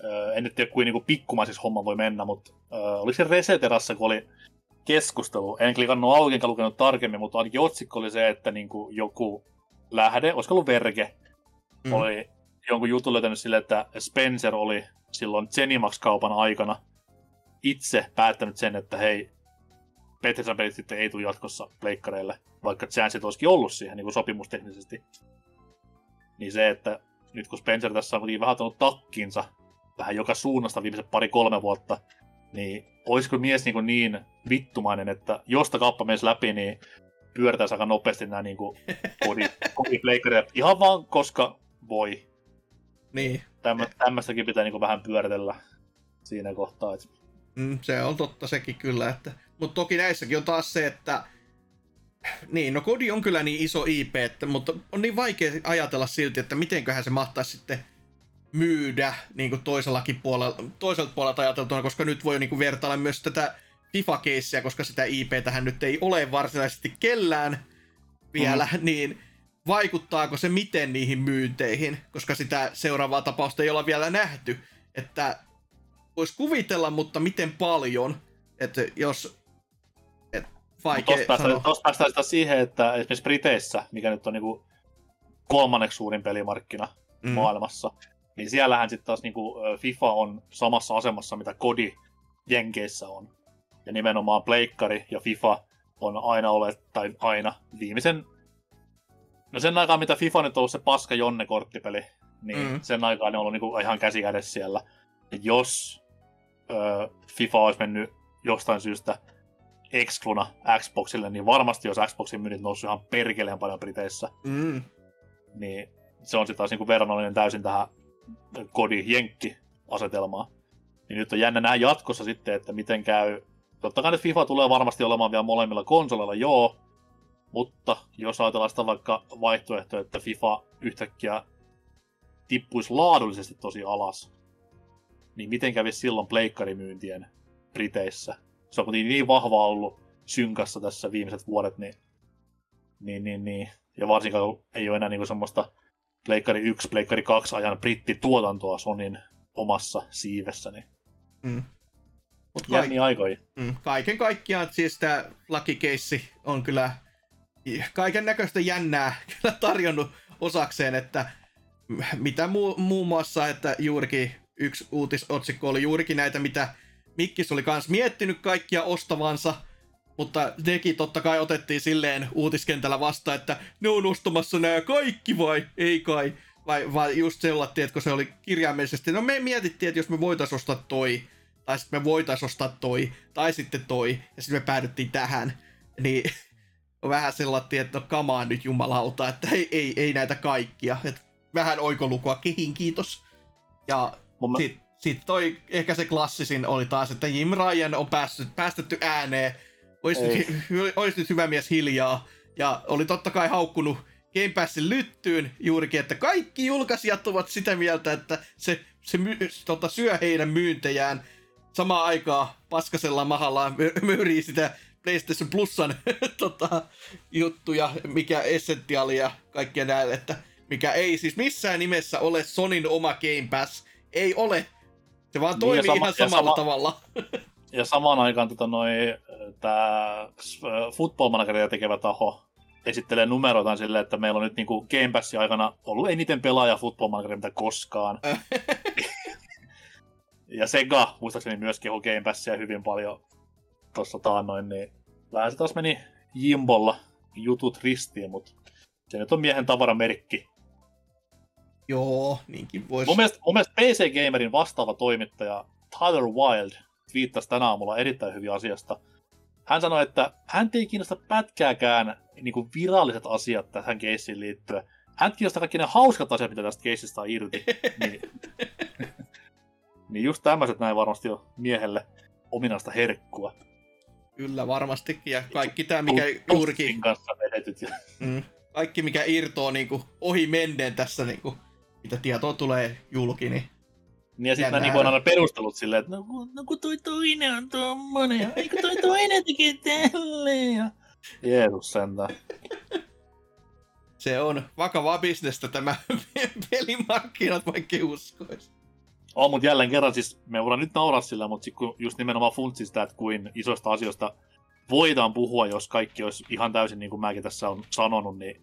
äh, en nyt tiedä kuin niinku pikkumaisissa homma voi mennä, mutta äh, oliko se Reseterassa, kun oli keskustelu. En klikannut auki enkä lukenut tarkemmin, mutta ainakin otsikko oli se, että niin kuin joku lähde, olisiko ollut Verge, mm. oli jonkun jutun löytänyt sille, että Spencer oli silloin Zenimax-kaupan aikana itse päättänyt sen, että hei, Bethesda pelit sitten ei tule jatkossa pleikkareille, vaikka chanceit olisikin ollut siihen niin kuin sopimusteknisesti. Niin se, että nyt kun Spencer tässä on vähän ottanut takkinsa vähän joka suunnasta viimeiset pari-kolme vuotta, niin olisiko mies niin, niin vittumainen, että josta kauppa menisi läpi, niin pyöritäisi aika nopeasti nämä niin [LAUGHS] kodipleikkareja. Ihan vaan koska voi. Niin. Tämmö, tämmöistäkin pitää niin vähän pyöritellä siinä kohtaa. Että... Mm, se on totta sekin kyllä. Että... Mutta toki näissäkin on taas se, että niin, no kodi on kyllä niin iso IP, että, mutta on niin vaikea ajatella silti, että mitenköhän se mahtaisi sitten myydä niin kuin toisellakin puolella, toiselta puolelta ajateltuna, koska nyt voi niin kuin vertailla myös tätä FIFA-keissiä, koska sitä IP-tähän nyt ei ole varsinaisesti kellään vielä, mm. niin vaikuttaako se miten niihin myynteihin, koska sitä seuraavaa tapausta ei olla vielä nähty, että voisi kuvitella, mutta miten paljon, että jos et vaikea Tuossa päästään, sitä siihen, että esimerkiksi Briteissä, mikä nyt on niinku kolmanneksi suurin pelimarkkina mm. maailmassa, niin siellähän sitten taas niinku FIFA on samassa asemassa, mitä Kodi Jenkeissä on. Ja nimenomaan Pleikkari ja FIFA on aina ole, tai aina, viimeisen... No sen aikaan, mitä FIFA nyt on ollut se paska Jonne-korttipeli, niin mm. sen aikaan ne on ollut niinku ihan käsi siellä. Ja jos ö, FIFA olisi mennyt jostain syystä excluna Xboxille, niin varmasti jos Xboxin myynnit noussut ihan perkeleen paljon Briteissä, mm. niin se on sitten taas niinku verrannollinen täysin tähän kodi jenkki asetelmaan. Niin nyt on jännä nähdä jatkossa sitten, että miten käy. Totta kai nyt FIFA tulee varmasti olemaan vielä molemmilla konsoleilla, joo. Mutta jos ajatellaan sitä vaikka vaihtoehtoa, että FIFA yhtäkkiä tippuisi laadullisesti tosi alas, niin miten kävisi silloin pleikkarimyyntien Briteissä? Se on niin vahva ollut synkassa tässä viimeiset vuodet, niin, niin, niin, niin. ja varsinkaan ei ole enää niin semmoista Pleikkari 1, Pleikkari 2 ajan brittituotantoa Sonin omassa siivessä. Niin. Mm. Mut kaik- niin. Mm. Kaiken kaikkiaan siis tämä lakikeissi on kyllä kaiken näköistä jännää [LAUGHS] kyllä tarjonnut osakseen, että mitä muu, muun muassa, että juurikin yksi uutisotsikko oli juurikin näitä, mitä Mikkis oli kans miettinyt kaikkia ostavansa, mutta nekin totta kai otettiin silleen uutiskentällä vasta, että ne on ostamassa nämä kaikki vai? Ei kai. Vai, vai just sellainen, että se oli kirjaimellisesti, no me mietittiin, että jos me voitais ostaa toi, tai sitten me voitais ostaa toi, tai sitten toi, ja sitten me päädyttiin tähän. Niin on vähän sellainen, että no kamaan nyt jumalauta, että ei, ei, ei näitä kaikkia. Et vähän oikolukua kehin, kiitos. Ja Mun... sitten sit toi, ehkä se klassisin oli taas, että Jim Ryan on päässyt, päästetty ääneen olisi nyt, olis nyt hyvä mies hiljaa. Ja oli totta kai haukkunut Game Passin lyttyyn juurikin, että kaikki julkaisijat ovat sitä mieltä, että se, se my, tota, syö heidän myyntejään. Samaan aikaan paskasella mahallaan myyrii sitä PlayStation Plusan [LAUGHS] tota, juttuja, mikä Essentialia ja kaikkea näille, että mikä ei siis missään nimessä ole Sonin oma Game Pass. Ei ole. Se vaan niin toimii sama, ihan samalla sama, tavalla. [LAUGHS] ja samaan aikaan tota, noi, tämä Football Manageria tekevä taho esittelee numeroitaan silleen, että meillä on nyt niinku Game Passin aikana ollut eniten pelaaja Football Manageria mitä koskaan. [LAUGHS] ja Sega muistaakseni myös kehu Game Passia hyvin paljon tuossa taannoin, niin vähän se taas meni Jimbolla jutut ristiin, mutta se nyt on miehen tavaramerkki. Joo, niinkin voisi. Mun mielestä, mun mielestä PC Gamerin vastaava toimittaja Tyler Wild viittasi tänä aamulla erittäin hyvin asiasta. Hän sanoi, että hän ei kiinnosta pätkääkään niin kuin viralliset asiat tähän keissiin liittyen. Hän kiinnostaa kaikki ne hauskat asiat, mitä tästä keissistä on irti. niin, [LAUGHS] niin just tämmöiset näin varmasti on miehelle ominaista herkkua. Kyllä varmastikin, ja kaikki tämä, mikä juurikin... kanssa vedetyt. Mm, kaikki, mikä irtoo niin kuin, ohi menneen tässä, niin kuin, mitä tietoa tulee julki, niin niin ja sitten mä niin aina perustelut silleen, että no, no kun toi toinen on tommonen, eikö toi toinen tekee tälleen. Ja... Jeesus sentään. Se on vakavaa bisnestä tämä [LAUGHS] pelimarkkinat, vaikka uskoisi. On, mutta jälleen kerran siis me voidaan nyt nauraa sillä, mutta kun just nimenomaan funtsi sitä, että kuin isoista asioista voidaan puhua, jos kaikki olisi ihan täysin niin kuin mäkin tässä on sanonut, niin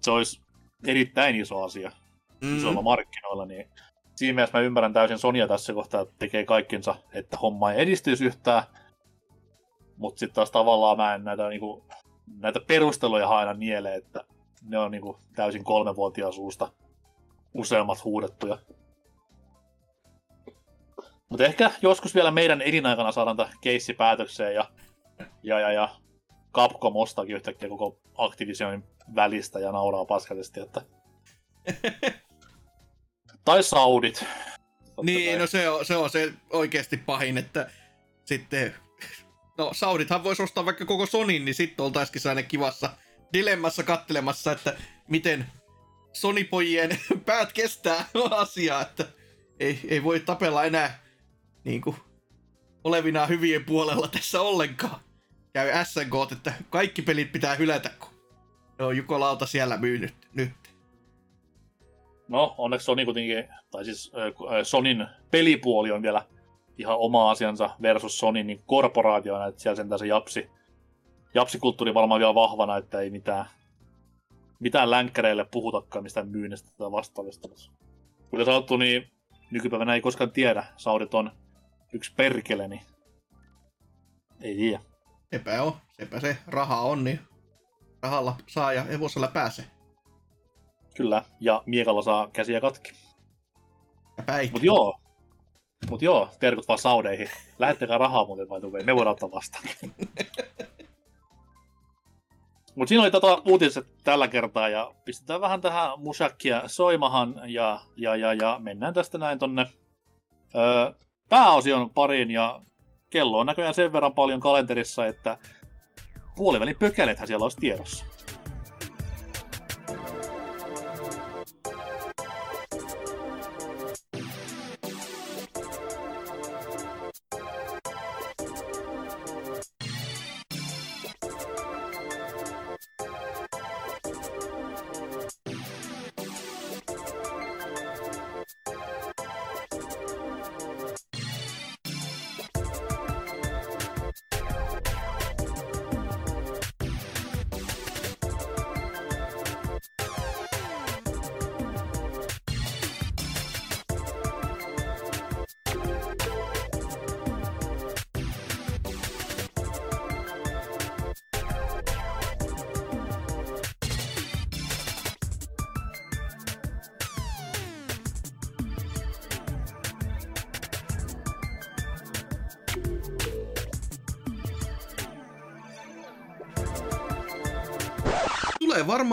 se olisi erittäin iso asia mm-hmm. isoilla markkinoilla, niin siinä mielessä mä ymmärrän täysin Sonia tässä kohtaa, että tekee kaikkinsa, että homma ei edistyisi yhtään. Mutta sitten taas tavallaan mä en näitä, niinku, näitä perusteluja aina niele, että ne on niinku täysin kolmevuotiaan suusta useammat huudettuja. Mutta ehkä joskus vielä meidän elinaikana saadaan tämä keissi päätökseen ja, ja, ja, ja Capcom ostaakin yhtäkkiä koko Activisionin välistä ja nauraa paskallisesti, että [LAUGHS] Tai Saudit. niin, kai. no se on, se on se oikeasti pahin, että sitten... No Saudithan voisi ostaa vaikka koko Sonin, niin sitten oltaisikin aina kivassa dilemmassa kattelemassa, että miten Sonipojien [LAUGHS] päät kestää asiaa, että ei, ei voi tapella enää niin kuin, olevina hyvien puolella tässä ollenkaan. Käy SNK, että kaikki pelit pitää hylätä, kun ne on Jukolauta siellä myynyt nyt. No, onneksi Sony kuitenkin, tai siis äh, Sonin pelipuoli on vielä ihan oma asiansa versus Sony niin korporaationa, että siellä sentään se japsi, japsikulttuuri varmaan vielä vahvana, että ei mitään, mitään länkkäreille puhutakaan mistään myynnistä tai vastaavista. Kuten sanottu, niin nykypäivänä ei koskaan tiedä. Saudit on yksi perkele, niin ei tiedä. Sepä on, sepä se raha on, niin rahalla saa ja hevosella pääsee. Kyllä, ja miekalla saa käsiä katki. Ja. Mut joo, Mut joo, terkut vaan saudeihin. Lähettäkää rahaa muuten vai tuveen, me voidaan ottaa vastaan. [LAUGHS] Mut siinä oli tota uutiset tällä kertaa ja pistetään vähän tähän musakkia soimahan ja, ja, ja, ja mennään tästä näin tonne öö, pääosion pariin ja kello on näköjään sen verran paljon kalenterissa, että puolivälin pökälethän siellä olisi tiedossa.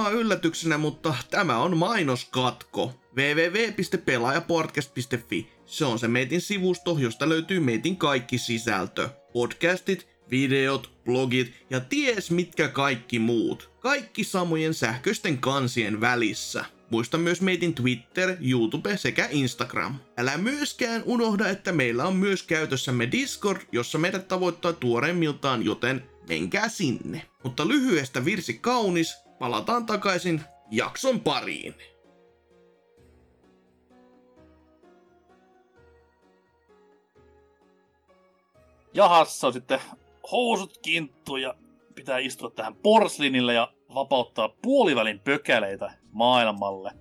Tulee varmaan yllätyksenä, mutta tämä on mainoskatko. www.pelaajapodcast.fi Se on se meitin sivusto, josta löytyy meitin kaikki sisältö. Podcastit, videot, blogit ja ties mitkä kaikki muut. Kaikki samojen sähköisten kansien välissä. Muista myös meitin Twitter, YouTube sekä Instagram. Älä myöskään unohda, että meillä on myös käytössämme Discord, jossa meidät tavoittaa tuoreimmiltaan, joten menkää sinne. Mutta lyhyestä virsi kaunis, palataan takaisin jakson pariin. Jahassa on sitten housut kinttu ja pitää istua tähän porslinille ja vapauttaa puolivälin pökäleitä maailmalle.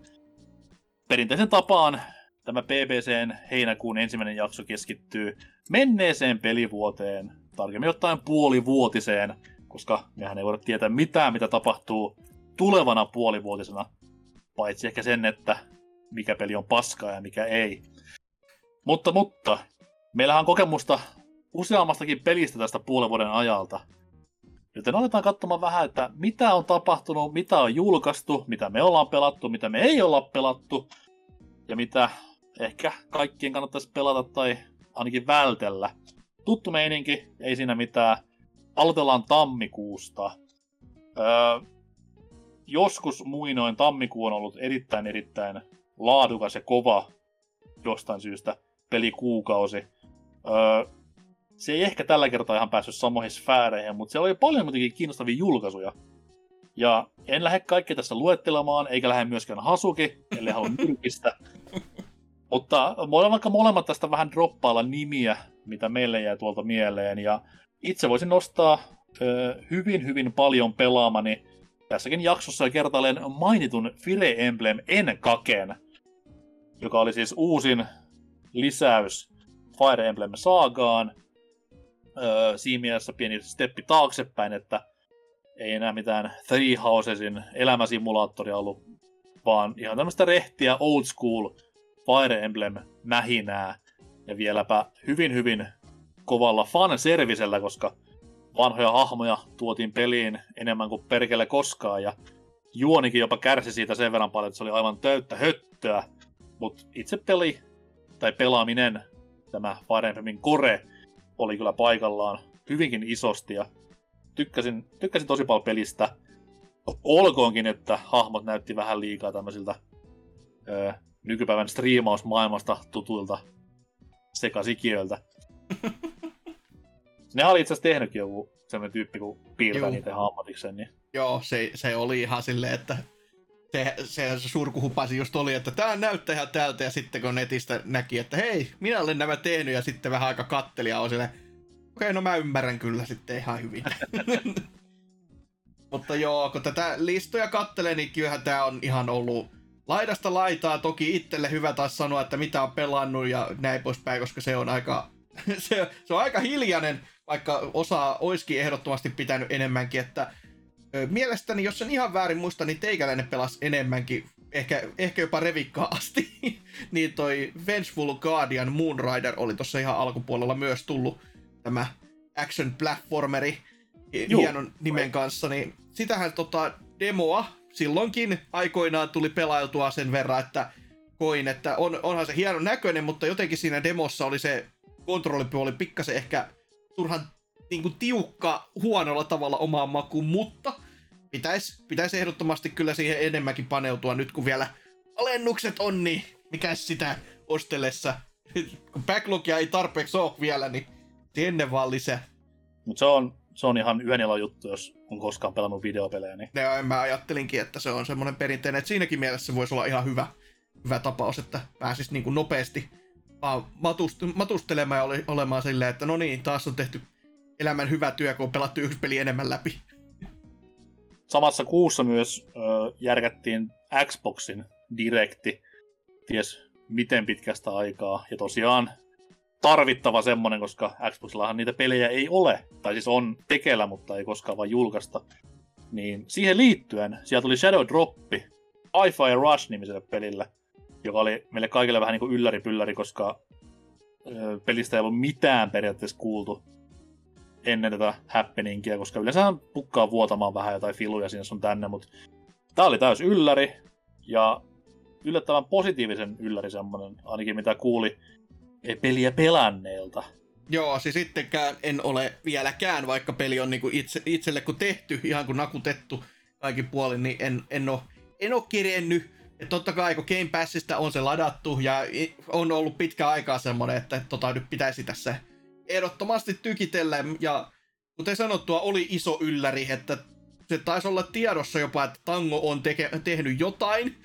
Perinteisen tapaan tämä BBCn heinäkuun ensimmäinen jakso keskittyy menneeseen pelivuoteen, tarkemmin ottaen puolivuotiseen, koska mehän ei voida tietää mitään, mitä tapahtuu tulevana puolivuotisena, paitsi ehkä sen, että mikä peli on paskaa ja mikä ei. Mutta, mutta, meillähän on kokemusta useammastakin pelistä tästä puolen vuoden ajalta. Joten aletaan katsomaan vähän, että mitä on tapahtunut, mitä on julkaistu, mitä me ollaan pelattu, mitä me ei olla pelattu, ja mitä ehkä kaikkien kannattaisi pelata tai ainakin vältellä. Tuttu meininki, ei siinä mitään. Aloitellaan tammikuusta. Öö, joskus muinoin tammikuu on ollut erittäin erittäin laadukas ja kova jostain syystä pelikuukausi. Öö, se ei ehkä tällä kertaa ihan päässyt samoihin sfääreihin, mutta siellä oli paljon muutenkin kiinnostavia julkaisuja. Ja en lähde kaikkea tässä luettelemaan, eikä lähde myöskään Hasuki, ellei halua nyrkistä. [LAUGHS] mutta vaikka molemmat tästä vähän droppailla nimiä, mitä meille jää tuolta mieleen. Ja itse voisin nostaa ö, hyvin, hyvin paljon pelaamani tässäkin jaksossa ja kertaalleen mainitun Fire Emblem Enkaken, joka oli siis uusin lisäys Fire Emblem Saagaan. Öö, siinä mielessä pieni steppi taaksepäin, että ei enää mitään Three Housesin elämäsimulaattoria ollut, vaan ihan tämmöistä rehtiä old school Fire Emblem mähinää. Ja vieläpä hyvin hyvin kovalla fanservisellä, koska vanhoja hahmoja tuotiin peliin enemmän kuin perkele koskaan, ja juonikin jopa kärsi siitä sen verran paljon, että se oli aivan täyttä höttöä. Mutta itse peli, tai pelaaminen, tämä Fire core, oli kyllä paikallaan hyvinkin isosti, ja tykkäsin, tykkäsin tosi paljon pelistä. Olkoonkin, että hahmot näytti vähän liikaa tämmöisiltä ö, nykypäivän striimausmaailmasta tutuilta sekasikiöiltä. [LAUGHS] ne oli itse asiassa tehnytkin joku sellainen tyyppi, kun piirtää Juu. niitä ihan ammatikseen. Niin... Joo, se, se oli ihan silleen, että se, se, surkuhupasi just oli, että tämä näyttää ihan tältä, ja sitten kun netistä näki, että hei, minä olen nämä tehnyt, ja sitten vähän aika katteli, ja on silleen, okei, no mä ymmärrän kyllä sitten ihan hyvin. [LAUGHS] Mutta joo, kun tätä listoja kattelee, niin kyllähän tämä on ihan ollut laidasta laitaa. Toki itselle hyvä taas sanoa, että mitä on pelannut ja näin poispäin, koska se on aika, [LAUGHS] se, se on aika hiljainen, vaikka osa olisikin ehdottomasti pitänyt enemmänkin, että mielestäni, jos sen ihan väärin muista, niin teikäläinen pelasi enemmänkin, ehkä, ehkä jopa revikkaa asti, [LAUGHS] niin toi Vengeful Guardian Moonrider oli tuossa ihan alkupuolella myös tullut tämä action platformeri Juu. hienon nimen kanssa, niin sitähän tota demoa silloinkin aikoinaan tuli pelailtua sen verran, että koin, että on, onhan se hienon näköinen, mutta jotenkin siinä demossa oli se kontrollipuoli pikkasen ehkä turhan niin kuin tiukka huonolla tavalla omaan makuun, mutta pitäisi pitäis ehdottomasti kyllä siihen enemmänkin paneutua nyt, kun vielä alennukset on, niin mikä sitä ostellessa. kun backlogia ei tarpeeksi ole vielä, niin ennen vaan lisää. Mutta se on, se on ihan ilon juttu, jos on koskaan pelannut videopelejä. Niin... Ja mä ajattelinkin, että se on semmoinen perinteinen, että siinäkin mielessä voisi olla ihan hyvä, hyvä tapaus, että pääsis niin kuin nopeasti vaan matust- matustelemaan ja ole- olemaan silleen, että no niin, taas on tehty elämän hyvä työ, kun on pelattu yksi peli enemmän läpi. Samassa kuussa myös ö, järkättiin Xboxin direkti, ties miten pitkästä aikaa. Ja tosiaan tarvittava semmonen, koska Xboxillahan niitä pelejä ei ole. Tai siis on tekeillä, mutta ei koskaan vaan julkaista. Niin siihen liittyen, sieltä tuli Shadow Droppi, Hi-Fi Rush-nimiselle pelille, joka oli meille kaikille vähän niin kuin ylläri-pylläri, koska pelistä ei ollut mitään periaatteessa kuultu ennen tätä happeningia, koska yleensä pukkaa vuotamaan vähän jotain filuja sinne sun tänne, mutta tää oli täys ylläri, ja yllättävän positiivisen ylläri semmonen, ainakin mitä kuuli ei peliä pelanneelta. Joo, siis sittenkään en ole vieläkään, vaikka peli on niinku itse, itselle kun tehty, ihan kun nakutettu kaikin puolin, niin en, en ole, en ole kirjennyt. Et totta kai kun Game Passista on se ladattu ja on ollut pitkä aikaa semmoinen, että tota nyt pitäisi tässä ehdottomasti tykitellä. Ja kuten sanottua, oli iso ylläri, että se taisi olla tiedossa jopa, että Tango on teke, tehnyt jotain,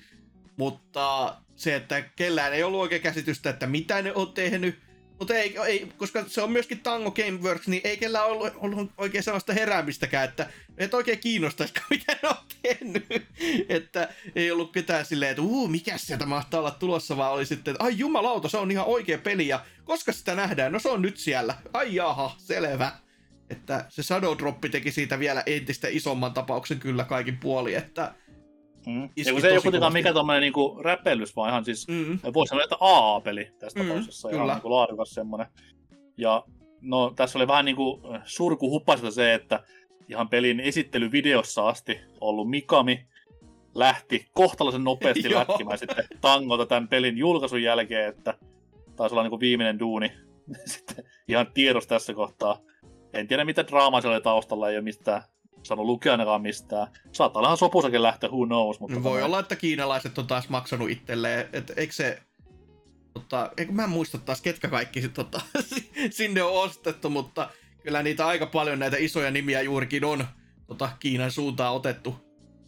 mutta se, että kellään ei ollut oikein käsitystä, että mitä ne on tehnyt. Mutta ei, ei, koska se on myöskin Tango Gameworks, niin ei kellään ollut, ollut oikein sellaista heräämistäkään, että et oikein kiinnostaisikaan, [LAUGHS] mitä ne on tehnyt. että ei ollut ketään silleen, että uu, mikä sieltä mahtaa olla tulossa, vaan oli sitten, että ai jumalauta, se on ihan oikea peli, ja koska sitä nähdään, no se on nyt siellä. Ai jaha, selvä. Että se Shadow Drop teki siitä vielä entistä isomman tapauksen kyllä kaikin puoli, että Mm. Ja kun se ei ole kuitenkaan mikään tommonen niinku räpellys, vaan ihan siis, mm, voisi sanoa, että AA-peli tässä Mm, tapauksessa, kyllä. ihan niinku laadukas semmonen. Ja no tässä oli vähän niinku surkuhupasista se, että ihan pelin esittelyvideossa asti ollut Mikami lähti kohtalaisen nopeasti [LAUGHS] lätkimään sitten tangota tämän pelin julkaisun jälkeen, että taisi olla niinku viimeinen duuni [LAUGHS] sitten ihan tiedos tässä kohtaa. En tiedä mitä draamaa siellä oli taustalla, ei ole mistään saanut lukea ainakaan mistään. Saattaa olla ihan sopusakin lähtö, who knows. Mutta Voi tommonen- olla, että kiinalaiset on taas maksanut itselleen, että eikö se... Tota, eikö mä en muista taas, ketkä kaikki sit, tota, [LAUGHS] sinne on ostettu, mutta kyllä niitä aika paljon näitä isoja nimiä juurikin on tota, Kiinan suuntaan otettu,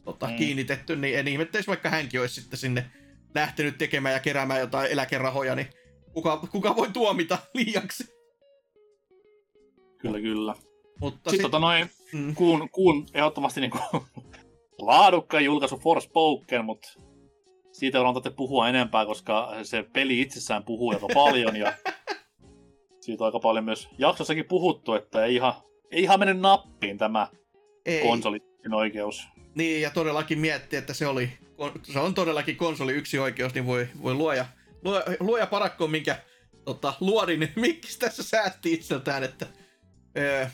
tota, Mm. kiinnitetty, niin en ihmetteisi, vaikka hänkin olisi sitten sinne lähtenyt tekemään ja keräämään jotain eläkerahoja, niin kuka, kuka voi tuomita liiaksi. Kyllä, kyllä. Mutta Sitten tota noin, mm, kuun, kuun ehdottomasti niinku [LAUGHS] laadukkaan julkaisu Forspoken, mutta siitä on puhua enempää, koska se peli itsessään puhuu aika paljon ja [LAUGHS] siitä on aika paljon myös jaksossakin puhuttu, että ei ihan, ei ihan mene nappiin tämä ei. konsolin oikeus. Niin, ja todellakin mietti, että se oli, se on todellakin konsoli yksi oikeus, niin voi, voi luoja, luoja, luoja parakkoon, minkä tota, luodin Mikkis tässä säästi itseltään, että öö,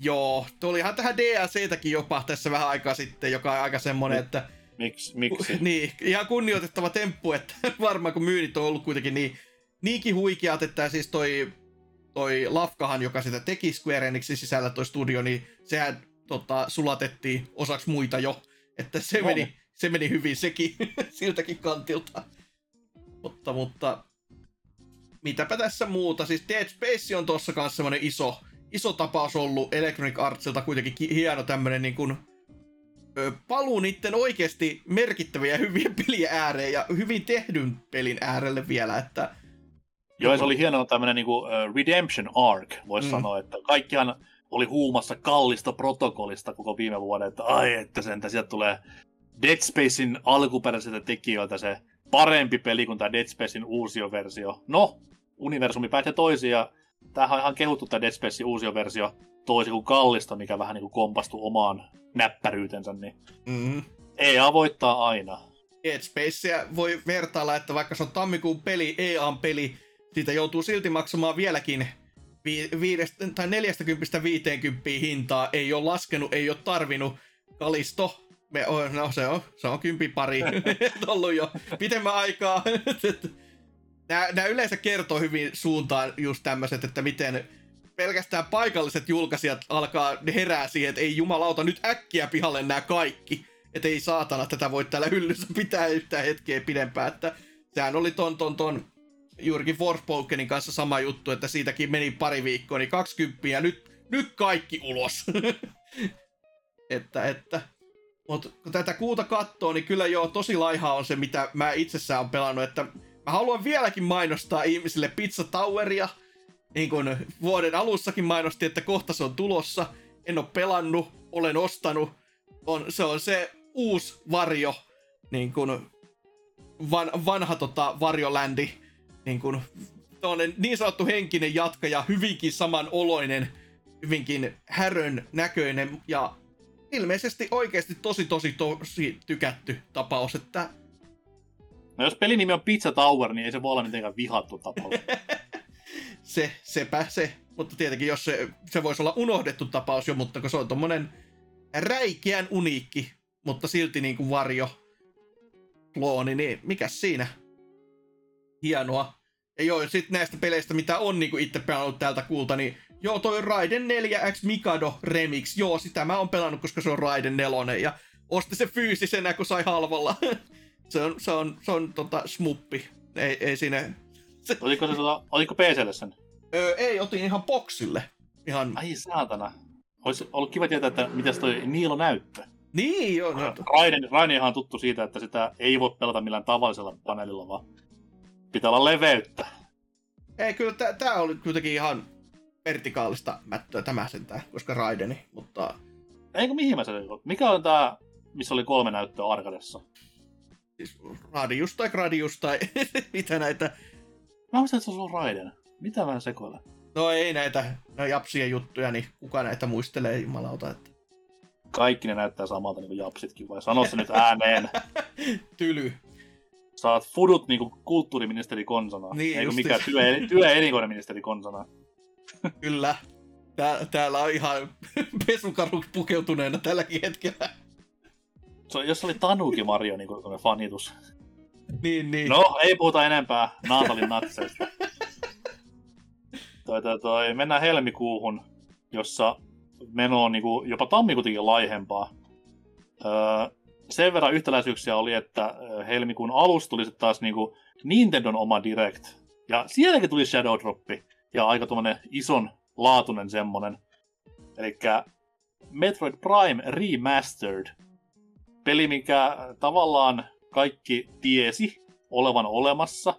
joo, tulihan tähän DLCtäkin jopa tässä vähän aikaa sitten, joka on aika semmonen, että Miks, miksi? [LAUGHS] niin, ihan kunnioitettava temppu, että [LAUGHS] varmaan kun myynnit on ollut kuitenkin niin, niinkin huikeat, että siis toi, toi Lafkahan, joka sitä teki Square Enixin sisällä toi studio, niin sehän tota, sulatettiin osaksi muita jo. Että se No. meni, se meni hyvin sekin [LAUGHS] siltäkin kantilta. Mutta, mutta mitäpä tässä muuta. Siis Dead Space on tuossa kanssa semmonen iso, iso tapaus ollut Electronic Artsilta kuitenkin hieno tämmönen niin kuin, ö, paluu niiden oikeasti merkittäviä ja hyviä [LAUGHS] pelien ääreen ja hyvin tehdyn pelin äärelle vielä, että Joo, se oli hieno tämmöinen niinku, uh, redemption arc, voisi mm. sanoa, että kaikkihan oli huumassa kallista protokollista koko viime vuoden, että ai, että sentä sieltä tulee Dead Spacein alkuperäiseltä tekijöiltä se parempi peli kuin tämä Dead Spacein uusioversio. No, universumi päätti toisiin ja tämähän on ihan kehuttu tämä Dead Spacein uusioversio toisin kuin kallista, mikä vähän niin kuin kompastuu omaan näppäryytensä, niin mm-hmm. EA voittaa aina. Dead Spacea voi vertailla, että vaikka se on tammikuun peli, EAN peli, siitä joutuu silti maksamaan vieläkin vi- viidestä, tai 40 50 hintaa, ei ole laskenut, ei ole tarvinnut. Kalisto, me, no se on, se on kympi pari [LAUGHS] [LAUGHS] ollut jo pitemmän aikaa. [LAUGHS] nämä, nämä yleensä kertoo hyvin suuntaan just tämmöiset, että miten pelkästään paikalliset julkaisijat alkaa herää siihen, että ei jumalauta nyt äkkiä pihalle nämä kaikki. Että ei saatana tätä voi täällä hyllyssä pitää yhtään hetkeä pidempään. Että sehän oli ton, ton, ton juurikin Forspokenin kanssa sama juttu, että siitäkin meni pari viikkoa, niin 20 ja nyt, nyt kaikki ulos. [LAUGHS] että, että. Mutta kun tätä kuuta katsoo, niin kyllä joo, tosi laiha on se, mitä mä itsessään on pelannut, että mä haluan vieläkin mainostaa ihmisille Pizza Toweria, niin kuin vuoden alussakin mainosti, että kohta se on tulossa. En ole pelannut, olen ostanut. On, se on se uusi varjo, niin kuin van, vanha tota, varjoländi, niin kuin niin sanottu henkinen jatkaja, hyvinkin samanoloinen, hyvinkin härön näköinen ja ilmeisesti oikeasti tosi tosi tosi tykätty tapaus, että... No jos pelin nimi on Pizza Tower, niin ei se voi olla mitenkään vihattu tapaus. [LAUGHS] se, sepä se. Mutta tietenkin jos se, se voisi olla unohdettu tapaus jo, mutta kun se on tommonen räikeän uniikki, mutta silti niin kuin varjo klooni, niin mikä siinä? Hienoa. Ja joo, sit näistä peleistä, mitä on niinku itse pelannut täältä kuulta, niin joo, toi Raiden 4X Mikado Remix, joo, sitä mä oon pelannut, koska se on Raiden 4, ja osti se fyysisenä, kun sai halvalla. [LAUGHS] se on, se on, se on tota, smuppi. Ei, ei siinä... Se... [LAUGHS] Oliko, se, tota, oliko PClle sen? Öö, ei, otin ihan boksille. Ihan... Ai saatana. Olisi ollut kiva tietää, että mitäs toi Niilo näyttö. Niin, joo. No. Raiden, Raiden on tuttu siitä, että sitä ei voi pelata millään tavallisella paneelilla, vaan Pitää olla leveyttä. Ei, kyllä tää oli kuitenkin ihan vertikaalista mättöä tämä sentään, koska Raideni, mutta... Eikö mihin mä se Mikä on tää, missä oli kolme näyttöä Arkadessa? Siis Radius tai Gradius tai [LAUGHS] mitä näitä... Mä muistan, että se on Raiden. Mitä mä sekoilen? No ei näitä no, japsien juttuja, niin kuka näitä muistelee jumalauta, että... Kaikki ne näyttää samalta niin kuin japsitkin, vai sano se nyt ääneen. [LAUGHS] Tyly saat fudut niinku kulttuuriministeri konsana. Niin, Eikö mikä työ, [LAUGHS] työ- ja elinkoneministeri konsana. Kyllä. Tää, täällä on ihan [LAUGHS] pesukaru pukeutuneena tälläkin hetkellä. Se, jos oli Tanuki Mario niin kuin fanitus. Niin, niin. No, ei puhuta enempää Naatalin natseista. toi, toi, toi, mennään helmikuuhun, jossa meno on niin kuin, jopa tammikuutenkin laihempaa. Öö, sen verran yhtäläisyyksiä oli, että helmikuun alussa tuli taas niinku Nintendon oma Direct. Ja sielläkin tuli Shadow Droppi. Ja aika tuommoinen ison laatunen semmonen. Eli Metroid Prime Remastered. Peli, mikä tavallaan kaikki tiesi olevan olemassa.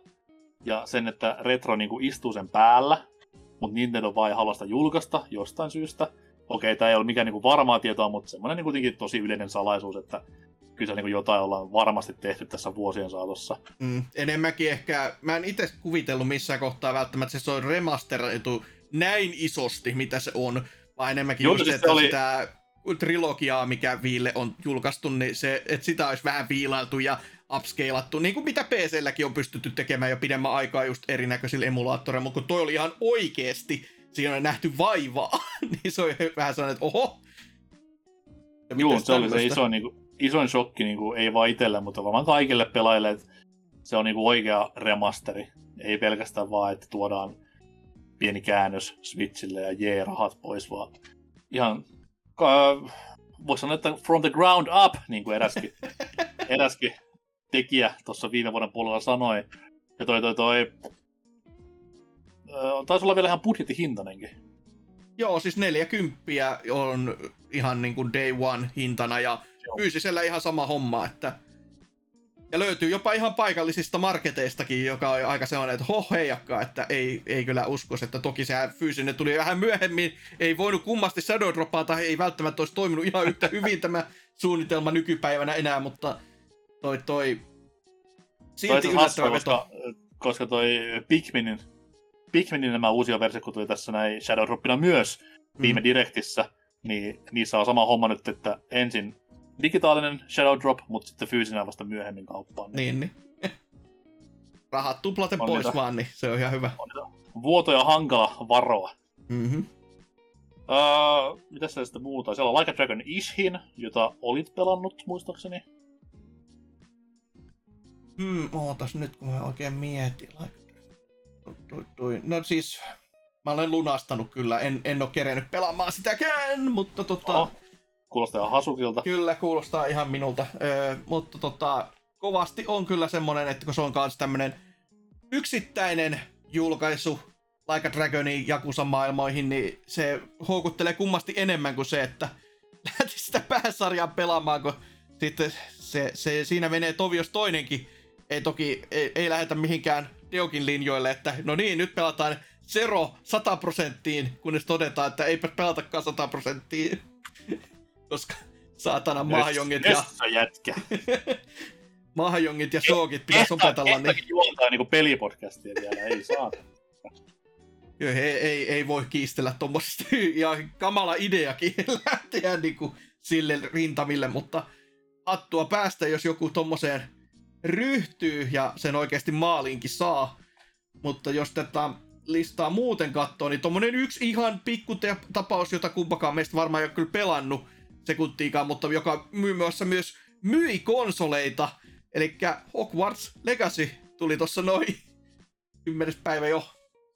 Ja sen, että retro niinku istuu sen päällä. Mutta Nintendo vai halua sitä julkaista jostain syystä. Okei, tämä ei ole mikään niinku varmaa tietoa, mutta semmoinen niinku kuitenkin tosi yleinen salaisuus, että kyllä niin jotain ollaan varmasti tehty tässä vuosien saatossa. Mm, enemmänkin ehkä, mä en itse kuvitellut missään kohtaa välttämättä se on remasteroitu näin isosti, mitä se on, vaan enemmänkin Joo, just, että oli... sitä trilogiaa, mikä Viille on julkaistu, niin se, että sitä olisi vähän viilailtu ja upscalattu, niin kuin mitä PClläkin on pystytty tekemään jo pidemmän aikaa just erinäköisillä emulaattoreilla, mutta kun toi oli ihan oikeesti, siinä on nähty vaivaa, [LAUGHS] niin se on vähän sellainen, että oho. Joo, se oli se iso niin kuin, isoin shokki niin kuin, ei vain itselle, mutta varmaan kaikille pelaajille, että se on niin kuin, oikea remasteri. Ei pelkästään vaan, että tuodaan pieni käännös Switchille ja jee, rahat pois, vaan ihan, ka, voisi sanoa, että from the ground up, niin kuin eräskin [LAUGHS] eräskin tekijä tuossa viime vuoden puolella sanoi. Ja toi toi toi... Ö, taisi olla vielä ihan budjettihintainenkin. Joo, siis 40 on ihan niin kuin day one hintana ja Joo. fyysisellä ihan sama homma, että ja löytyy jopa ihan paikallisista marketeistakin, joka on aika sellainen, että hoh heijakkaa, että ei, ei kyllä usko, että toki se fyysinen tuli vähän myöhemmin, ei voinut kummasti Shadow Dropata, ei välttämättä olisi toiminut ihan yhtä hyvin tämä suunnitelma nykypäivänä enää, mutta toi toi silti yllättävä koska, koska toi Pikminin, Pikminin nämä uusia versiot, kun tuli tässä näin Shadow Dropina myös viime Mm. Directissä, niin niissä on sama homma nyt, että ensin digitaalinen Shadow Drop, mutta sitten fyysinen vasta myöhemmin kauppaan. Niin, niin. Rahat tuplaten On pois niitä. vaan, niin se on ihan hyvä. Vuotoja hankala varoa. Mm-hmm. Uh, mitä siellä sitten muuta? Siellä on Like a Dragon Ishin, jota olit pelannut muistaakseni. Hmm, ootas nyt, kun mä oikein mietin. Tui, tui. No siis, mä olen lunastanut kyllä, en, en ole kerennyt pelaamaan sitäkään, mutta tota, Oh, kuulostaa ihan hasukilta. kyllä kuulostaa ihan minulta. Öö, mutta tota, kovasti on kyllä semmonen, että kun se on kans tämmönen yksittäinen julkaisu Like a Dragonin Jakusa-maailmoihin, niin se houkuttelee kummasti enemmän kuin se, että [LAUGHS] lähtisi sitä pääsarjaa pelaamaan, kun sitten se, se siinä menee tovi, jos toinenkin ei toki, ei, ei lähdetä mihinkään Deokin linjoille, että no niin, nyt pelataan Zero 100 prosenttiin, kunnes todetaan, että eipä pelatakaan 100 prosenttiin, koska saatana mahjongit ja, jätkä. [LAUGHS] mahjongit ja shookit pitäisi opetella, niin juontaa niinku pelipodcastia vielä, ei saa. Joo, ei, ei, ei voi kiistellä tuommoisesta [LAUGHS] ja kamala ideakin [LAUGHS] lähteä niinku sille rintamille, mutta hattua päästä, jos joku tommoseen ryhtyy ja sen oikeasti maaliinkin saa. Mutta jos tätä listaa muuten katsoo, niin tommonen yksi ihan pikku tapaus, jota kumpakaan meistä varmaan ei ole kyllä pelannut sekuntiikaan, mutta joka myy myös myi konsoleita. Eli Hogwarts Legacy tuli tuossa noin [LAUGHS] 10. päivä jo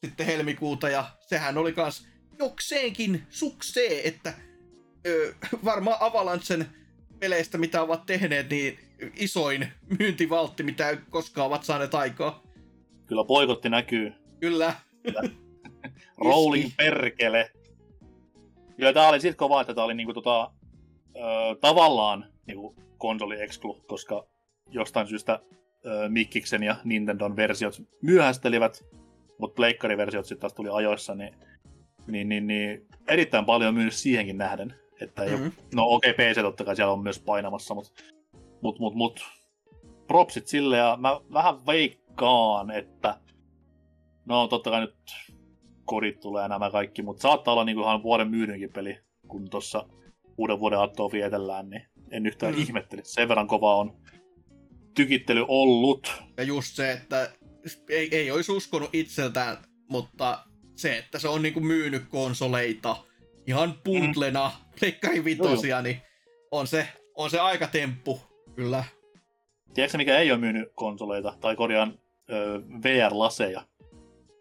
sitten helmikuuta ja sehän oli kans jokseenkin suksee, että ö, [LAUGHS] varmaan Avalanchen peleistä, mitä ovat tehneet, niin isoin myyntivaltti, mitä koskaan ovat saaneet aikaa. Kyllä boikotti näkyy. Kyllä. [LAUGHS] Rolling Iski. perkele. Kyllä tää oli sit kova, että tää oli niinku tota, ö, tavallaan niinku konsoli exclu, koska jostain syystä ö, Mikkiksen ja Nintendon versiot myöhästelivät, mutta pleikkariversiot sitten taas tuli ajoissa, niin, niin, niin, niin erittäin paljon myynyt siihenkin nähden. Että ei mm-hmm. Mhm. no okei, okay, PC totta kai siellä on myös painamassa, mutta mut, mut, mut, propsit sille ja mä vähän veikkaan, että no totta kai nyt kodit tulee nämä kaikki, mutta saattaa olla niinku ihan vuoden myydynkin peli, kun tuossa uuden vuoden aattoa vietellään, niin en yhtään Mm. mm. ihmettele. Sen verran kova on tykittely ollut. Ja just se, että ei, ei olisi uskonut itseltään, mutta se, että se on niinku myynyt konsoleita ihan bundlena, pleikkari vitosia, niin on se, on se aika temppu, kyllä. Tiedätkö mikä ei ole myynyt konsoleita, tai korjaan ö, VR-laseja?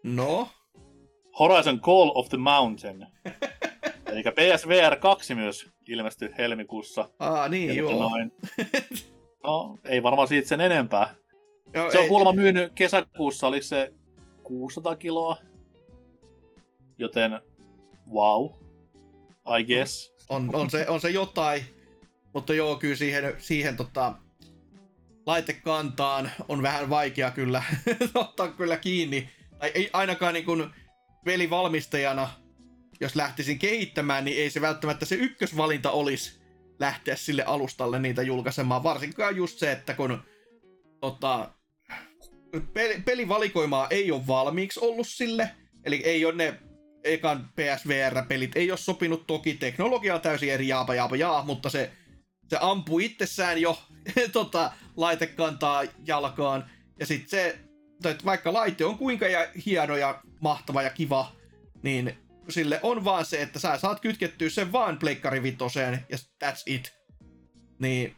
No, Horizon Call of the Mountain. Eli PSVR 2 myös ilmestyi helmikuussa. aa niin Ja joo. Noin. [LAUGHS] No, ei varmaan siitä sen enempää. joo Se on ei- kuulemma myynyt kesäkuussa, oli se 600 kiloa. Joten, wow. I guess. on, on, se, on se jotain, mutta joo, kyllä siihen, siihen tota, laitekantaan on vähän vaikea kyllä [LAUGHS] ottaa kyllä kiinni. Tai ei ainakaan niin kuin pelivalmistajana, jos lähtisin kehittämään, niin ei se välttämättä se ykkösvalinta olisi lähteä sille alustalle niitä julkaisemaan. Varsinkaan just se, että kun tota, peli, pelivalikoimaa ei ole valmiiksi ollut sille, eli ei ole ne ekan PSVR-pelit ei ole sopinut toki, teknologia on täysin eri jaapa jaapa jaa, mutta se, se ampuu itsessään jo [LAUGHS] tota, laitekantaa jalkaan. Ja sitten se, että vaikka laite on kuinka ja hieno ja mahtava ja kiva, niin sille on vaan se, että sä saat kytkettyä sen vaan Pleikkari vitoseen ja that's it. Niin,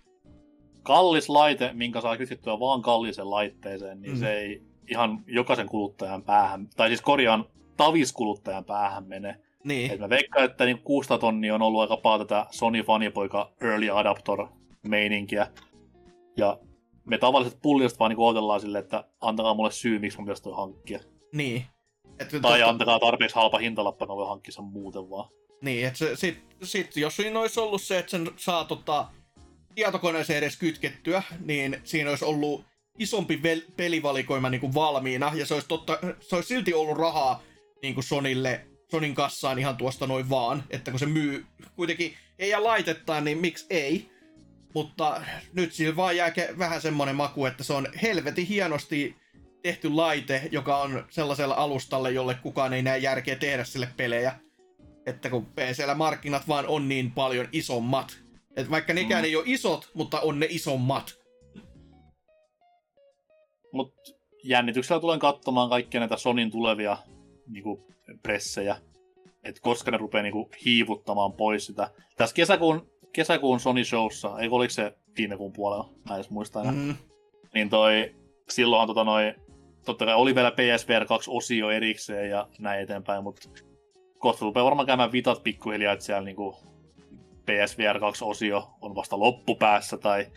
Kallis laite, minkä saa kytkettyä vaan kallisen laitteeseen, niin Mm. se ei ihan jokaisen kuluttajan päähän, tai siis korjaan taviskuluttajan päähän mene. niin. Et mä veikkaan, että niin 600 tonnia on ollut aika paljon tätä Sony Fanipoika Early Adapter meininkiä. Ja me tavalliset pulliasta vaan niin odotellaan silleen, että antakaa mulle syy, miksi mun pitäisi toi hankkia. Niin. Et tai totta... antakaa tarpeeksi halpa hintalappa, hankkia sen muuten vaan. Niin, että se, sit, sit, jos siinä olisi ollut se, että sen saa tota, tietokoneeseen edes kytkettyä, niin siinä olisi ollut isompi vel- pelivalikoima niin kuin valmiina, ja se olisi, totta, se olisi silti ollut rahaa niin kuin Sonille, Sonin kassaan ihan tuosta noin vaan, että kun se myy kuitenkin ei ja laitettaan, niin miksi ei? Mutta nyt siinä vaan jää vähän semmonen maku, että se on helvetin hienosti tehty laite, joka on sellaisella alustalle, jolle kukaan ei näe järkeä tehdä sille pelejä. Että kun PCllä markkinat vaan on niin paljon isommat. Että vaikka nekään mm. ei ole isot, mutta on ne isommat. Mut jännityksellä tulen katsomaan kaikkia näitä Sonin tulevia niinku, pressejä. Että koska ne rupeaa niinku, hiivuttamaan pois sitä. Tässä kesäkuun, kesäkuun Sony Showssa, ei oliko se viime kuun puolella, mä edes muista enää. Mm. Niin toi, silloin tota noi, totta kai oli vielä PSVR 2 osio erikseen ja näin eteenpäin, mutta kohta rupeaa varmaan käymään vitat pikkuhiljaa, että siellä niinku PSVR 2-osio on vasta loppupäässä tai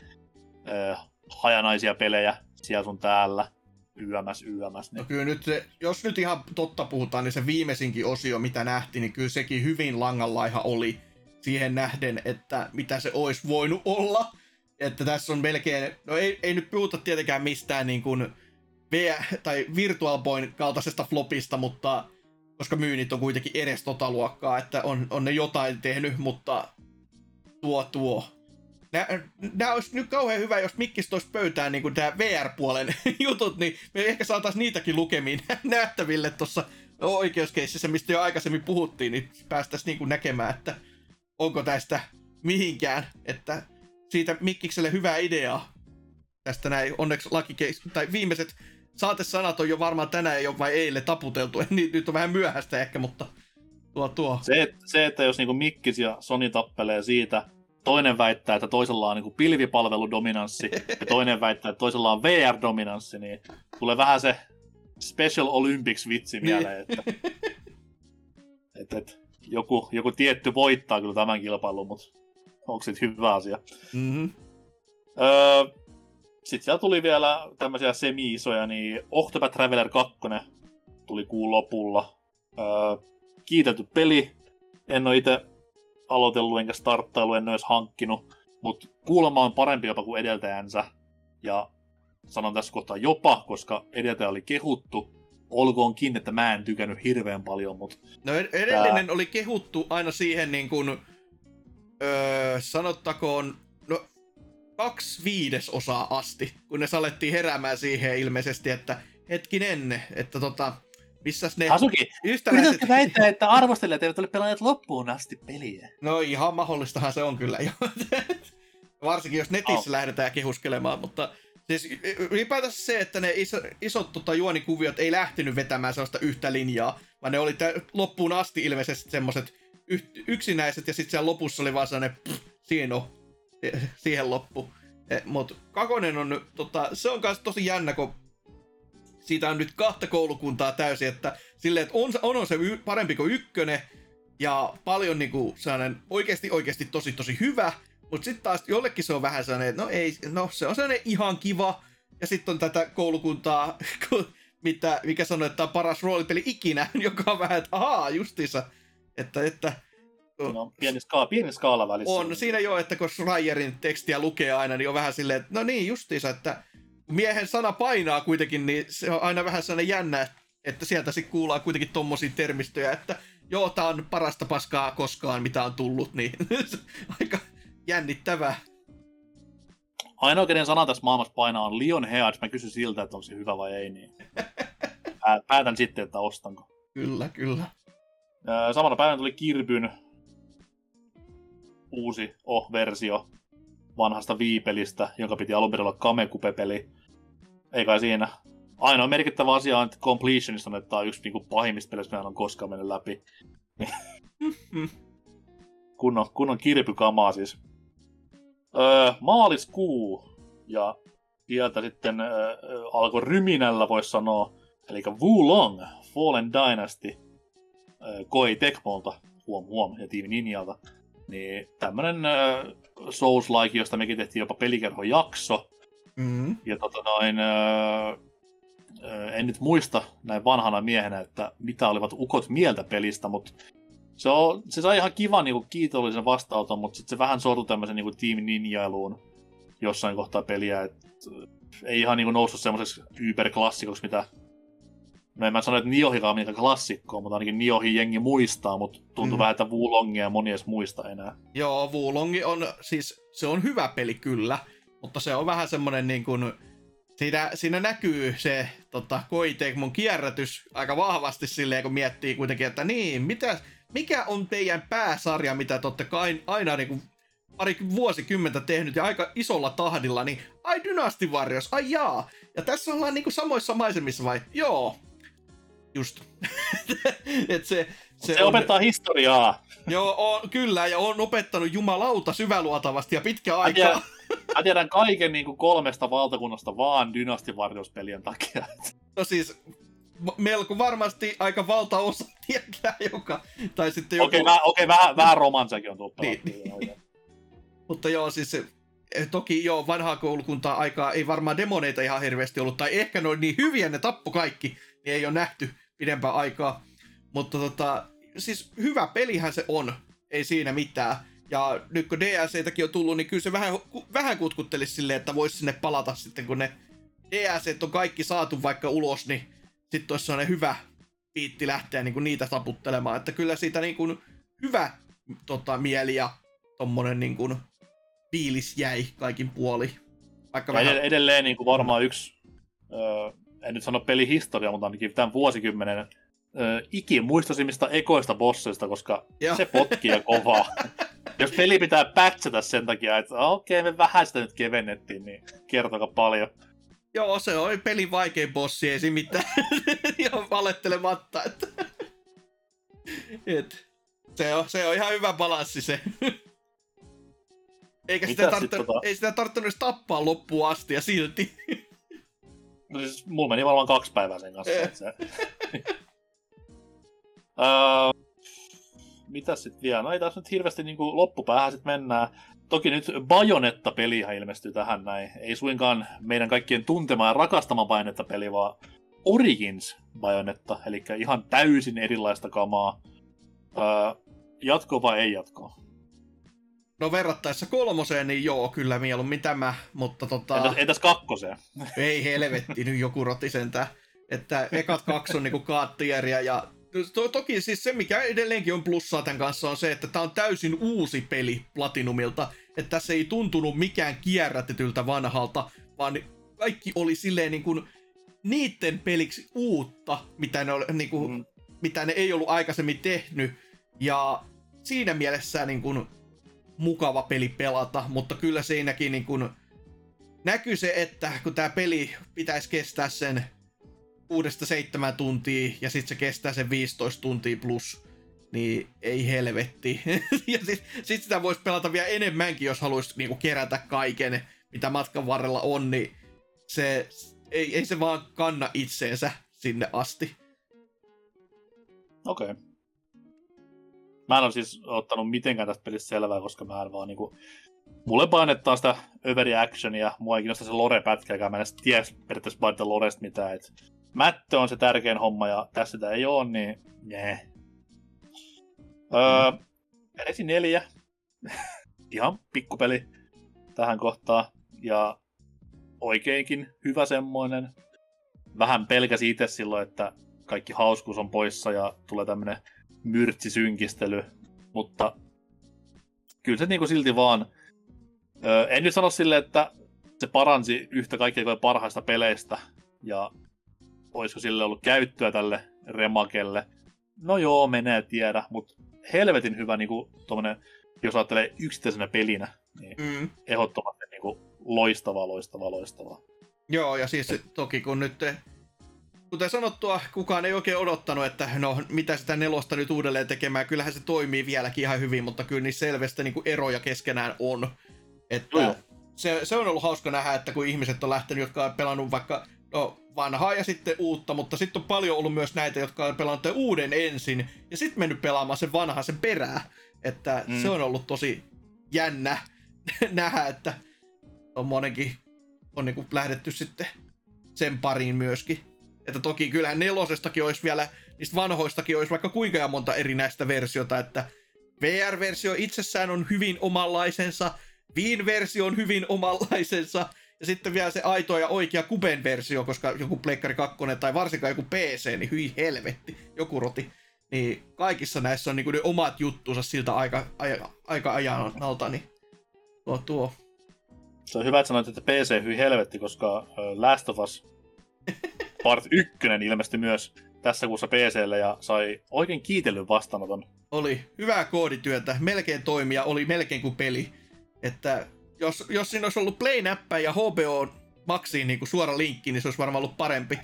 ö, hajanaisia pelejä siellä sun täällä YMS, YMS. Niin. No kyllä nyt se, jos nyt ihan totta puhutaan, niin se viimeisinkin osio, mitä nähtiin, niin kyllä sekin hyvin langanlaiha oli siihen nähden, että mitä se olisi voinut olla. Että tässä on melkein, no ei, ei nyt puhuta tietenkään mistään niin kuin V, tai Virtual Boyn kaltaisesta flopista, mutta koska myynnit on kuitenkin edes tota luokkaa, että on, on ne jotain tehnyt, mutta tuo tuo. Nämä olisi nyt kauhean hyvä, jos Mikkis toisi pöytään niin kuin tämä VR-puolen [LAUGHS] jutut, niin me ehkä saataisiin niitäkin lukemiin [LAUGHS] nähtäville tuossa oikeuskeississä, mistä jo aikaisemmin puhuttiin, niin päästäisiin niin kuin näkemään, että onko tästä mihinkään, että siitä Mikkikselle hyvää ideaa tästä näin. Onneksi lakikeis, tai viimeiset saatesanat on jo varmaan tänään jo vai eilen taputeltu, [LAUGHS] niin nyt on vähän myöhäistä ehkä, mutta tuo tuo. Se, se että jos niinku Mikkis ja Sony tappelee siitä, toinen väittää, että toisella on niinku pilvipalveludominanssi, [LAUGHS] ja toinen väittää, että toisella on VR-dominanssi, niin tulee vähän se Special Olympics-vitsi niin. mieleen, että, [LAUGHS] että, että joku, joku tietty voittaa kyllä tämän kilpailun, mutta onko se hyvä asia? Mm-hmm. Öö, sitten siellä tuli vielä tämmöisiä semi-isoja, niin Octopath Traveler 2 tuli kuun lopulla. Öö, kiitelty peli. En ole itse aloitellut enkä starttailu, en ole edes hankkinut. Mutta kuulemma on parempi jopa kuin edeltäjänsä. Ja sanon tässä kohtaa jopa, koska edeltäjä oli kehuttu. Olkoonkin, että mä en tykännyt hirveän paljon, mutta... No edellinen tää... oli kehuttu aina siihen niin kuin, öö, sanottakoon, no kaksi viidesosaa asti, kun ne salettiin heräämään siihen ilmeisesti, että hetkinen, että tota, Missäs ne Hasuki, ystävät... Yritätkö väittää, että arvostelijat eivät ole pelanneet loppuun asti peliä? No ihan mahdollistahan se on kyllä jo. [LAUGHS] Varsinkin jos netissä oh. lähdetään kehuskelemaan, mutta siis ylipäätänsä se, että ne iso, isot tota, juonikuviot ei lähtenyt vetämään sellaista yhtä linjaa, vaan ne oli loppuun asti ilmeisesti semmoset y- yksinäiset, ja sitten siellä lopussa oli vaan sellainen, pff, siinä on, [LAUGHS] siihen loppu. E, Mutta kakonen on, tota, se on myös tosi jännä, kun siitä on nyt kahta koulukuntaa täysin, että silleen, että on, on, on se parempi kuin ykkönen, ja paljon niinku sellainen oikeasti oikeasti tosi tosi hyvä, mutta sitten taas jollekin se on vähän sellainen, että no ei, no se on sellainen ihan kiva, ja sitten on tätä koulukuntaa, [LAUGHS] mitä, mikä sanoo, että tämä on paras roolipeli ikinä, [LAUGHS] joka on vähän, että ahaa, justiinsa, että, että No, pieni, skaala, pieni skaala välissä. On, siinä jo, että kun Schreierin tekstiä lukee aina, niin on vähän silleen, että no niin, justiinsa, että miehen sana painaa kuitenkin, niin se on aina vähän sellainen jännä, että sieltä sitten kuullaan kuitenkin tommosia termistöjä, että joo, tää on parasta paskaa koskaan, mitä on tullut, niin [LAUGHS] aika jännittävää. Ainoa, kenen sana tässä maailmassa painaa on Leon Head. Mä kysyn siltä, että onko se hyvä vai ei, niin [LAUGHS] päätän sitten, että ostanko. Kyllä, kyllä. Samana päivänä tuli Kirbyn uusi oh-versio, vanhasta viipelistä, jonka piti alun perin olla Kamekupe-peli. Ei kai siinä. Ainoa merkittävä asia on, että Completionista on, että tämä on yksi niin pahimmista pelistä, mitä on koskaan mennyt läpi. [LAUGHS] kunnon, kunnon kirpykamaa siis. Öö, maaliskuu. Ja sieltä sitten öö, alkoi ryminällä, voisi sanoa. Eli Wulong, Fallen Dynasty, öö, Koi Tekmolta, huom huom, ja Team Ninjalta. Niin tämmönen äh, Souls-like, josta mekin tehtiin jopa pelikerhojakso, Mm. Ja tota noin, öö, öö, en nyt muista näin vanhana miehenä, että mitä olivat ukot mieltä pelistä, mutta se, on, se sai ihan kivan niin kiitollisen vastaanoton, mutta sitten se vähän sortui tämmöisen niin Team Ninjailuun jossain kohtaa peliä. Et, ei ihan niin kuin, noussut semmoiseksi yberklassikoksi, mitä No en mä sano, että Niohikaan mikä klassikko, mutta ainakin Niohi jengi muistaa, mutta tuntuu mm. vähän, että Wulongia moni edes muista enää. Joo, Wulongi on siis, se on hyvä peli kyllä, mutta se on vähän semmonen niin kuin, siinä, siinä näkyy se tota, Koitekmon kierrätys aika vahvasti silleen, kun miettii kuitenkin, että niin, mitä, mikä on teidän pääsarja, mitä te olette aina niin kuin pari vuosikymmentä tehnyt ja aika isolla tahdilla, niin ai Dynasty Warriors, ai jaa. Ja tässä ollaan niinku samoissa maisemissa vai? Joo, Just. [LAUGHS] Et se, se, se on... opettaa historiaa. Joo, on, kyllä, ja on opettanut jumalauta syväluotavasti ja pitkä aikaa. Mä tiedän, mä tiedän kaiken niin kuin kolmesta valtakunnasta vaan dynastivarjospelien takia. No siis, melko varmasti aika valtaosa tietää, joka... Tai sitten joku... Okei, okay, okay, vähän, vähän romansakin on tullut niin, niin. Mutta joo, siis eh, toki joo, vanhaa koulukuntaa aikaa ei varmaan demoneita ihan hirveästi ollut, tai ehkä ne oli niin hyviä, ne tappo kaikki, niin ei ole nähty pidempää aikaa. Mutta tota, siis hyvä pelihän se on, ei siinä mitään. Ja nyt kun DLCtäkin on tullut, niin kyllä se vähän, vähän kutkuttelisi silleen, että voisi sinne palata sitten, kun ne DLC on kaikki saatu vaikka ulos, niin sitten olisi sellainen hyvä piitti lähteä niin kuin niitä taputtelemaan. Että kyllä siitä niin kuin hyvä tota, mieli ja tommonen niin kuin fiilis jäi kaikin puoli. Vaikka vähän... Edelleen niin kuin varmaan yksi öö, en nyt sano pelihistoria, mutta ainakin tämän vuosikymmenen äh, ikimuistoisimmista ekoista bosseista, koska Joo. se potkii kovaa. [LAUGHS] Jos peli pitää patchata sen takia, että okei, okay, me vähän sitä nyt kevennettiin, niin kertokaa paljon. Joo, se on pelin vaikein bossi, ei mitään. [LAUGHS] ihan valettelematta. Että... Et, se, on, se on ihan hyvä balanssi se. Eikä sitä, tarttu, tota... ei sitä tappaa loppuun asti ja silti. No siis mulla meni varmaan kaksi päivää sen kanssa. Eh. se... [LAUGHS] öö, mitä sitten vielä? No ei tässä nyt hirveästi niin kuin loppupäähän sitten mennään. Toki nyt Bajonetta-pelihan ilmestyy tähän näin. Ei suinkaan meidän kaikkien tuntemaan ja rakastamaan Bajonetta-peli, vaan Origins Bajonetta, eli ihan täysin erilaista kamaa. Öö, jatko vai ei jatko? No verrattaessa kolmoseen, niin joo, kyllä mieluummin tämä, mutta tota... Entäs, entäs kakkoseen? Ei helvetti, nyt joku roti sentään. Että ekat kaksi on niinku kaattieria ja to, toki siis se, mikä edelleenkin on plussaa tämän kanssa, on se, että tämä on täysin uusi peli Platinumilta. Että tässä ei tuntunut mikään kierrätetyltä vanhalta, vaan kaikki oli silleen niin kuin niiden peliksi uutta, mitä ne, oli, niin kuin, mm. mitä ne ei ollut aikaisemmin tehnyt. Ja siinä mielessä niin kuin, mukava peli pelata, mutta kyllä siinäkin niin kun näkyy se, että kun tämä peli pitäisi kestää sen kuudesta seitsemän tuntia ja sitten se kestää sen 15 tuntia plus, niin ei helvetti. [LAUGHS] ja sitten sit sitä voisi pelata vielä enemmänkin, jos haluaisi niinku kerätä kaiken, mitä matkan varrella on, niin se, ei, ei se vaan kanna itseensä sinne asti. Okei. Okay. Mä en ole siis ottanut mitenkään tästä pelistä selvää, koska mä en vaan niinku... Mulle painettaa sitä överi actionia, mua ei kiinnosta se lore-pätkäkään, mä en edes periaatteessa painetta loresta mitään, et mättö on se tärkein homma, ja tässä sitä ei ole, niin nee. Öö, Resi [LAUGHS] 4. Ihan pikkupeli tähän kohtaan, ja oikeinkin hyvä semmoinen. Vähän pelkäsi itse silloin, että kaikki hauskuus on poissa ja tulee tämmönen myrtsisynkistely, mutta kyllä se niinku silti vaan... Öö, en nyt sano silleen, että se paransi yhtä kaikkea parhaista peleistä, ja olisiko sille ollut käyttöä tälle remakelle. No joo, menee tiedä, mutta helvetin hyvä niinku tommonen, jos ajattelee yksittäisenä pelinä, niin mm. ehdottomasti niinku loistavaa, loistavaa, loistavaa. Joo, ja siis toki kun nyt kuten sanottua, kukaan ei oikein odottanut, että no mitä sitä nelosta nyt uudelleen tekemään. Kyllähän se toimii vieläkin ihan hyvin, mutta kyllä niissä selvästi niin kuin eroja keskenään on. Että no. se, se, on ollut hauska nähdä, että kun ihmiset on lähtenyt, jotka on pelannut vaikka no, vanhaa ja sitten uutta, mutta sitten on paljon ollut myös näitä, jotka on pelannut uuden ensin ja sitten mennyt pelaamaan sen vanhan sen perään. Että mm. se on ollut tosi jännä [LAUGHS] nähdä, että on monenkin on niin kuin lähdetty sitten sen pariin myöskin. Että toki kyllähän nelosestakin olisi vielä, niistä vanhoistakin olisi vaikka kuinka ja monta erinäistä versiota, että VR-versio itsessään on hyvin omanlaisensa, Wien-versio on hyvin omanlaisensa, ja sitten vielä se aito ja oikea Kuben versio, koska joku Pleikkari 2 tai varsinkaan joku PC, niin hyi helvetti, joku roti. Niin kaikissa näissä on niinku ne omat juttunsa siltä aika, aika, aika ajan alta, niin tuo, tuo. Se on hyvä, että sanoit, että PC hyi helvetti, koska Last of Us [LAUGHS] Part 1 ilmestyi myös tässä kuussa PClle ja sai oikein kiitellyn vastaanoton. Oli hyvää koodityötä, melkein toimia, oli melkein kuin peli. Että jos, jos siinä olisi ollut Play-näppä ja HBO Maxiin niin kuin suora linkki, niin se olisi varmaan ollut parempi.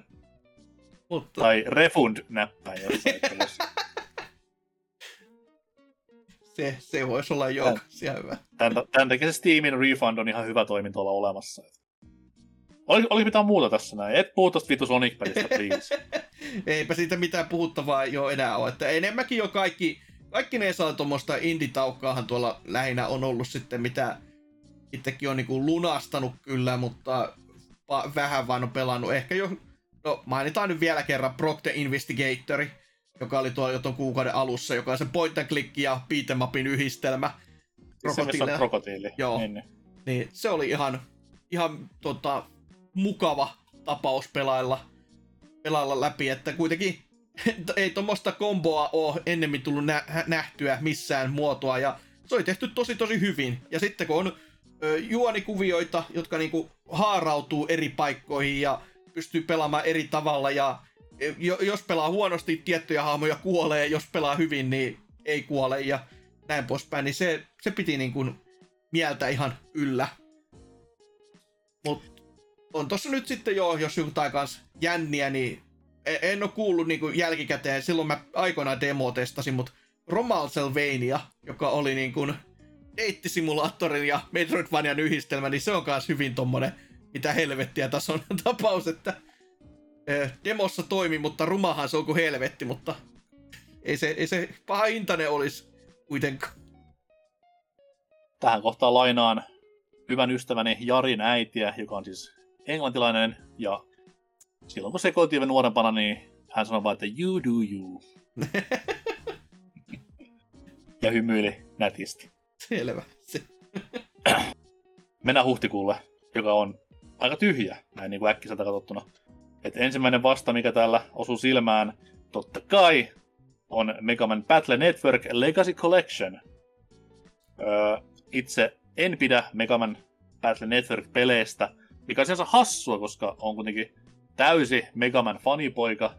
[LAUGHS] Mutta... Tai refund-näppä [LAUGHS] se, se voisi olla jo ihan hyvä. Tämän, tämän takia se Steamin refund on ihan hyvä toiminto olla olemassa. Oli, oli mitään muuta tässä näin? Et puhu tosta vitu Sonic-pelistä, please. [LAUGHS] Eipä siitä mitään puhuttavaa jo enää ole. Että enemmänkin jo kaikki, kaikki ne saa tuommoista inditaukkaahan tuolla lähinnä on ollut sitten, mitä itsekin on niinku lunastanut kyllä, mutta va- vähän vaan on pelannut. Ehkä jo, no mainitaan nyt vielä kerran Proc the Investigatori, joka oli tuolla jo tuon kuukauden alussa, joka on se point and click ja beat'em yhdistelmä. Krokotiili. Se, krokotiili. Joo. Niin, niin. niin, se oli ihan, ihan tota, mukava tapaus pelailla, pelailla läpi, että kuitenkin [LAUGHS] ei tuommoista komboa ole ennemmin tullut nä- nähtyä missään muotoa, ja se oli tehty tosi tosi hyvin. Ja sitten kun on ö, juonikuvioita, jotka niinku haarautuu eri paikkoihin ja pystyy pelaamaan eri tavalla, ja jos pelaa huonosti, tiettyjä hahmoja kuolee, jos pelaa hyvin, niin ei kuole, ja näin poispäin, niin se, se piti niin mieltä ihan yllä. Mutta on tossa nyt sitten jo, jos jotain kanssa jänniä, niin e- en ole kuullut niin kuin jälkikäteen. Silloin mä aikoinaan demo testasin, mutta Romalselvania, joka oli niin deittisimulaattorin ja Metroidvanian yhdistelmä, niin se on myös hyvin tommonen mitä helvettiä tason [LAUGHS] tapaus, että e, demossa toimi, mutta rumahan se on kuin helvetti, mutta ei se, ei se paha intanen olisi kuitenkaan. Tähän kohtaan lainaan hyvän ystäväni Jarin äitiä, joka on siis englantilainen, ja silloin kun sekoitiin vielä nuorempana, niin hän sanoi vain, että you do you. [LAUGHS] ja hymyili nätisti. Selvä. Mennään huhtikuulle, joka on aika tyhjä, näin niin kuin äkkiseltä katsottuna. Et ensimmäinen vasta, mikä täällä osuu silmään, totta kai, on Mega Man Battle Network Legacy Collection. Öö, itse en pidä Mega Man Battle Network-peleistä, mikä on sinänsä hassua, koska on kuitenkin täysi Megaman fanipoika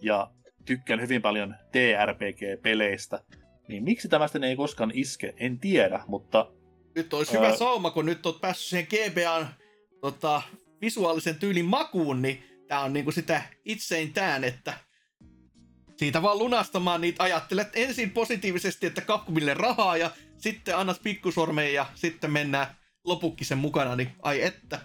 ja tykkään hyvin paljon TRPG-peleistä. Niin miksi tämä sitten ei koskaan iske, en tiedä, mutta... Nyt olisi ää... hyvä sauma, kun nyt olet päässyt siihen GBAn tota, visuaalisen tyylin makuun, niin tämä on niinku sitä itseintään, että siitä vaan lunastamaan niitä ajattelet ensin positiivisesti, että Capcomille rahaa ja sitten annat pikkusormeen ja sitten mennään lopukkisen mukana, niin ai että.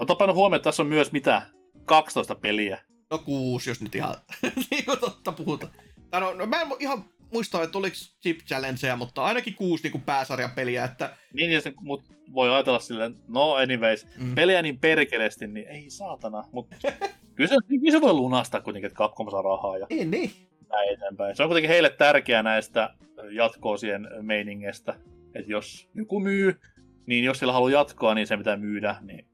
Otapa huomioon, että tässä on myös mitä? 12 peliä. No kuusi, jos nyt ihan [LAUGHS] niin kuin totta puhutaan. No, no, mä en ihan muista, että oliko Chip Challengeja, mutta ainakin kuusi niin kuin pääsarjan peliä. Että... Niin, ja se, mut voi ajatella silleen, no anyways, mm. peliä niin perkeleesti, niin ei saatana. Mutta [LAUGHS] kyllä, se, kyllä se voi lunastaa kuitenkin, että Capcom saa rahaa. Ja... Niin, niin. Näin eteenpäin. Se on kuitenkin heille tärkeää näistä jatkoosien meiningestä. Että jos joku myy, niin jos sillä haluaa jatkoa, niin se pitää myydä. Niin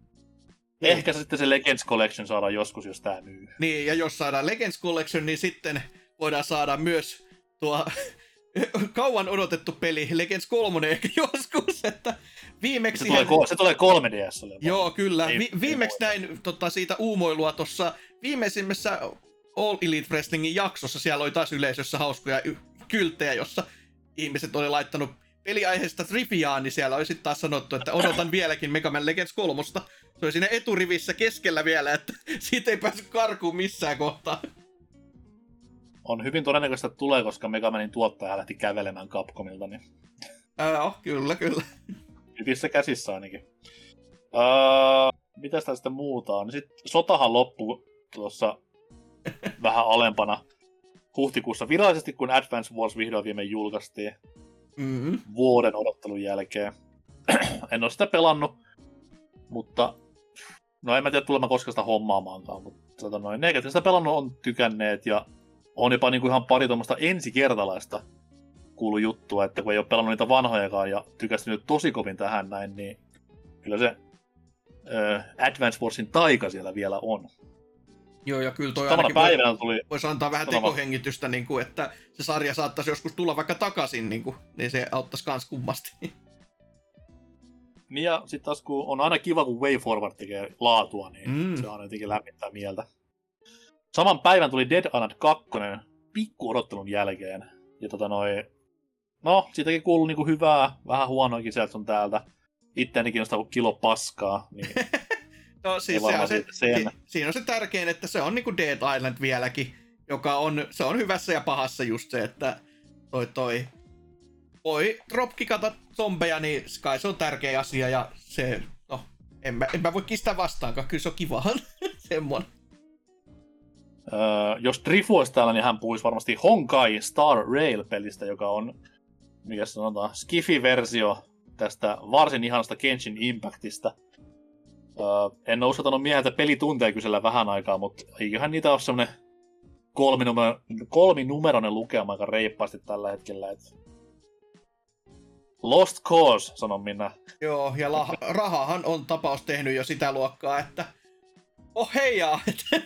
niin. Ehkä sitten se Legends Collection saadaan joskus, jos tämä myy. Niin, ja jos saadaan Legends Collection, niin sitten voidaan saada myös tuo [LAUGHS] kauan odotettu peli, Legends 3 ehkä [LAUGHS] joskus, että viimeksi... Se tulee, se tulee 3DS. Joo, kyllä. Vi- viimeksi näin tota, siitä uumoilua tuossa viimeisimmässä All Elite Wrestlingin jaksossa, siellä oli taas yleisössä hauskoja y- kylttejä, jossa ihmiset oli laittanut peliaiheesta triviaan, niin siellä olisi taas sanottu, että odotan vieläkin Mega Man Legends 3. Se oli siinä eturivissä keskellä vielä, että siitä ei päässyt karkuun missään kohtaa. On hyvin todennäköistä, että tulee, koska Mega Manin tuottaja lähti kävelemään Capcomilta. Niin... Joo, kyllä, kyllä. Hyvissä käsissä ainakin. Uh, mitä sitä sitten muuta on? Sitten sotahan loppui tuossa vähän alempana huhtikuussa virallisesti, kun Advance Wars vihdoin viimein julkaistiin mm-hmm. vuoden odottelun jälkeen. [CLEARS THROAT] en ole sitä pelannut. Mutta no en mä tiedä, tulemaan koskaan sitä hommaamaankaan, mutta tota noin, ne, sitä pelannut on tykänneet ja on jopa niinku ihan pari tuommoista ensikertalaista kuulu juttua, että kun ei ole pelannut niitä vanhojakaan ja tykästynyt tosi kovin tähän näin, niin kyllä se Advance Warsin taika siellä vielä on. Joo, ja kyllä toi Samana päivänä voi, tuli... Voisi antaa vähän tekohengitystä, niin kuin, että se sarja saattaisi joskus tulla vaikka takaisin, niin, kuin, niin se auttaisi kans kummasti. Niin ja sitten taas kun on aina kiva, kun Way Forward tekee laatua, niin mm. se on jotenkin lämmittää mieltä. Saman päivän tuli Dead Island 2 pikku odottelun jälkeen. Ja tota noi, no, siitäkin kuuluu niinku hyvää, vähän huonoakin sieltä on täältä. Itteenikin on sitä kilo paskaa, niin [LAUGHS] No siis se on se, si, siinä on se tärkein, että se on niinku Dead Island vieläkin, joka on, se on hyvässä ja pahassa just se, että toi toi voi dropkikata zombeja, niin kai se on tärkeä asia ja se, no, en mä, en mä voi kistää vastaankaan, kyllä se on kivahan [LAUGHS] semmonen. Öö, jos Trifu olisi täällä, niin hän puhuisi varmasti Honkai Star Rail-pelistä, joka on, mikä sanotaan, Skifi-versio tästä varsin ihanasta Genshin Impactista – Uh, en ole uskaltanut mieheltä pelitunteja kysellä vähän aikaa, mutta eiköhän niitä ole semmonen kolminumer- kolminumeroinen lukema aika reippaasti tällä hetkellä. Et... Lost Cause, sanon minä. Joo, ja la- rahahan on tapaus tehnyt jo sitä luokkaa, että oh heijaa, [LAUGHS] että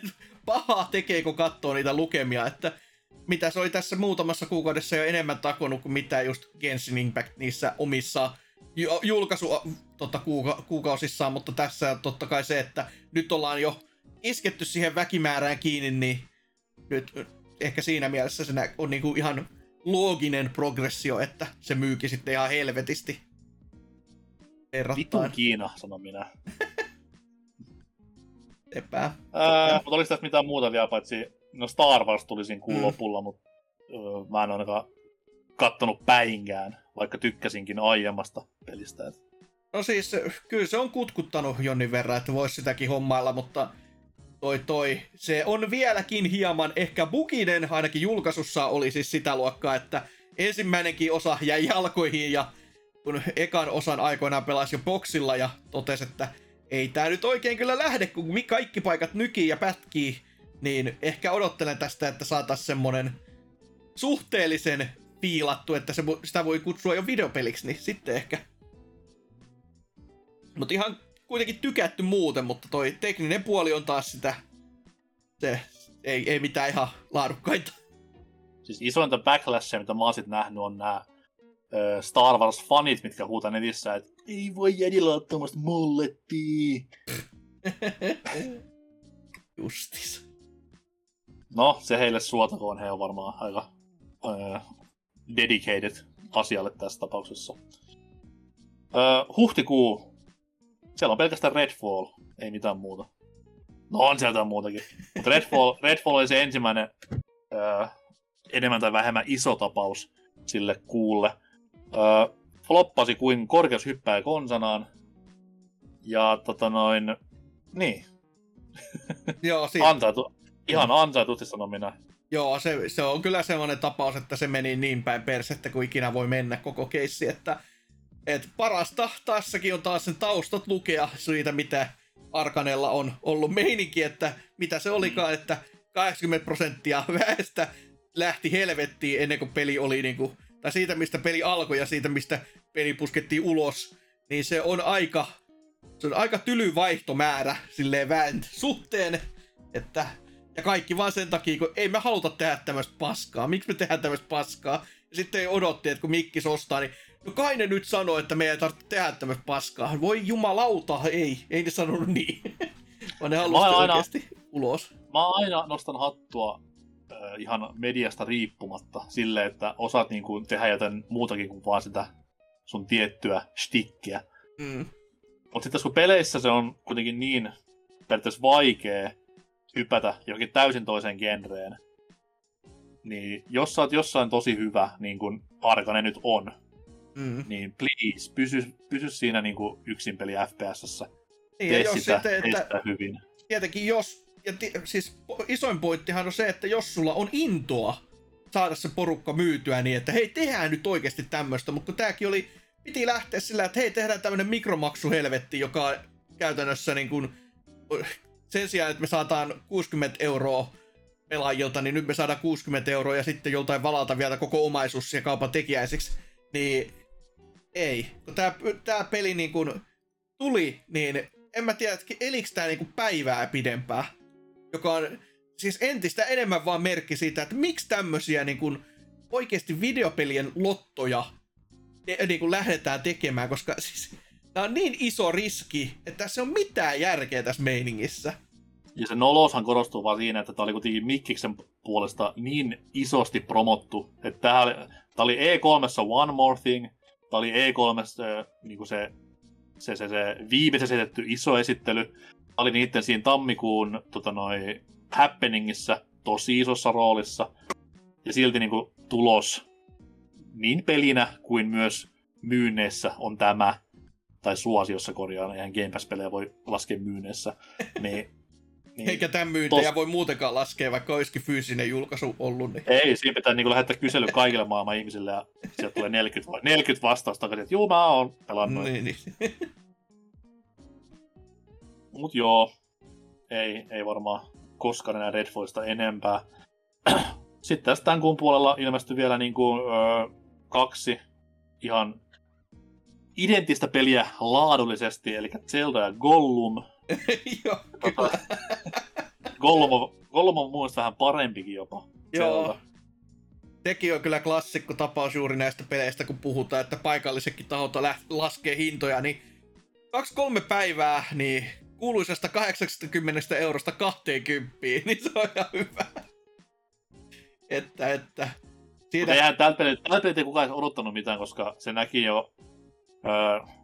pahaa tekee, kun katsoo niitä lukemia, että mitä se oli tässä muutamassa kuukaudessa jo enemmän takonut kuin mitä just Genshin Impact niissä omissa julkaisu totta, kuuka, kuukausissaan, mutta tässä on totta kai se, että nyt ollaan jo isketty siihen väkimäärään kiinni, niin nyt ehkä siinä mielessä se on niinku ihan looginen progressio, että se myykin sitten ihan helvetisti. Vitun Kiina, sanon minä. [LAUGHS] Epä. Ää, mutta oliko tässä mitään muuta vielä, paitsi no Star Wars tuli siinä kuun mm. lopulla, mutta öö, mä en ainakaan kattonut päinkään, vaikka tykkäsinkin aiemmasta pelistä. Et. No siis, kyllä se on kutkuttanut jonnin verran, että voisi sitäkin hommailla, mutta toi toi, se on vieläkin hieman ehkä buginen, ainakin julkaisussa oli siis sitä luokkaa, että ensimmäinenkin osa jäi jalkoihin ja kun ekan osan aikoinaan pelasi jo boksilla ja totesi, että ei tää nyt oikein kyllä lähde, kun kaikki paikat nykii ja pätkii, niin ehkä odottelen tästä, että saataisiin semmonen suhteellisen piilattu, että se, sitä voi kutsua jo videopeliksi, niin sitten ehkä. Mutta ihan kuitenkin tykätty muuten, mutta toi tekninen puoli on taas sitä, se ei, ei mitään ihan laadukkaita. Siis isointa backlashia, mitä mä oon sit nähnyt, on nämä Star Wars-fanit, mitkä huutaa netissä, että ei voi jädillä olla tuommoista mullettia. [LAUGHS] Justis. No, se heille suotakoon, he on varmaan aika dedicated asialle tässä tapauksessa. Öö, huhtikuu. Siellä on pelkästään Redfall, ei mitään muuta. No on sieltä muutakin. Mutta Redfall, [LAUGHS] Redfall oli se ensimmäinen öö, enemmän tai vähemmän iso tapaus sille kuulle. Öö, floppasi kuin korkeus hyppää konsanaan. Ja tota noin, niin. [LAUGHS] Joo, siitä. Ansaitu, ihan ansaitusti sanon minä. Joo, se, se on kyllä semmoinen tapaus, että se meni niin päin persettä kuin ikinä voi mennä koko keissi, että et parasta tässäkin on taas sen taustat lukea siitä, mitä Arkanella on ollut meininki, että mitä se olikaan, että 80 prosenttia väestä lähti helvettiin ennen kuin peli oli niinku, tai siitä mistä peli alkoi ja siitä mistä peli puskettiin ulos, niin se on aika, se on aika tyly vaihtomäärä silleen väen suhteen, että ja kaikki vaan sen takia, kun ei me haluta tehdä tämmöistä paskaa. Miksi me tehdään tämmöistä paskaa? Ja sitten odotti, että kun Mikki ostaa, niin no kai ne nyt sanoo, että meidän ei tarvitse tehdä tämmöistä paskaa. Voi jumalauta, ei. Ei ne sanonut niin. [LAUGHS] Vaan ne halusivat aina, oikeasti ulos. Mä aina nostan hattua äh, ihan mediasta riippumatta sille, että osaat niin kuin, tehdä jotain muutakin kuin vaan sitä sun tiettyä stikkiä. Mm. Mutta sitten kun peleissä se on kuitenkin niin periaatteessa vaikea hypätä johonkin täysin toiseen genreen, niin jos sä oot jossain tosi hyvä, niin kuin Arkane nyt on, mm. niin please, pysy, pysy siinä niin kuin yksin peli FPSssä. Niin, Tee jos sitä, sitten, että, hyvin. Tietenkin jos, ja t- siis isoin pointtihan on se, että jos sulla on intoa saada se porukka myytyä niin, että hei, tehdään nyt oikeasti tämmöistä, mutta kun tääkin oli, piti lähteä sillä, että hei, tehdään tämmönen mikromaksuhelvetti, joka käytännössä niin kuin, sen sijaan, että me saataan 60 euroa pelaajilta, niin nyt me saadaan 60 euroa ja sitten joltain valalta vielä koko omaisuus ja kaupan tekijäisiksi, niin ei. Kun tää, tää peli niin kuin tuli, niin en mä tiedä, että elikö tää niin päivää pidempää, joka on siis entistä enemmän vaan merkki siitä, että miksi tämmöisiä niin kuin oikeasti videopelien lottoja niin kuin lähdetään tekemään, koska siis tämä on niin iso riski, että tässä on mitään järkeä tässä meiningissä. Ja se noloshan korostuu vaan siinä, että tämä oli kuitenkin Mikkiksen puolesta niin isosti promottu, että tämä oli, oli E3 One More Thing, tämä oli E3 niin se, se, se, se viimeisen esitetty iso esittely, tämä oli niiden siinä tammikuun tota noi, happeningissä tosi isossa roolissa, ja silti niin kuin, tulos niin pelinä kuin myös myynneissä on tämä, tai suosiossa korjaan, eihän Game Pass-pelejä voi laskea myynnissä, niin niin, Eikä tämän myyntejä tos... voi muutenkaan laskea, vaikka olisikin fyysinen julkaisu ollut. Niin... Ei, siinä pitää niin lähettää kysely kaikille maailman ihmisille ja sieltä tulee 40, 40 vastausta takaisin, että juu, mä oon pelannut. Niin, niin. [LAUGHS] Mut joo, ei, ei varmaan koskaan enää Redfallista enempää. [CLEARS THROAT] Sitten tästä tämän kuun puolella ilmestyi vielä niin kuin, öö, kaksi ihan identtistä peliä laadullisesti, eli Zelda ja Gollum. [LAUGHS] Joo, tota, Gollum, on, Gollum on mun vähän parempikin jopa. Joo. Zelda. Sekin on kyllä klassikko tapaus juuri näistä peleistä, kun puhutaan, että paikallisetkin tahot laskee hintoja, niin kaksi-kolme päivää, niin kuuluisesta 80 eurosta 20, [LAUGHS] niin se on ihan hyvä. Että, että... Siinä... Mutta eihän tältä peliltä, ei kukaan odottanut mitään, koska se näki jo öö,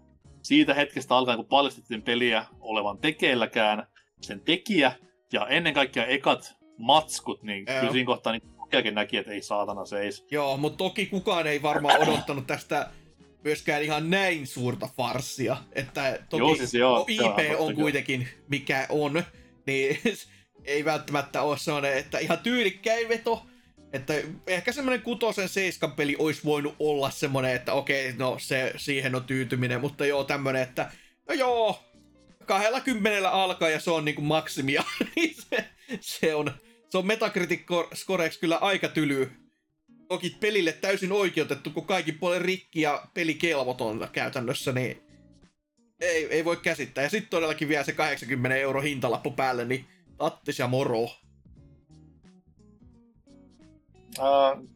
siitä hetkestä alkaen, kun paljastettiin peliä olevan tekeilläkään, sen tekijä ja ennen kaikkea ekat matskut, niin Joo. kyllä siinä kohtaa niin näki, että ei saatana seis. Joo, mutta toki kukaan ei varmaan odottanut tästä myöskään ihan näin suurta farssia. Että toki joo, siis joo, IP on, on kuitenkin mikä on, niin [LAUGHS] ei välttämättä ole sellainen, että ihan tyylikkäin veto, että ehkä semmoinen kutosen seiskan peli olisi voinut olla semmoinen, että okei, no se, siihen on tyytyminen, mutta joo, tämmöinen, että no joo, kahdella kymmenellä alkaa ja se on niinku maksimia, [LAUGHS] niin se, se on, se on Metacritic kyllä aika tyly. Toki pelille täysin oikeutettu, kun kaikki puolen rikki ja peli kelvoton käytännössä, niin ei, ei voi käsittää. Ja sitten todellakin vielä se 80 euro hintalappu päälle, niin tattis ja moro. Uh,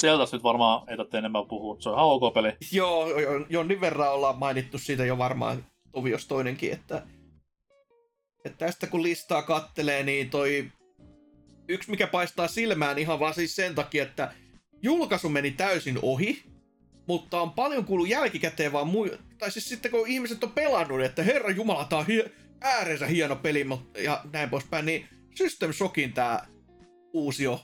sieltä nyt varmaan ei tarvitse enemmän puhua. Se on ihan ok peli. Joo, jonnin verran ollaan mainittu siitä jo varmaan tovios toinenkin, että, että tästä kun listaa kattelee, niin toi yksi mikä paistaa silmään ihan vaan siis sen takia, että julkaisu meni täysin ohi, mutta on paljon kuullut jälkikäteen vaan muu... Tai siis sitten kun ihmiset on pelannut, että herra jumala, tää on hie... ääreensä hieno peli ja näin poispäin, niin System Shockin tää uusio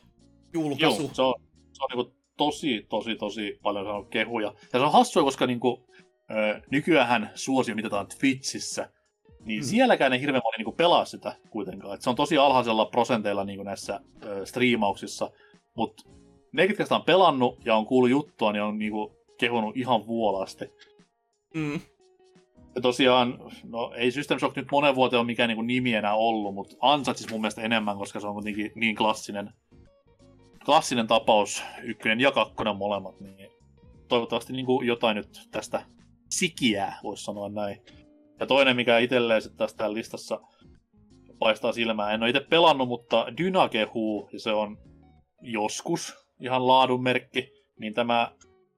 julkaisu. Joo, se on, se on niin tosi, tosi, tosi paljon saanut kehuja. Ja se on hassua, koska niin kuin, ö, nykyään suosio mitataan Twitchissä, niin hmm. sielläkään ei hirveän moni niin pelaa sitä kuitenkaan. Et se on tosi alhaisella prosenteilla niin näissä ö, striimauksissa, mutta ne, ketkä sitä on pelannut ja on kuullut juttua, niin on niin kuin, kehunut ihan vuolasti. Mm. Ja tosiaan, no ei System Shock nyt monen vuoteen ole mikään niin nimi enää ollut, mutta ansaitsisi mun mielestä enemmän, koska se on kuitenkin niin klassinen klassinen tapaus, ykkönen ja kakkonen molemmat, niin toivottavasti niin kuin jotain nyt tästä sikiää, voisi sanoa näin. Ja toinen, mikä itselleen sitten tästä listassa paistaa silmään, en ole itse pelannut, mutta Dyna kehuu, ja se on joskus ihan laadun merkki, niin tämä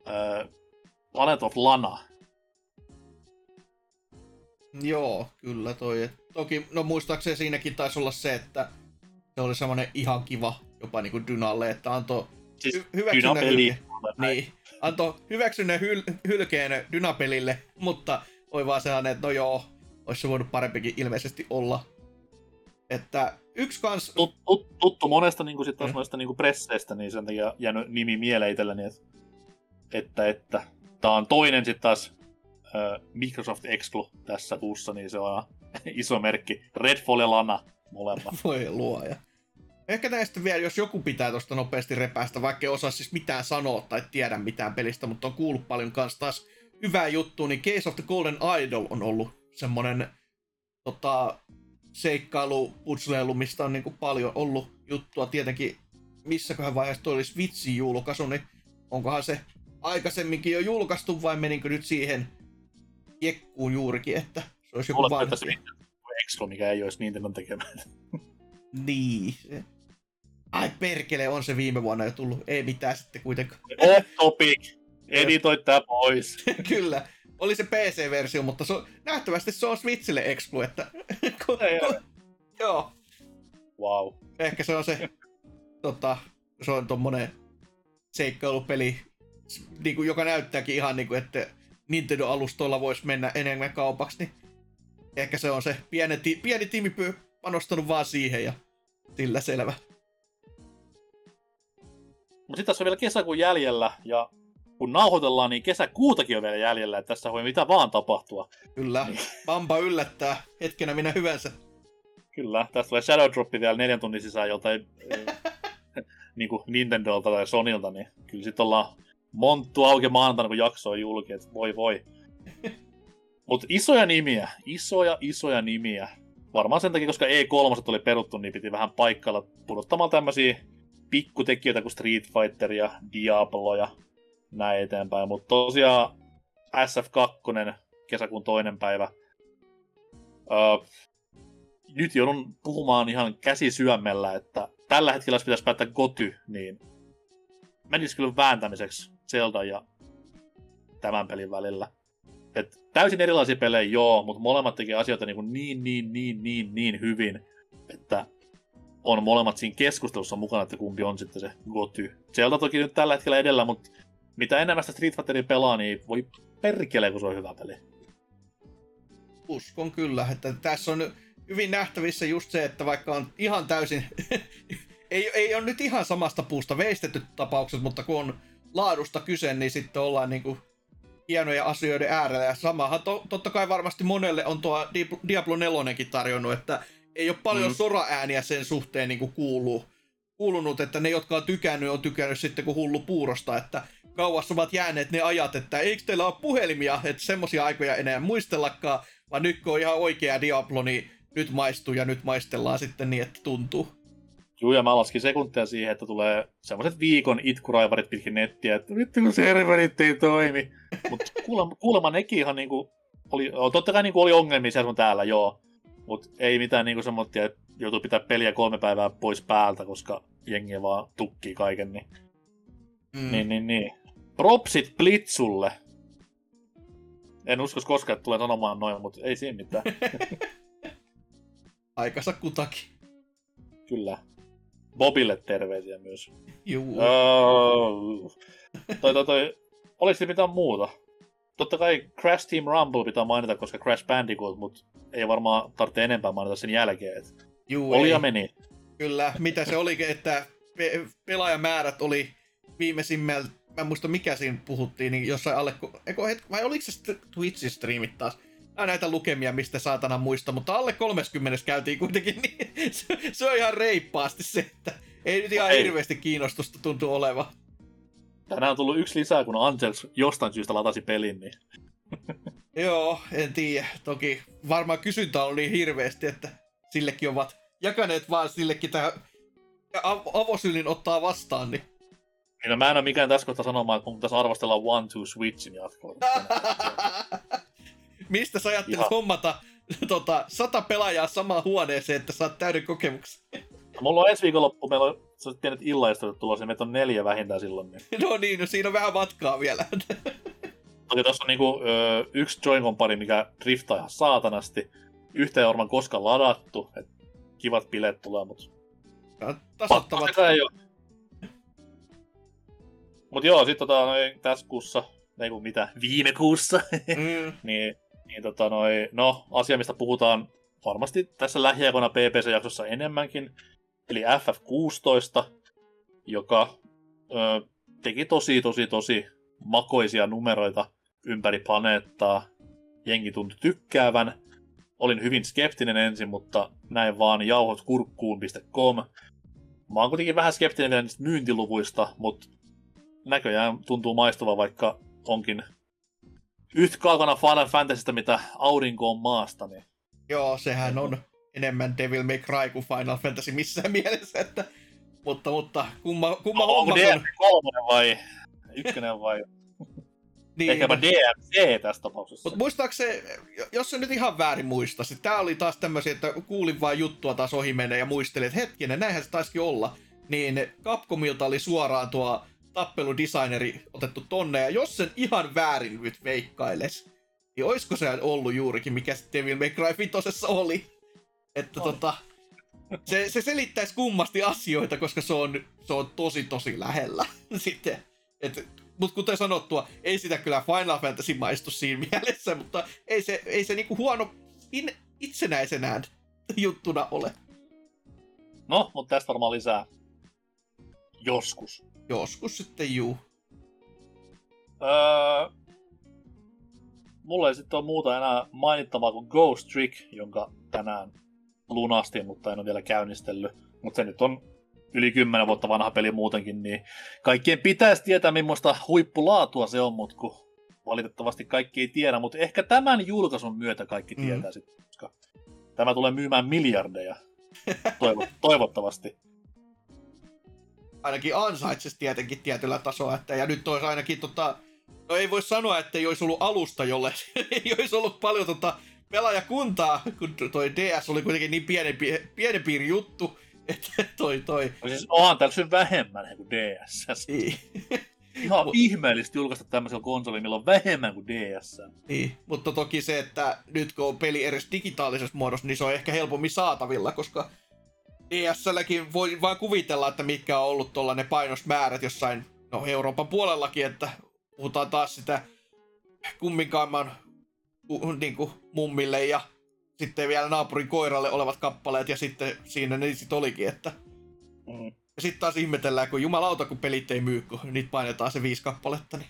äh, Planet of Lana. Joo, kyllä toi. Toki, no muistaakseni siinäkin taisi olla se, että se oli semmoinen ihan kiva jopa niin kuin Dynalle, että antoi siis hy- hyväksynnän, niin, antoi hyväksynnän hyl- hylkeen Dynapelille, mutta oli vaan sellainen, että no joo, olisi se voinut parempikin ilmeisesti olla. Että yksi kans... Tut, tut, tuttu monesta niin kuin sit taas mm. noista niin kuin presseistä, niin sen takia jäänyt nimi mieleen itselleni, että, että, että tämä on toinen sitten taas äh, Microsoft Exclu tässä kuussa, niin se on [LAUGHS] iso merkki. Redfall ja Lana molemmat. Voi luoja. Ehkä näistä vielä, jos joku pitää tuosta nopeasti repäästä, vaikka ei osaa siis mitään sanoa tai tiedä mitään pelistä, mutta on kuullut paljon kanssa taas hyvää juttua, niin Case of the Golden Idol on ollut semmonen tota, seikkailu, putsleilu, mistä on niin kuin paljon ollut juttua. Tietenkin missäköhän vaiheessa toi olisi vitsi julkaisu, niin onkohan se aikaisemminkin jo julkaistu vai menikö nyt siihen jekkuun juurikin, että se olisi joku vanha. Expo, mikä ei olisi Nintendo tekemään. niin. Ai perkele, on se viime vuonna jo tullut. Ei mitään sitten kuitenkaan. Off topic. Editoit tää pois. [LAUGHS] Kyllä. Oli se PC-versio, mutta se on, nähtävästi se on Switchille Explo, että... [LAUGHS] joo. Wow. Ehkä se on se, tota, se on tommonen seikkailupeli, niin kuin, joka näyttääkin ihan niin kuin, että Nintendo-alustoilla voisi mennä enemmän kaupaksi, niin ehkä se on se pieni, pieni tiimi panostanut vaan siihen ja sillä selvä. Mutta sitten tässä on vielä kesäkuun jäljellä, ja kun nauhoitellaan, niin kesäkuutakin on vielä jäljellä, että tässä voi mitä vaan tapahtua. Kyllä, niin. Pampa yllättää hetkenä minä hyvänsä. Kyllä, tästä tulee Shadow Drop vielä neljän tunnin sisään joltain [LAUGHS] niin kuin Nintendolta tai Sonilta, niin kyllä sitten ollaan monttu auki maanantaina, kun jakso on julki, että voi voi. [LAUGHS] Mutta isoja nimiä, isoja isoja nimiä. Varmaan sen takia, koska E3 oli peruttu, niin piti vähän paikalla pudottamaan tämmöisiä pikkutekijöitä kuin Street Fighter ja Diablo ja näin eteenpäin. Mutta tosiaan SF2, kesäkuun toinen päivä. Öö, nyt joudun puhumaan ihan käsisyömmellä, että tällä hetkellä jos pitäisi päättää Goty, niin menisi kyllä vääntämiseksi Zelda ja tämän pelin välillä. Et täysin erilaisia pelejä, joo, mutta molemmat tekee asioita niin, niin, niin, niin, niin, niin hyvin, että on molemmat siinä keskustelussa mukana, että kumpi on sitten se Goty. Zelda toki nyt tällä hetkellä edellä, mutta mitä enemmän sitä Street Fighteria pelaa, niin voi perkele, kun se on hyvä peli. Uskon kyllä, että tässä on hyvin nähtävissä just se, että vaikka on ihan täysin, [LAUGHS] ei, ei ole nyt ihan samasta puusta veistetty tapaukset, mutta kun on laadusta kyse, niin sitten ollaan niin kuin hienoja asioiden äärellä. Ja samahan to, totta kai varmasti monelle on tuo Diablo 4 tarjonnut, että ei ole paljon mm. sora-ääniä sen suhteen niin kuin kuuluu, kuulunut, että ne, jotka on tykännyt, on tykännyt sitten kuin hullu puurosta, että kauas ovat jääneet ne ajat, että eikö teillä ole puhelimia, että semmoisia aikoja enää muistellakaan, vaan nyt kun on ihan oikea Diablo, niin nyt maistuu ja nyt maistellaan sitten niin, että tuntuu. Joo, ja mä laskin sekuntia siihen, että tulee semmoiset viikon itkuraivarit pitkin nettiä, että vittu kun serverit ei toimi. Mutta kuulemma, kuulemma nekin ihan niinku, oli, totta kai niinku oli ongelmia siellä täällä, joo. Mutta ei mitään niinku semmoittia, että joutuu pitää peliä kolme päivää pois päältä, koska jengi vaan tukkii kaiken. Niin, mm. niin, niin, niin. Propsit Blitzulle. En usko koskaan, että tulee sanomaan noin, mutta ei siinä mitään. [LAUGHS] Aikansa kutakin. Kyllä. Bobille terveisiä myös. Juu. Uh, toi, toi, toi. Oliko mitään muuta? Totta kai Crash Team Rumble pitää mainita, koska Crash Bandicoot, mutta ei varmaan tarvitse enempää mainita sen jälkeen. Et Juu, oli ei. ja meni. Kyllä, mitä se oli, että pe- pelaajamäärät oli viimeisimmältä, mä en muista mikä siinä puhuttiin, niin jossain alle, eikö, vai oliko se Twitchin striimit taas? näitä lukemia, mistä saatana muista, mutta alle 30 käytiin kuitenkin, niin [LAUGHS] se, se on ihan reippaasti se, että ei nyt ihan ei. hirveästi kiinnostusta tuntu olevan. Tänään on tullut yksi lisää, kun Angels jostain syystä latasi pelin, niin... [LAUGHS] Joo, en tiedä. Toki varmaan kysyntä on niin hirveästi, että sillekin ovat jakaneet vaan sillekin tähän avosylin ottaa vastaan, niin... Niin no, mä en ole mikään tässä kohtaa sanomaan, että mun pitäisi arvostella One Two Switchin jatkoa. [LAUGHS] Mistä sä ajattelit Ihan. hommata [LAUGHS] tota, sata pelaajaa samaan huoneeseen, että saat täyden kokemuksen? Mulla on ensi viikonloppu, meillä on pienet illaistot tulossa, meitä on neljä vähintään silloin. Niin. [LAUGHS] No niin, no siinä on vähän matkaa vielä. [LAUGHS] Toki tuossa on niinku, ö, yksi join pari, mikä driftaa ihan saatanasti. Yhtä ei varmaan koskaan ladattu, et kivat bileet tulee, mut... tasoittavat. Ei ole. Mut joo, sit tota, noin, tässä kuussa, ei kun mitä, viime kuussa, [LAUGHS] mm. niin niin tota noi, no, asia, mistä puhutaan varmasti tässä lähiaikoina PPC-jaksossa enemmänkin, eli FF16, joka ö, teki tosi, tosi, tosi makoisia numeroita ympäri planeettaa. Jengi tuntui tykkäävän. Olin hyvin skeptinen ensin, mutta näin vaan jauhot kurkkuun.com. Mä oon kuitenkin vähän skeptinen vielä niistä myyntiluvuista, mutta näköjään tuntuu maistuva, vaikka onkin yhtä kaukana Final Fantasysta, mitä aurinko on maasta. Niin... Joo, sehän on enemmän Devil May Cry kuin Final Fantasy missään mielessä, että, mutta, mutta kumma, kumma no, homma on. kolmonen vai ykkönen vai [LAUGHS] niin, Ehkäpä DMC tässä tapauksessa. Mutta muistaakseni, jos se nyt ihan väärin muistasi, tämä oli taas tämmöisiä, että kuulin vain juttua taas ohi mennä ja muistelin, että hetkinen, näinhän se taisikin olla. Niin Capcomilta oli suoraan tuo tappeludesigneri otettu tonne, ja jos sen ihan väärin nyt veikkailes, niin oisko se ollut juurikin, mikä se Devil May Cry 5 oli? Että on. tota, se, se selittäisi kummasti asioita, koska se on, se on tosi tosi lähellä [LAUGHS] sitten. Et, mutta kuten sanottua, ei sitä kyllä Final Fantasy maistu siinä [LAUGHS] mielessä, mutta ei se, ei se niinku huono in, itsenäisenään juttuna ole. No, mutta tästä varmaan lisää joskus. Joskus sitten juu. Öö, mulla ei sitten ole muuta enää mainittavaa kuin Ghost Trick, jonka tänään lunastin, mutta en ole vielä käynnistellyt. Mutta se nyt on yli 10 vuotta vanha peli muutenkin, niin kaikkien pitäisi tietää, millaista huippulaatua se on, mutta kun valitettavasti kaikki ei tiedä, mutta ehkä tämän julkaisun myötä kaikki mm. tietää sitten, koska tämä tulee myymään miljardeja, Toivo- [LAUGHS] toivottavasti. Ainakin ansaitsisi tietenkin tietyllä tasolla, että ja nyt olisi ainakin tota, no ei voi sanoa, että ei olisi ollut alusta, jolle [LAUGHS] ei olisi ollut paljon tota pelaajakuntaa, kun toi DS oli kuitenkin niin pieni, pieni piiri juttu, että toi toi. No siis onhan täällä vähemmän kuin DS. Niin. Ihan Mut... ihmeellistä julkaista tämmöisellä konsolilla, millä on vähemmän kuin DS. Niin, mutta toki se, että nyt kun on peli edes digitaalisessa muodossa, niin se on ehkä helpommin saatavilla, koska DSLläkin voi vaan kuvitella, että mitkä on ollut tuolla ne painosmäärät jossain, no Euroopan puolellakin, että puhutaan taas sitä kumminkaimman niin kuin, mummille ja sitten vielä naapurin koiralle olevat kappaleet ja sitten siinä ne sitten olikin, että... Mm. Ja sitten taas ihmetellään, kun jumalauta, kun pelit ei myy, kun niitä painetaan se viisi kappaletta, niin...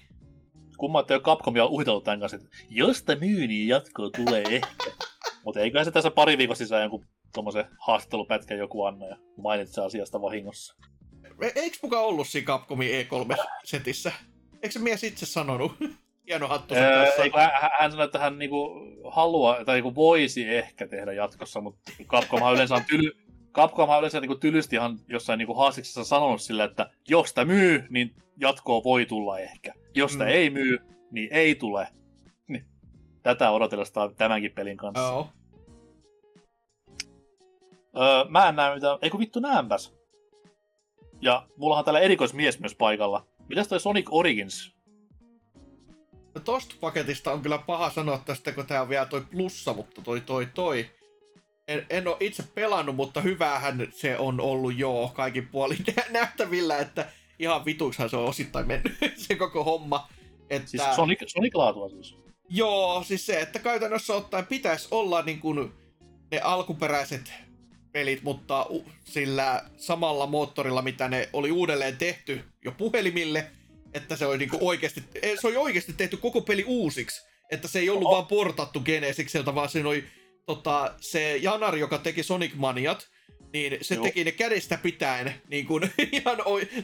Kumma, että jo Capcom on uhitellut tämän kanssa, että jos tämä myy, niin jatkoa tulee ehkä. [LAUGHS] Mutta eiköhän se tässä pari viikon sisään jonkun tuommoisen haastattelupätkän joku anna ja mainitse asiasta vahingossa. E- eikö mukaan ollut siinä Capcomin E3-setissä? Eikö se mies itse sanonut? [LAUGHS] hieno hattu öö, hän, hän sanoi, että hän niinku haluaa, tai niinku voisi ehkä tehdä jatkossa, mutta Capcom yleensä on tyly, Capcom yleensä niinku tylysti ihan jossain niinku haastiksessa sanonut sille, että jos sitä myy, niin jatkoa voi tulla ehkä. Jos sitä mm. ei myy, niin ei tule. Niin. Tätä odotellessa tämänkin pelin kanssa. Oh. Öö, mä en näe mitään. Eikö vittu näänpäs? Ja mullahan täällä erikoismies myös paikalla. Mitäs toi Sonic Origins No tosta paketista on kyllä paha sanoa tästä, kun tää on vielä toi plussa, mutta toi toi toi. En, en ole itse pelannut, mutta hyvähän se on ollut joo kaikin puolin [LAUGHS] nähtävillä, että ihan vitukshan se on osittain mennyt [LAUGHS] se koko homma. Että... Siis Sonic, Sonic laatua siis? Joo, siis se, että käytännössä ottaen pitäisi olla niin kuin ne alkuperäiset pelit, mutta sillä samalla moottorilla, mitä ne oli uudelleen tehty jo puhelimille – että se oli niinku oikeasti, se oli oikeasti tehty koko peli uusiksi. Että se ei ollut Oho. vaan portattu Genesikseltä, vaan se oli tota, se Janar, joka teki Sonic Maniat, niin se Joo. teki ne kädestä pitäen niin kuin, [LAUGHS] ihan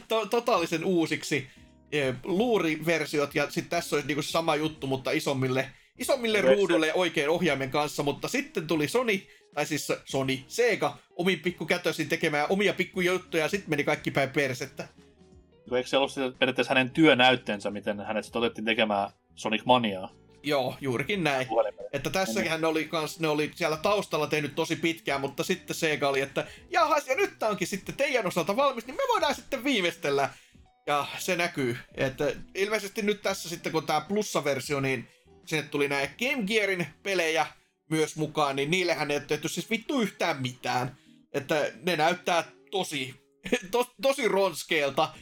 to, totaalisen uusiksi e, luuriversiot, ja sitten tässä olisi niin sama juttu, mutta isommille, isommille ruudulle oikein ohjaimen kanssa, mutta sitten tuli Sony, tai siis Sony, Sega, omin pikkukätösin tekemään omia pikkujuttuja, ja sitten meni kaikki päin persettä. Eikö se ollut periaatteessa hänen työnäytteensä, miten hänet sitten otettiin tekemään Sonic Maniaa? Joo, juurikin näin. Että tässäkin hän oli kans, ne oli siellä taustalla tehnyt tosi pitkään, mutta sitten Sega oli, että jahas, ja nyt tää onkin sitten teidän osalta valmis, niin me voidaan sitten viimeistellä. Ja se näkyy. Että ilmeisesti nyt tässä sitten, kun tämä plussaversio, niin sinne tuli näitä Game Gearin pelejä myös mukaan, niin niillehän ei tehty siis vittu yhtään mitään. Että ne näyttää tosi, [LAUGHS] to, tosi ronskeelta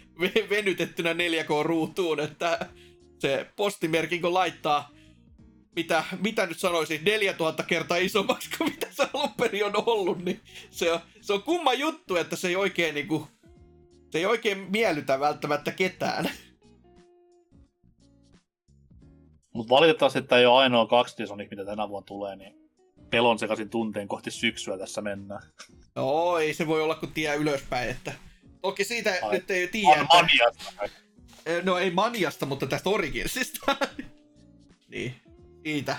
venytettynä 4K-ruutuun, että se postimerkin kun laittaa, mitä, mitä nyt sanoisin, 4000 kertaa isommaksi kuin mitä se alun perin on ollut, niin se on, se on kumma juttu, että se ei oikein niinku, se ei oikein miellytä välttämättä ketään. Mutta valitettavasti että ei ole ainoa 2 Sonic, mitä tänä vuonna tulee, niin pelon sekaisin tunteen kohti syksyä tässä mennään. Joo, ei se voi olla kuin tie ylöspäin, että Toki siitä Ai. nyt ei tiedä. Että... Maniasta. No ei maniasta, mutta tästä Originsista. [LAUGHS] niin, siitä.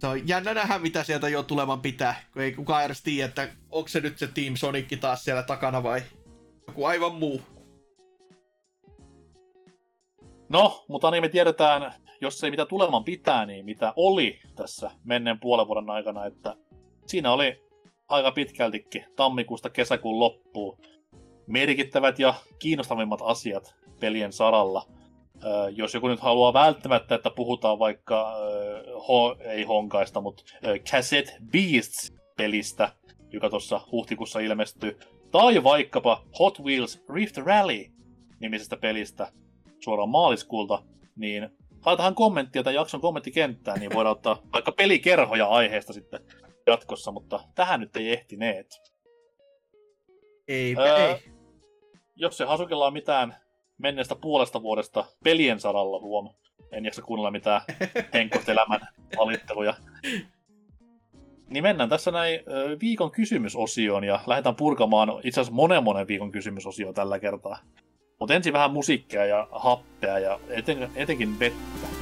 se on jännä nähdä, mitä sieltä jo tulevan pitää, kun ei kukaan edes tiedä, että onko se nyt se Team Sonic taas siellä takana vai joku aivan muu. No, mutta niin me tiedetään, jos ei mitä tuleman pitää, niin mitä oli tässä menneen puolen vuoden aikana, että siinä oli aika pitkältikin tammikuusta kesäkuun loppuun merkittävät ja kiinnostavimmat asiat pelien saralla. Jos joku nyt haluaa välttämättä, että puhutaan vaikka, ö, ho, ei honkaista, mutta ö, Cassette Beasts-pelistä, joka tuossa huhtikuussa ilmestyy, tai vaikkapa Hot Wheels Rift Rally nimisestä pelistä suoraan maaliskuulta, niin laitahan kommenttia tai jakson kommenttikenttään, niin voidaan ottaa vaikka pelikerhoja aiheesta sitten jatkossa, mutta tähän nyt ei ehtineet. Ei, öö, ei. Jos se Hasukella on mitään menneestä puolesta vuodesta pelien saralla, huom. En jaksa kuunnella mitään [LAUGHS] henkkoelämän valitteluja. Niin mennään tässä näin viikon kysymysosioon ja lähdetään purkamaan itse asiassa monen monen viikon kysymysosio tällä kertaa. Mutta ensin vähän musiikkia ja happea ja eten, etenkin vettä.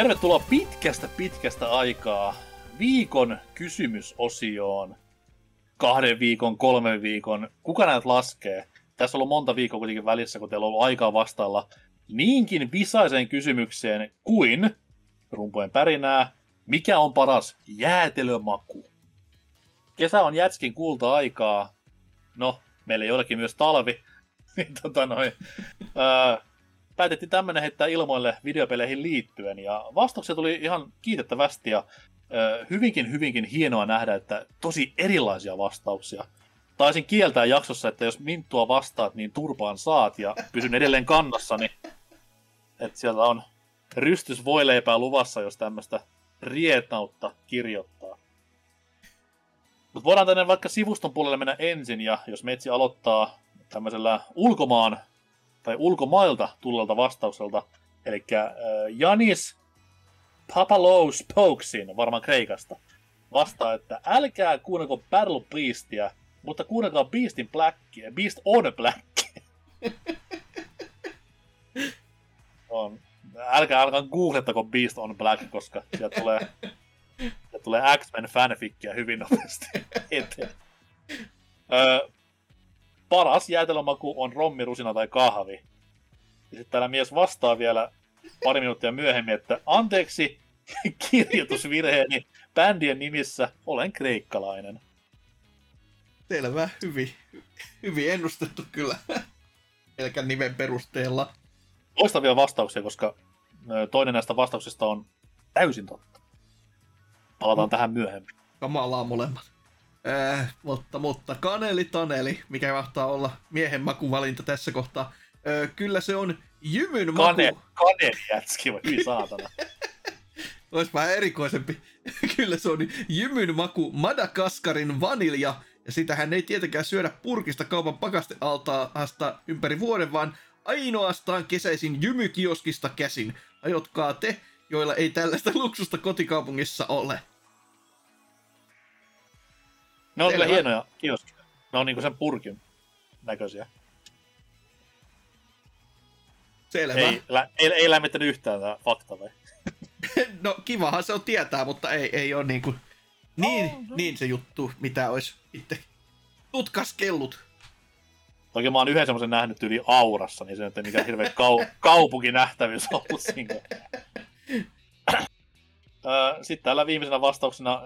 Tervetuloa pitkästä pitkästä aikaa viikon kysymysosioon. Kahden viikon, kolmen viikon, kuka näet laskee? Tässä on ollut monta viikkoa kuitenkin välissä, kun teillä on ollut aikaa vastailla niinkin visaiseen kysymykseen kuin rumpojen pärinää, mikä on paras jäätelömaku? Kesä on jätskin kulta-aikaa. No, meillä ei olekin myös talvi. [LAUGHS] Niin tota noin, päätettiin tämmöinen heittää ilmoille videopeleihin liittyen, ja vastauksia tuli ihan kiitettävästi, ja ö, hyvinkin, hyvinkin hienoa nähdä, että tosi erilaisia vastauksia. Taisin kieltää jaksossa, että jos Minttua vastaat, niin turpaan saat, ja pysyn edelleen kannassani. Että sieltä on rystys voileipää luvassa, jos tämmöistä rietautta kirjoittaa. Mutta voidaan tänne vaikka sivuston puolelle mennä ensin, ja jos metsi aloittaa tämmöisellä ulkomaan tai ulkomailta tullelta vastaukselta. Eli äh, Janis Papalous Pokesin, varmaan Kreikasta, vastaa, että älkää kuunnelko Battle Beastia, mutta kuunnelkaa Beastin Blackia, Beast on Black. [LAUGHS] on. Älkää alkaa googlettako Beast on Black, koska sieltä tulee, sieltä tulee X-Men fanfickia hyvin nopeasti [LAUGHS] eteen. Paras jäätelömaku on rommi, rusina tai kahvi. Ja sitten täällä mies vastaa vielä pari minuuttia myöhemmin, että anteeksi [LAUGHS] kirjoitusvirheeni bändien nimissä olen kreikkalainen. Selvä, hyvin, hyvin ennustettu kyllä. Pelkän nimen perusteella. Loistavia vastauksia, koska toinen näistä vastauksista on täysin totta. Palataan no. tähän myöhemmin. Kamalaa molemmat. Äh, mutta, mutta kaneli taneli, mikä mahtaa olla miehen makuvalinta tässä kohtaa. Äh, kyllä se on jymyn maku. Kane, kaneli jätski, vai saatana. [LAUGHS] Olisi vähän erikoisempi. [LAUGHS] kyllä se on jymyn maku Madagaskarin vanilja. Ja sitähän ei tietenkään syödä purkista kaupan pakastealtaasta ympäri vuoden, vaan ainoastaan kesäisin jymykioskista käsin. Ajotkaa te, joilla ei tällaista luksusta kotikaupungissa ole. Ne on kyllä hienoja kioskia. Ne on niinku sen purkin näköisiä. Selvä. Ei, lä- ei, ei lämmittänyt yhtään tämä fakta vai? [LAUGHS] no kivahan se on tietää, mutta ei, ei ole niinku niin, oh, no. niin se juttu, mitä olisi itse tutkaskellut. Toki mä oon yhden semmoisen nähnyt yli aurassa, niin se ei mikään hirveä kau- [LAUGHS] kaupunkinähtävyys ollut siinä. Sitten täällä viimeisenä vastauksena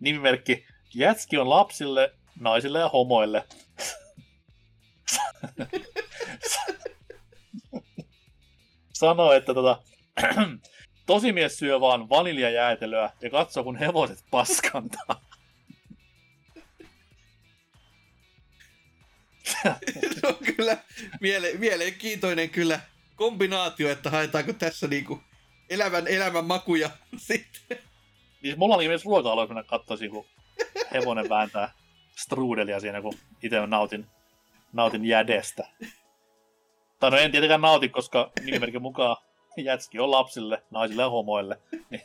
nimimerkki Jätski on lapsille, naisille ja homoille. Sanoo, että tota, [CLEARS THROAT] tosimies syö vaan vaniljajäätelöä ja katsoo, kun hevoset paskantaa. Se on kyllä miele, mielenkiintoinen kyllä kombinaatio, että haetaanko tässä niinku elävän elämän makuja sitten. Niin mulla oli myös ruoka kun katsoisin, kun hevonen vääntää strudelia siinä, kun itse nautin, nautin jädestä. Tai no en tietenkään nauti, koska nimimerkin mukaan jätski on lapsille, naisille ja homoille. Niin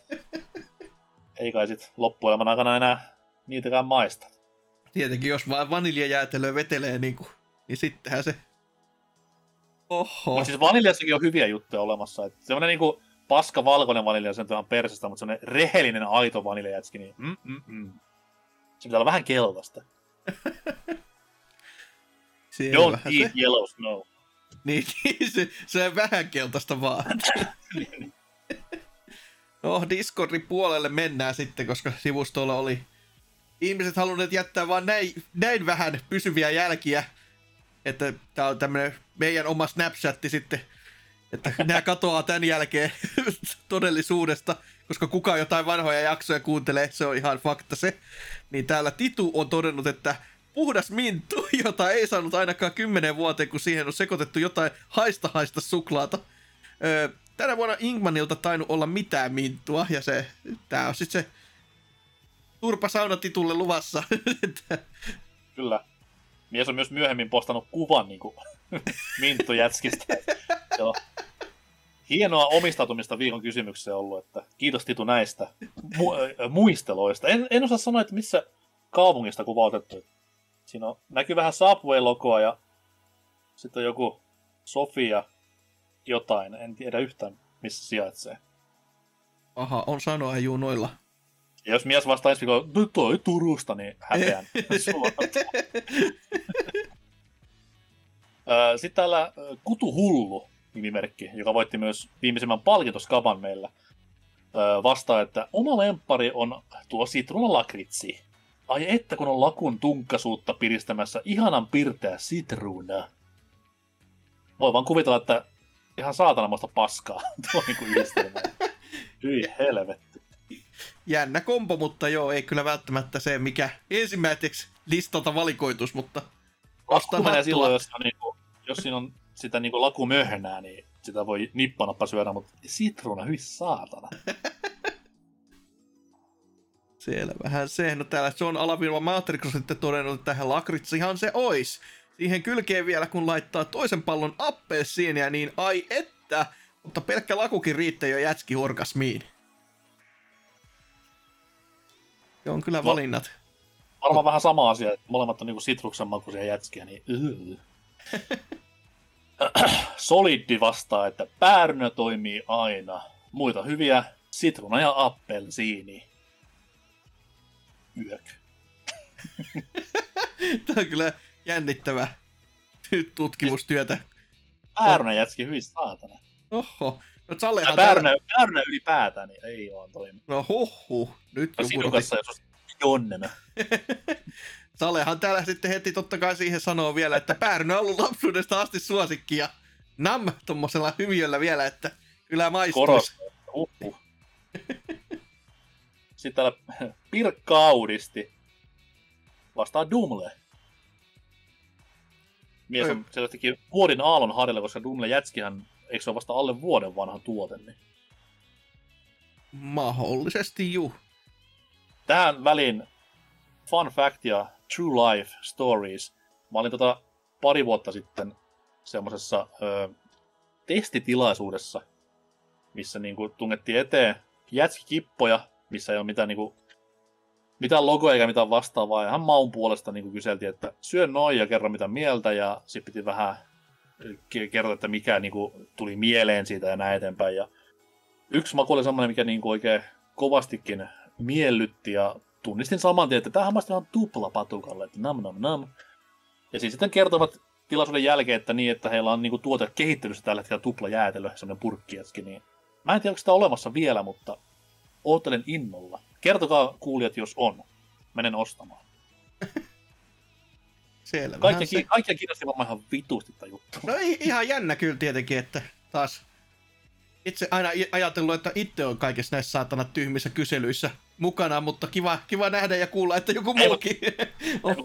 ei kai sit loppuelämän aikana enää niitäkään maista. Tietenkin, jos vaan vaniljajäätelö vetelee, niin, kuin, niin sittenhän se... Oho. Mutta siis vaniljassakin on hyviä juttuja olemassa. Että semmoinen niinku paska valkoinen vanilja, se on ihan persestä, mutta semmoinen rehellinen aito vaniljajätski, niin mm, mm, mm. Se pitää olla vähän keltaista. [LAUGHS] Don't eat se. yellow snow. [LAUGHS] Niin, se, se on vähän keltaista vaan. [LAUGHS] no, Discordin puolelle mennään sitten, koska sivustolla oli ihmiset halunneet jättää vaan näin, näin vähän pysyviä jälkiä, että tää on tämmönen meidän oma Snapchatti sitten, että [LAUGHS] nämä katoaa tämän jälkeen [LAUGHS] todellisuudesta, koska kuka jotain vanhoja jaksoja kuuntelee, se on ihan fakta se. Niin täällä Titu on todennut, että puhdas minttu, [LAUGHS] jota ei saanut ainakaan kymmenen vuoteen, kun siihen on sekoitettu jotain haista haista suklaata. Öö, tänä vuonna Ingmanilta tainnut olla mitään minttua, ja se, tää on sitten se turpa saunatitulle luvassa. Kyllä. Mies on myös myöhemmin postannut kuvan niin kuin, [LAUGHS] minttujätskistä. Joo. Hienoa omistautumista viikon kysymykseen ollut, että kiitos Titu näistä mu- muisteloista. En, en osaa sanoa, että missä kaupungista kuva otettu. Siinä on, näkyy vähän Subway-logoa ja sitten on joku Sofia jotain. En tiedä yhtään, missä sijaitsee. Aha, on sanoa juu noilla. Ja jos mies vastaa ensi viikolla, toi Turusta, niin häpeän [LAUGHS] [LAUGHS] Sitten täällä Kutu Hullu nimimerkki, joka voitti myös viimeisimmän palkintoskaban meillä, vastaa, että oma lempari on tuo sitruunalakritsi. Ai että kun on lakun tunkasuutta piristämässä ihanan pirteä sitruuna. Voi vaan kuvitella, että ihan saatanamasta paskaa [LAUGHS] tuo niinku yhdistelmä. Hyi helvetti. Jännä kompo, mutta joo, ei kyllä välttämättä se, mikä ensimmäiseksi listalta valikoitus, mutta... Lasku menee silloin, jos, on niinku, jos siinä on sitä niinku lakumöhnää, niin sitä voi nippanappa syödä, mutta sitruuna, hyi saatana. [LAUGHS] Selvähän se. No täällä John Alavirva Matrix on sitten todennut, että tähän lakritsihan se ois. Siihen kylkeen vielä, kun laittaa toisen pallon appelsiinia, niin ai että. Mutta pelkkä lakukin riittää jo jätski orgasmiin. Se on kyllä no, valinnat. Varmaan vähän sama asia, että molemmat on niinku sitruksen makuisia jätskiä, niin [COUGHS] Solidi vastaa, että päärynä toimii aina. Muita hyviä, sitruna ja appelsiini. Yök. [LAUGHS] Tämä on kyllä jännittävä tutkimustyötä. Päärynä jätski hyvin saatana. Oho. No Sallehan päärynä, täällä... päärynä ylipäätään niin ei vaan toimi. No huhhuh. Nyt no, joku kanssa, jos Jonnena. [LAUGHS] Salehan täällä sitten heti totta kai siihen sanoo vielä, että Päärynä on ollut lapsuudesta asti suosikki ja nam tommosella hymiöllä vielä, että kyllä maistuisi. Koros. Sitten täällä Pirkka Audisti vastaa Dumle. Mies on selvästikin vuodin aallon harjalla, koska Dumle Jätskihän, eikö se ole vasta alle vuoden vanha tuote? Niin... Mahdollisesti juu. Tähän väliin fun fact ja true life stories. Mä olin tota pari vuotta sitten semmoisessa testitilaisuudessa, missä niinku tungettiin eteen jätskikippoja, missä ei ole mitään, niinku, mitään logoja eikä mitään vastaavaa. Ja hän maun puolesta niinku kyseltiin, että syö noin ja kerro mitä mieltä. Ja sitten piti vähän kertoa, että mikä niinku, tuli mieleen siitä ja näin eteenpäin. Ja yksi maku oli semmoinen, mikä niinku oikein kovastikin miellytti ja tunnistin saman tien, että tämähän on tupla patukalle, että nam nam nam. Ja siis sitten kertovat tilaisuuden jälkeen, että niin, että heillä on niinku tuote kehittelyssä tällä hetkellä tupla jäätelö, semmoinen purkkiätski, niin mä en tiedä, onko sitä olemassa vielä, mutta oottelen innolla. Kertokaa kuulijat, jos on. Menen ostamaan. [LAUGHS] Selvä. Kaikkia, se... kaikkia kiinnosti varmaan ihan vitusti tämä juttu. No ihan jännä kyllä tietenkin, että taas itse aina ajatellut, että itse on kaikissa näissä saatana tyhmissä kyselyissä mukana, mutta kiva, kiva nähdä ja kuulla, että joku muukin [LAUGHS] on.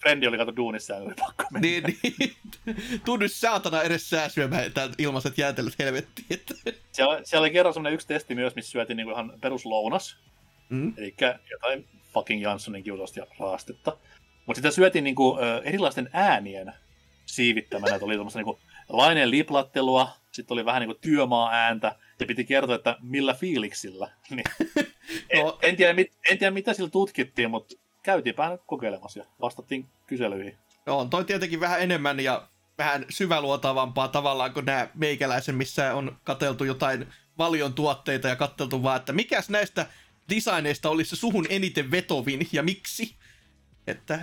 Frendi oli kato duunissa ja oli pakko mennä. Niin, niin. Tunnu saatana edes sää syömään ilmaiset jäätelöt helvettiin. Siellä, siellä oli kerran semmoinen yksi testi myös, missä syötiin niin ihan peruslounas. Mm. Eli jotain fucking Janssonin kiutosta ja raastetta. Mutta sitä syötiin niin kuin, erilaisten äänien siivittämänä. Että oli tämmöistä niin laineen liplattelua, sitten oli vähän niin kuin työmaa-ääntä, ja piti kertoa, että millä fiiliksillä. [LAUGHS] Niin, no. en, en, tiedä, mit, en tiedä, mitä sillä tutkittiin, mutta käytiinpä kokeilemassa ja vastattiin kyselyihin. No, on toi tietenkin vähän enemmän ja vähän syväluotavampaa tavallaan kuin nämä meikäläisen, missä on kateltu jotain valion tuotteita ja katteltu vaan, että mikäs näistä designeista olisi se suhun eniten vetovin ja miksi. Että,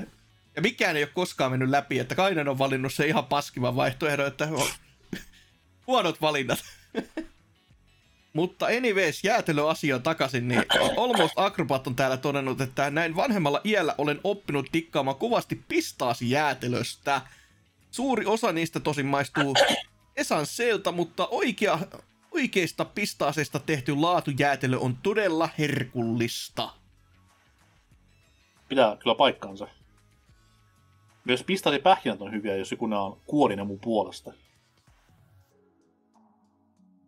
ja mikään ei ole koskaan mennyt läpi, että Kainen on valinnut se ihan paskivan vaihtoehdon, että huonot valinnat. [LAUGHS] Mutta anyways, jäätelöasia takaisin, niin Almost Acrobat on täällä todennut, että näin vanhemmalla iällä olen oppinut tikkaamaan kovasti pistaasi jäätelöstä. Suuri osa niistä tosin maistuu esanseelta, mutta oikea, oikeista pistaaseista tehty laatujäätelö on todella herkullista. Pitää kyllä paikkaansa. Myös pistaasipähkinät on hyviä, jos joku on kuorinen mun puolesta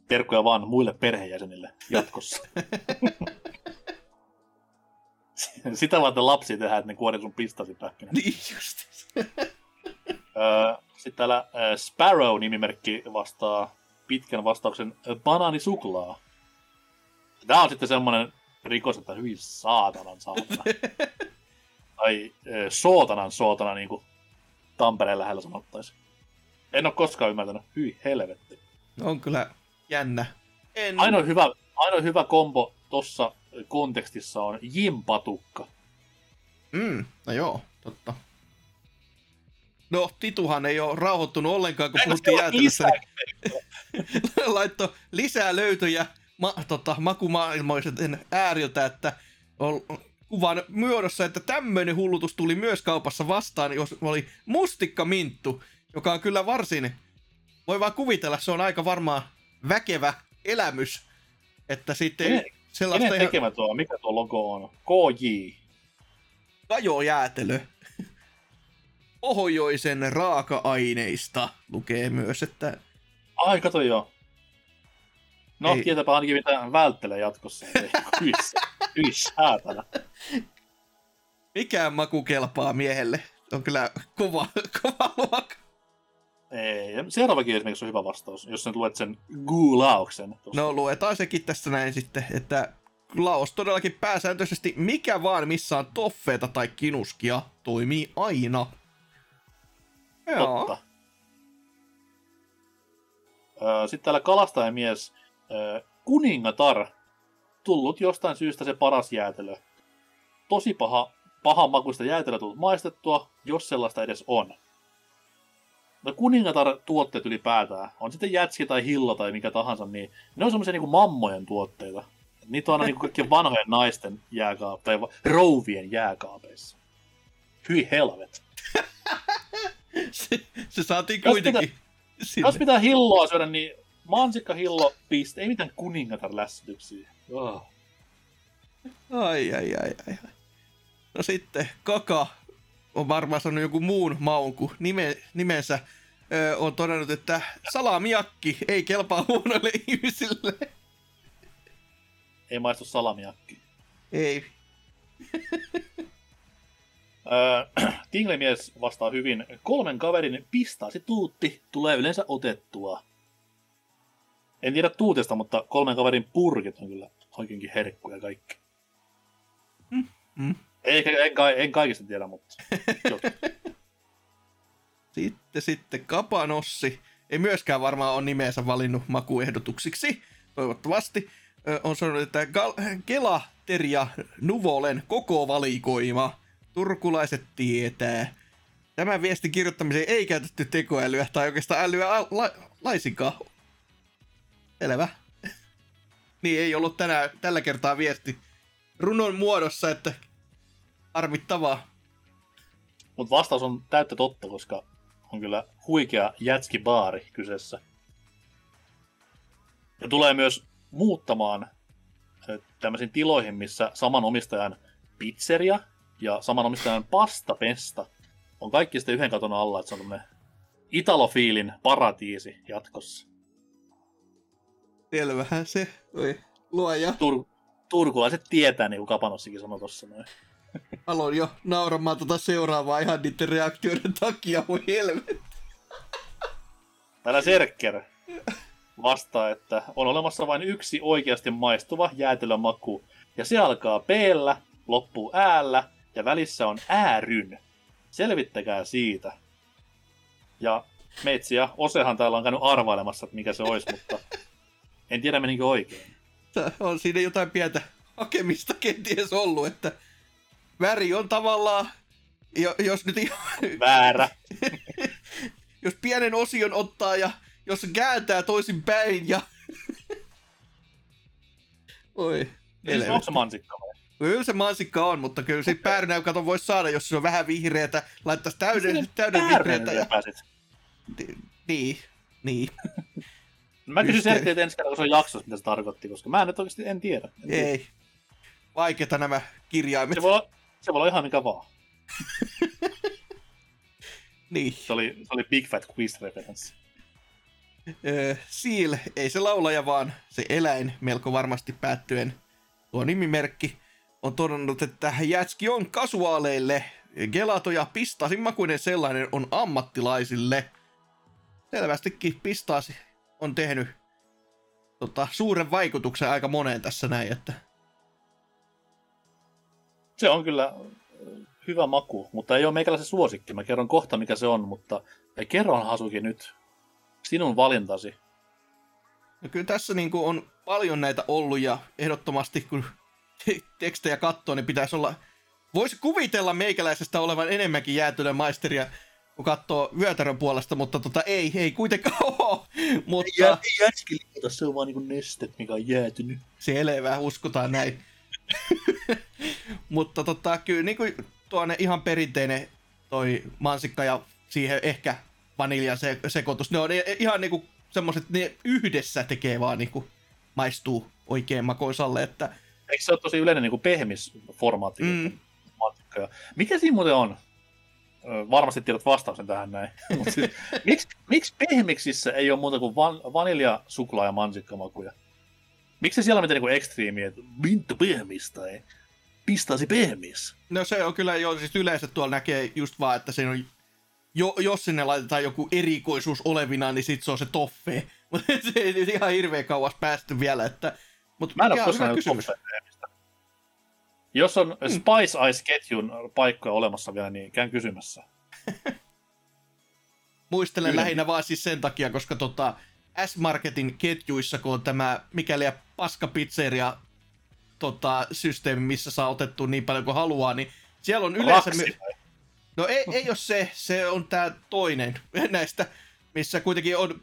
terkkuja vaan muille perheenjäsenille jatkossa. [LAUGHS] Sitä varten lapsi tehdään, että ne kuori sun pistasipähkinä. Niin just. Sitten täällä Sparrow-nimimerkki vastaa pitkän vastauksen banaanisuklaa. Tämä on sitten semmoinen rikos, että hyvin saatanan saatana. [LAUGHS] tai sootanan sootana, niin kuin Tampereen lähellä sanottaisiin. En ole koskaan ymmärtänyt. Hyi helvetti. On kyllä jännä. En... Ainoa, hyvä, ainoa hyvä kombo tuossa kontekstissa on jimpatukka. Mm, no joo, totta. No, Tituhan ei ole rauhoittunut ollenkaan, kun puhuttiin jäätelössä. [LAUGHS] Laitto lisää löytöjä ma, tota, makumaailmoisen ääriltä, että on kuvan muodossa, että tämmöinen hullutus tuli myös kaupassa vastaan, jos oli mustikkaminttu, joka on kyllä varsin, voi vaan kuvitella, se on aika varmaan väkevä elämys, että sitten kenen, sellaista... Kenen tekemä tuo? Mikä tuo logo on? KJ. Kajojäätelö. Pohjoisen raaka-aineista lukee myös, että... Ai, kato joo. No, Ei. tietäpä ainakin mitä välttelee jatkossa. Hyi, häätänä. Mikään maku kelpaa miehelle. On kyllä kova, [LAUGHS] kova luokka. Ei. Seuraavakin esimerkiksi on hyvä vastaus, jos nyt luet sen googlauksen. No luetaan sekin tässä näin sitten, että Laos todellakin pääsääntöisesti mikä vaan missä on toffeita tai kinuskia toimii aina. Joo. Totta. Sitten täällä kalastajamies kuningatar. Tullut jostain syystä se paras jäätelö. Tosi paha, pahan makuista jäätelöä tullut maistettua, jos sellaista edes on no kuningatar-tuotteet ylipäätään, on sitten jätski tai hillo tai mikä tahansa, niin ne on semmoisia niin mammojen tuotteita. Niitä on aina niin kaikkien vanhojen naisten jääkaap- tai rouvien jääkaapeissa. Hyi helvet. [LAUGHS] se, se saatiin kuitenkin. Jos pitää, jos pitää hilloa syödä, niin mansikka hillo piste, ei mitään kuningatar lässytyksiä. Oh. Ai, ai, ai, ai. No sitten, kaka on varmaan sanonut joku muun maun kuin nime, nimensä, ö, on todennut, että salamiakki ei kelpaa huonoille ihmisille. Ei maistu salamiakki. Ei. [CLEARS THROAT] Tinglemies vastaa hyvin. Kolmen kaverin pistaasi tuutti tulee yleensä otettua. En tiedä tuutesta, mutta kolmen kaverin purkit on kyllä oikeinkin herkkuja kaikki. Mm. Mm. Ei, en, en kaikista tiedä, mutta... [LAUGHS] sitten, sitten Kapanossi. Ei myöskään varmaan ole nimeensä valinnut makuehdotuksiksi, toivottavasti. On sanonut, että Gal- Kela, Terja, Nuvolen koko valikoima. Turkulaiset tietää. Tämän viestin kirjoittamiseen ei käytetty tekoälyä tai oikeastaan älyä la- laisinkaan. Selvä. [LAUGHS] niin ei ollut tänään, tällä kertaa viesti runon muodossa, että Harmittavaa. Mutta vastaus on täyttä totta, koska on kyllä huikea jätskibaari kyseessä. Ja tulee myös muuttamaan tämmöisiin tiloihin, missä saman omistajan pizzeria ja saman omistajan pastapesta on kaikki sitten yhden katon alla, että se on tämmöinen Italofiilin paratiisi jatkossa. Selvähän se. Oi, luoja. Tur- turkulaiset tietää, niin kuin Kapanossikin sanoi tuossa noin. Aloin jo nauramaan tota seuraavaa ihan niiden reaktioiden takia, voi helvetti. Täällä Serker vastaa, että on olemassa vain yksi oikeasti maistuva jäätelömaku, ja se alkaa p loppuu äällä ja välissä on ääryn. Selvittäkää siitä. Ja Meitsi ja Osehan täällä on käynyt arvailemassa, että mikä se olisi, mutta en tiedä menikö oikein. On siinä jotain pientä hakemista kenties ollut, että väri on tavallaan, jos nyt ihan... Väärä. [LAUGHS] jos pienen osion ottaa ja jos se kääntää toisin päin ja... [LAUGHS] Oi. Siis onko se mansikka vai? Kyllä se mansikka on, mutta kyllä se päärynä, kato voisi saada, jos se on vähän vihreätä, laittaisi täyden, täyden vihreätä. Ja... Pääsit. Niin, niin. [LAUGHS] Mä kysyn Serkeiltä ensi kerralla, kun se on jaksossa, mitä se tarkoitti, koska mä nyt oikeasti en tiedä. En Ei. Tiedä. Vaikeita nämä kirjaimet. Se voi se voi olla ihan mikä vaan. [LAUGHS] niin. Se oli, se oli Big Fat Quiz-referenssi. Öö, Seal, ei se laulaja, vaan se eläin melko varmasti päättyen. Tuo nimimerkki on todennut, että jätski on kasuaaleille. Gelato ja pistasin makuinen sellainen on ammattilaisille. Selvästikin pistaasi on tehnyt tota, suuren vaikutuksen aika moneen tässä näin, että... Se on kyllä hyvä maku, mutta ei ole meikäläisen suosikki. Mä kerron kohta, mikä se on, mutta kerron Hasuki nyt sinun valintasi. No kyllä tässä niin kuin on paljon näitä ollut ja ehdottomasti kun tekstejä katsoo, niin pitäisi olla... Voisi kuvitella meikäläisestä olevan enemmänkin jäätyneen maisteria, kun katsoo vyötärön puolesta, mutta tota, ei, ei kuitenkaan [LAUGHS] ole. Mutta... Ei, ei jätski se on vaan niin nestet, mikä on jäätynyt. Selvä, uskotaan näin. [LAUGHS] mutta tota, kyllä niin kuin tuonne ihan perinteinen toi mansikka ja siihen ehkä vaniljan se, sekoitus. Ne on ihan niinku semmoset, ne yhdessä tekee vaan niinku maistuu oikein makoisalle, että... Eikö se ole tosi yleinen niinku pehmisformaatti? Mm. Mikä siinä muuten on? Varmasti tiedät vastauksen tähän näin. [LAUGHS] siis, miksi, miksi pehmiksissä ei ole muuta kuin van, vanilja, suklaa ja mansikkamakuja? Miksi siellä on mitään niinku ekstriimiä, että mintu pehmistä ei? Pistaisi pehmis. No se on kyllä jo, siis yleensä tuolla näkee just vaan, että se on jo, jos sinne laitetaan joku erikoisuus olevina, niin sit se on se toffe. [LAUGHS] Mutta se ei ihan hirveän kauas päästy vielä, että... Mut Mä en ole koskaan kysymys. Jos on hmm. Spice Ice-ketjun paikkoja olemassa vielä, niin käyn kysymässä. [LAUGHS] Muistelen Kyllä. lähinnä vaan siis sen takia, koska tota, S-Marketin ketjuissa, kun on tämä mikäli paska pizzeria tota, systeemi, missä saa otettua niin paljon kuin haluaa, niin siellä on yleensä... My- No ei, ei ole se, se on tämä toinen [LAUGHS] näistä, missä kuitenkin on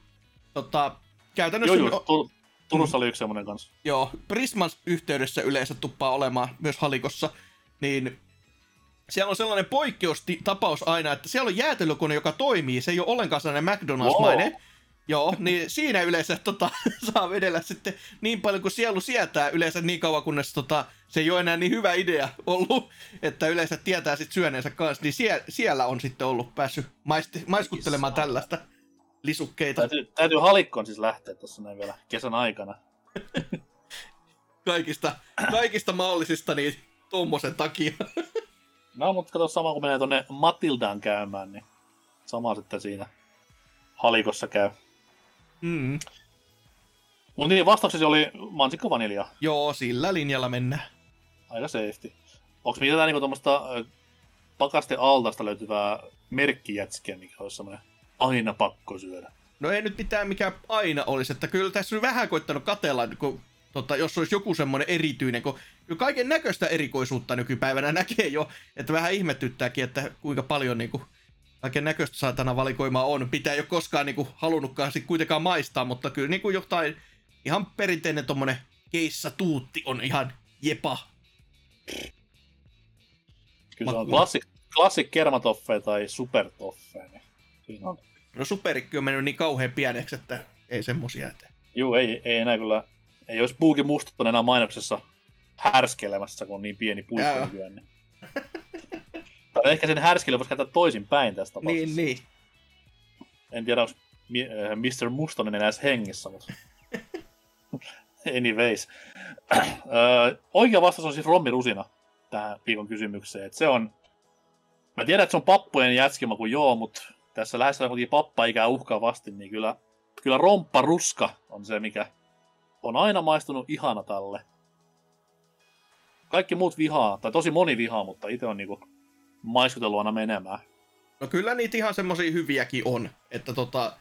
tota, käytännössä... Joo, joo, Turussa oli yksi semmoinen kanssa. Joo, Prisman yhteydessä yleensä tuppaa olemaan myös halikossa, niin siellä on sellainen poikkeustapaus aina, että siellä on jäätelökone, joka toimii, se ei ole ollenkaan sellainen McDonald's-mainen, wow. Joo, niin siinä yleensä tota, [LAUGHS] saa vedellä sitten niin paljon kuin sielu sietää yleensä niin kauan, kunnes tota, se ei ole enää niin hyvä idea ollut, että yleensä tietää sitten syöneensä kanssa, niin sie, siellä on sitten ollut päässyt maisti, maiskuttelemaan tällaista lisukkeita. Täytyy, täytyy halikkoon siis lähteä tuossa näin vielä kesän aikana. [LAUGHS] kaikista, kaikista mahdollisista niin tuommoisen takia. [LAUGHS] no, mutta kato sama kun menee tuonne Matildaan käymään, niin sama sitten siinä halikossa käy. Mm. Mutta niin, vastauksesi oli mansikka vanilja. Joo, sillä linjalla mennään. Aika safety. Onko mitään niinku tuommoista pakaste altasta löytyvää merkkijätskiä, mikä olisi semmoinen aina pakko syödä? No ei nyt mitään mikä aina olisi, että kyllä tässä on vähän koittanut katella, kun, tota, jos olisi joku semmoinen erityinen, kun kaiken näköistä erikoisuutta nykypäivänä [LAUGHS] näkee jo, että vähän ihmettyttääkin, että kuinka paljon niin kuin, kaiken näköistä saatana valikoimaa on. Pitää ei ole koskaan niinku halunnutkaan sit kuitenkaan maistaa, mutta kyllä niinku jotain ihan perinteinen tommonen keissa tuutti on ihan jepa. Kyllä on klassik, Classic kermatoffeja tai supertoffeja. Niin siinä on. No superikki on mennyt niin kauhean pieneksi, että ei semmosia eteen. Juu, ei, ei enää kyllä, ei olisi Buuki Mustonen enää mainoksessa härskelemässä, kun on niin pieni puikko nykyään. Niin. [LAUGHS] tai ehkä sen härskele voisi käyttää toisin päin tästä tapauksessa. Niin, niin. En tiedä, onko Mr. Mustonen enää hengissä, mutta... [LAUGHS] Anyways. [CLEARS THROAT] Oikea vastaus on siis Rommi Rusina tähän viikon kysymykseen. Et se on... Mä tiedän, että se on pappujen jätskima kuin joo, mutta tässä lähes kuitenkin pappa-ikää uhkaavasti, niin kyllä, kyllä romppa ruska on se, mikä on aina maistunut ihana tälle. Kaikki muut vihaa, tai tosi moni vihaa, mutta itse on niinku maiskutellut aina menemään. No kyllä niitä ihan semmosia hyviäkin on, että tota,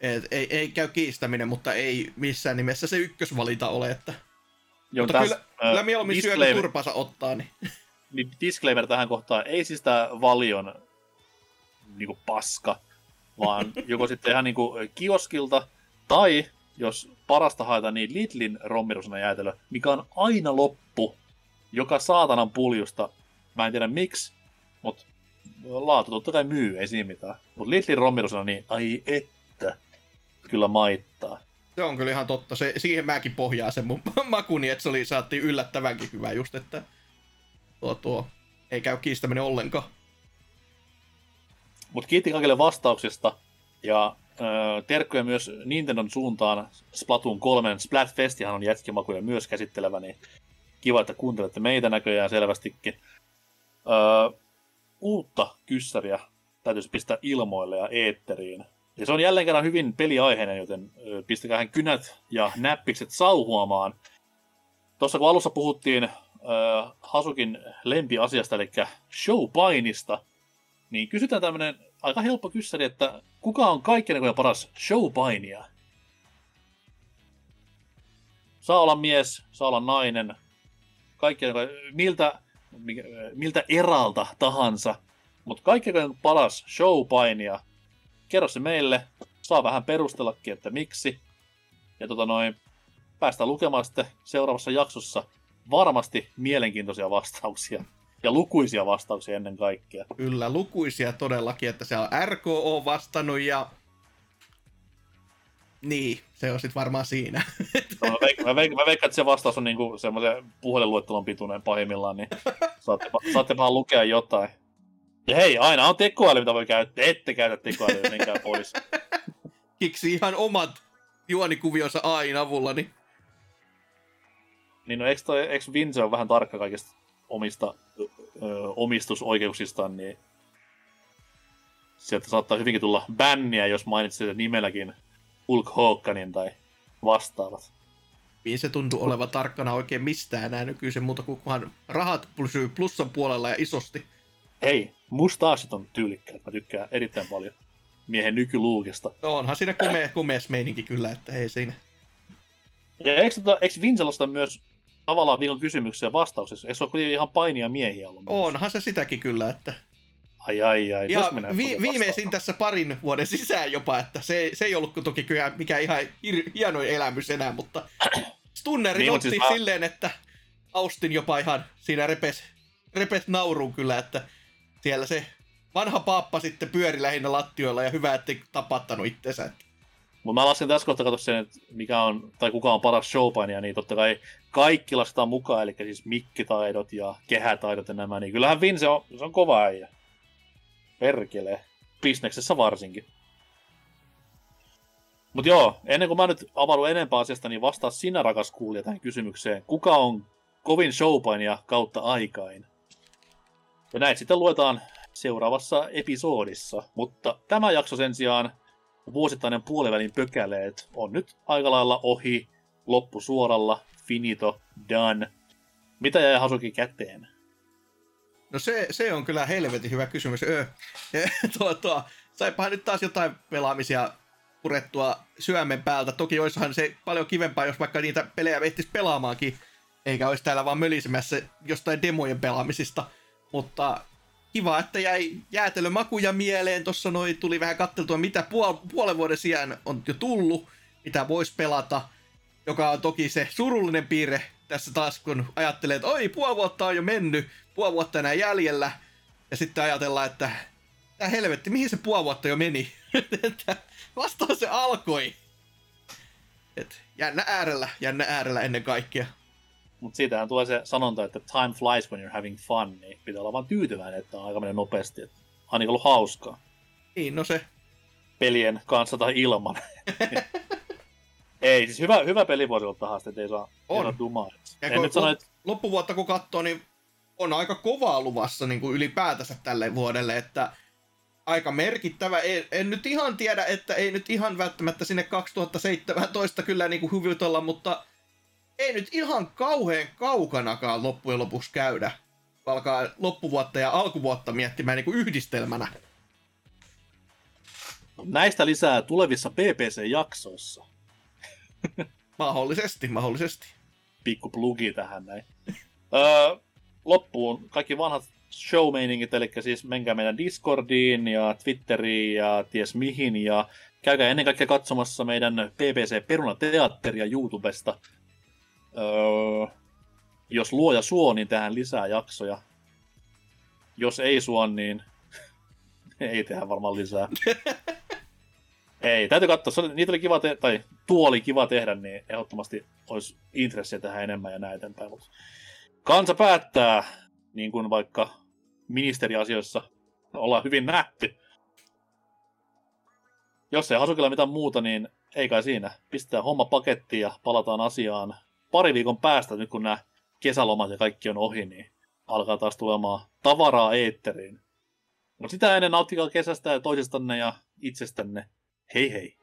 et, ei, ei käy kiistäminen, mutta ei missään nimessä se ykkösvalinta ole, että... Joo, mutta täs, kyllä, äh, kyllä mieluummin syö, kun turpansa ottaa, niin... [LAUGHS] niin disclaimer tähän kohtaan, ei siis tää valion niinku paska, vaan [LAUGHS] joko sitten ihan niinku kioskilta, tai jos parasta haetaan, niin Lidlin rommirusena jäätelö, mikä on aina loppu, joka saatanan puljusta. Mä en tiedä miksi, mutta laatu totta kai myy, ei siinä mitään. Mutta Lidlin rommirusena, niin ai että, kyllä maittaa. Se on kyllä ihan totta. Se, siihen mäkin pohjaa sen mun [LAUGHS] makuni, että se oli, saatiin yllättävänkin hyvä just, että tuo, tuo ei käy kiistäminen ollenkaan. Mutta kiitti kaikille vastauksista ja äh, terkkuja myös Nintendon suuntaan. Splatoon 3 Splatfestihan on jätkimakuja myös käsittelevä, niin kiva, että kuuntelette meitä näköjään selvästikin. Äh, uutta kyssäriä täytyisi pistää ilmoille ja eetteriin. Ja se on jälleen kerran hyvin peliaiheinen, joten pistäkää kynät ja näppikset sauhuamaan. Tuossa kun alussa puhuttiin äh, Hasukin lempiasiasta, eli showpainista, niin kysytään tämmöinen aika helppo kyssäri, että kuka on kaikkien aikojen paras showpainia? Saa olla mies, saa olla nainen, kaikkien miltä, miltä eralta tahansa, mutta kaikkien paras showpainia, kerro se meille, saa vähän perustellakin, että miksi. Ja tota noin, päästään lukemaan sitten seuraavassa jaksossa varmasti mielenkiintoisia vastauksia. Ja lukuisia vastauksia ennen kaikkea. Kyllä, lukuisia todellakin, että se on RKO vastannut ja... Niin, se on sitten varmaan siinä. No, mä, veik- mä, veik- mä veikkaan, että se vastaus on niinku semmoisen puhelinluettelon pituinen pahimmillaan, niin saatte, saatte vaan lukea jotain. Ja hei, aina on tekoäly, mitä voi käyttää. Ette käytä tekoälyä, menkää pois. Kiksi ihan omat juonikuvionsa AIN avulla, niin... Niin no, eikö, toi, eikö Vince on vähän tarkka kaikista omista ö, omistusoikeuksistaan, niin sieltä saattaa hyvinkin tulla bänniä, jos mainitsit nimelläkin Hulk Hoganin tai vastaavat. Niin se tuntuu olevan tarkkana oikein mistään enää nykyisen muuta kuin kunhan rahat pysyy plussan puolella ja isosti. Hei, mustaasit on tyylikkäät. Mä tykkään erittäin paljon miehen nykyluukista. No onhan siinä komea, komeas meininki kyllä, että ei siinä. Ja eikö, tota, eikö Vincelosta myös tavallaan viikon kysymyksiä vastauksessa? Eikö se ole ihan painia miehiä ollut? Onhan se sitäkin kyllä, että... Ai ai ai. Ja vi- viimeisin tässä parin vuoden sisään jopa, että se, se ei ollut toki kyllä mikään ihan hir- hieno elämys enää, mutta [CLEARS THROAT] Stunneri niin, otti siis silleen, että Austin jopa ihan siinä repes, repes nauruun kyllä, että siellä se vanha paappa sitten pyöri lähinnä lattioilla ja hyvä, ettei tapattanut itsensä. Mutta mä lasken tässä kohtaa katsoa sen, että mikä on, tai kuka on paras showpainia, niin totta kai kaikki lasketaan mukaan, eli siis mikkitaidot ja kehätaidot ja nämä, niin kyllähän Vince on, se on kova äijä. Perkele. Bisneksessä varsinkin. Mutta joo, ennen kuin mä nyt avaudu enempää asiasta, niin vastaa sinä rakas kuulija tähän kysymykseen. Kuka on kovin showpainia kautta aikain? Ja näitä sitten luetaan seuraavassa episodissa. Mutta tämä jakso sen sijaan, vuosittainen puolivälin pökäleet, on nyt aika lailla ohi, loppu suoralla, finito, done. Mitä jäi Hasuki käteen? No se, se on kyllä helvetin hyvä kysymys. Öö. [LAUGHS] tuo, tuo, saipahan nyt taas jotain pelaamisia purettua syömen päältä. Toki olisihan se paljon kivempaa, jos vaikka niitä pelejä ehtisi pelaamaankin, eikä olisi täällä vaan mölisemässä jostain demojen pelaamisista. Mutta kiva, että jäi jäätelömakuja mieleen. Tuossa noin tuli vähän katteltua, mitä puol- puolen vuoden sijaan on jo tullut, mitä voisi pelata. Joka on toki se surullinen piirre tässä taas, kun ajattelee, että oi, puoli vuotta on jo mennyt, puoli vuotta enää jäljellä. Ja sitten ajatellaan, että tämä helvetti, mihin se puoli vuotta jo meni? [LAUGHS] vastaan se alkoi. Et jännä äärellä, jännä äärellä ennen kaikkea. Mutta siitähän tulee se sanonta, että time flies when you're having fun, niin pitää olla vaan tyytyväinen, että aika menee nopeasti. Että ainakin ollut hauskaa. Niin, no se. Pelien kanssa tai ilman. [LAUGHS] ei, siis hyvä, hyvä pelivuosi ollut tähän ei saa, on. Ei dumaa. Ja en nyt sano, että... loppuvuotta kun katsoo, niin on aika kovaa luvassa niin kuin ylipäätänsä tälle vuodelle, että aika merkittävä. En, en nyt ihan tiedä, että ei nyt ihan välttämättä sinne 2017 kyllä niin kuin hyvitellä, mutta ei nyt ihan kauhean kaukanakaan loppujen lopuksi käydä. Alkaa loppuvuotta ja alkuvuotta miettimään niin kuin yhdistelmänä. Näistä lisää tulevissa PPC-jaksoissa. mahdollisesti, mahdollisesti. Pikku plugi tähän näin. öö, [LAUGHS] loppuun kaikki vanhat showmeiningit, eli siis menkää meidän Discordiin ja Twitteriin ja ties mihin, ja käykää ennen kaikkea katsomassa meidän PPC Perunateatteria YouTubesta. Öö, jos luoja suo, niin tähän lisää jaksoja. Jos ei suo, niin [LAUGHS] ei tehdä varmaan lisää. [LAUGHS] ei, täytyy katsoa. Se oli, niitä oli kiva te- tai tuo oli kiva tehdä, niin ehdottomasti olisi intressiä tehdä enemmän ja näin eteenpäin. Mutta kansa päättää, niin kuin vaikka ministeriasioissa ollaan hyvin nähty. Jos ei Hasukilla mitään muuta, niin ei kai siinä. Pistetään homma pakettiin ja palataan asiaan pari viikon päästä, nyt kun nämä kesälomat ja kaikki on ohi, niin alkaa taas tulemaan tavaraa eetteriin. Mutta sitä ennen nauttikaa kesästä ja toisestanne ja itsestänne. Hei hei!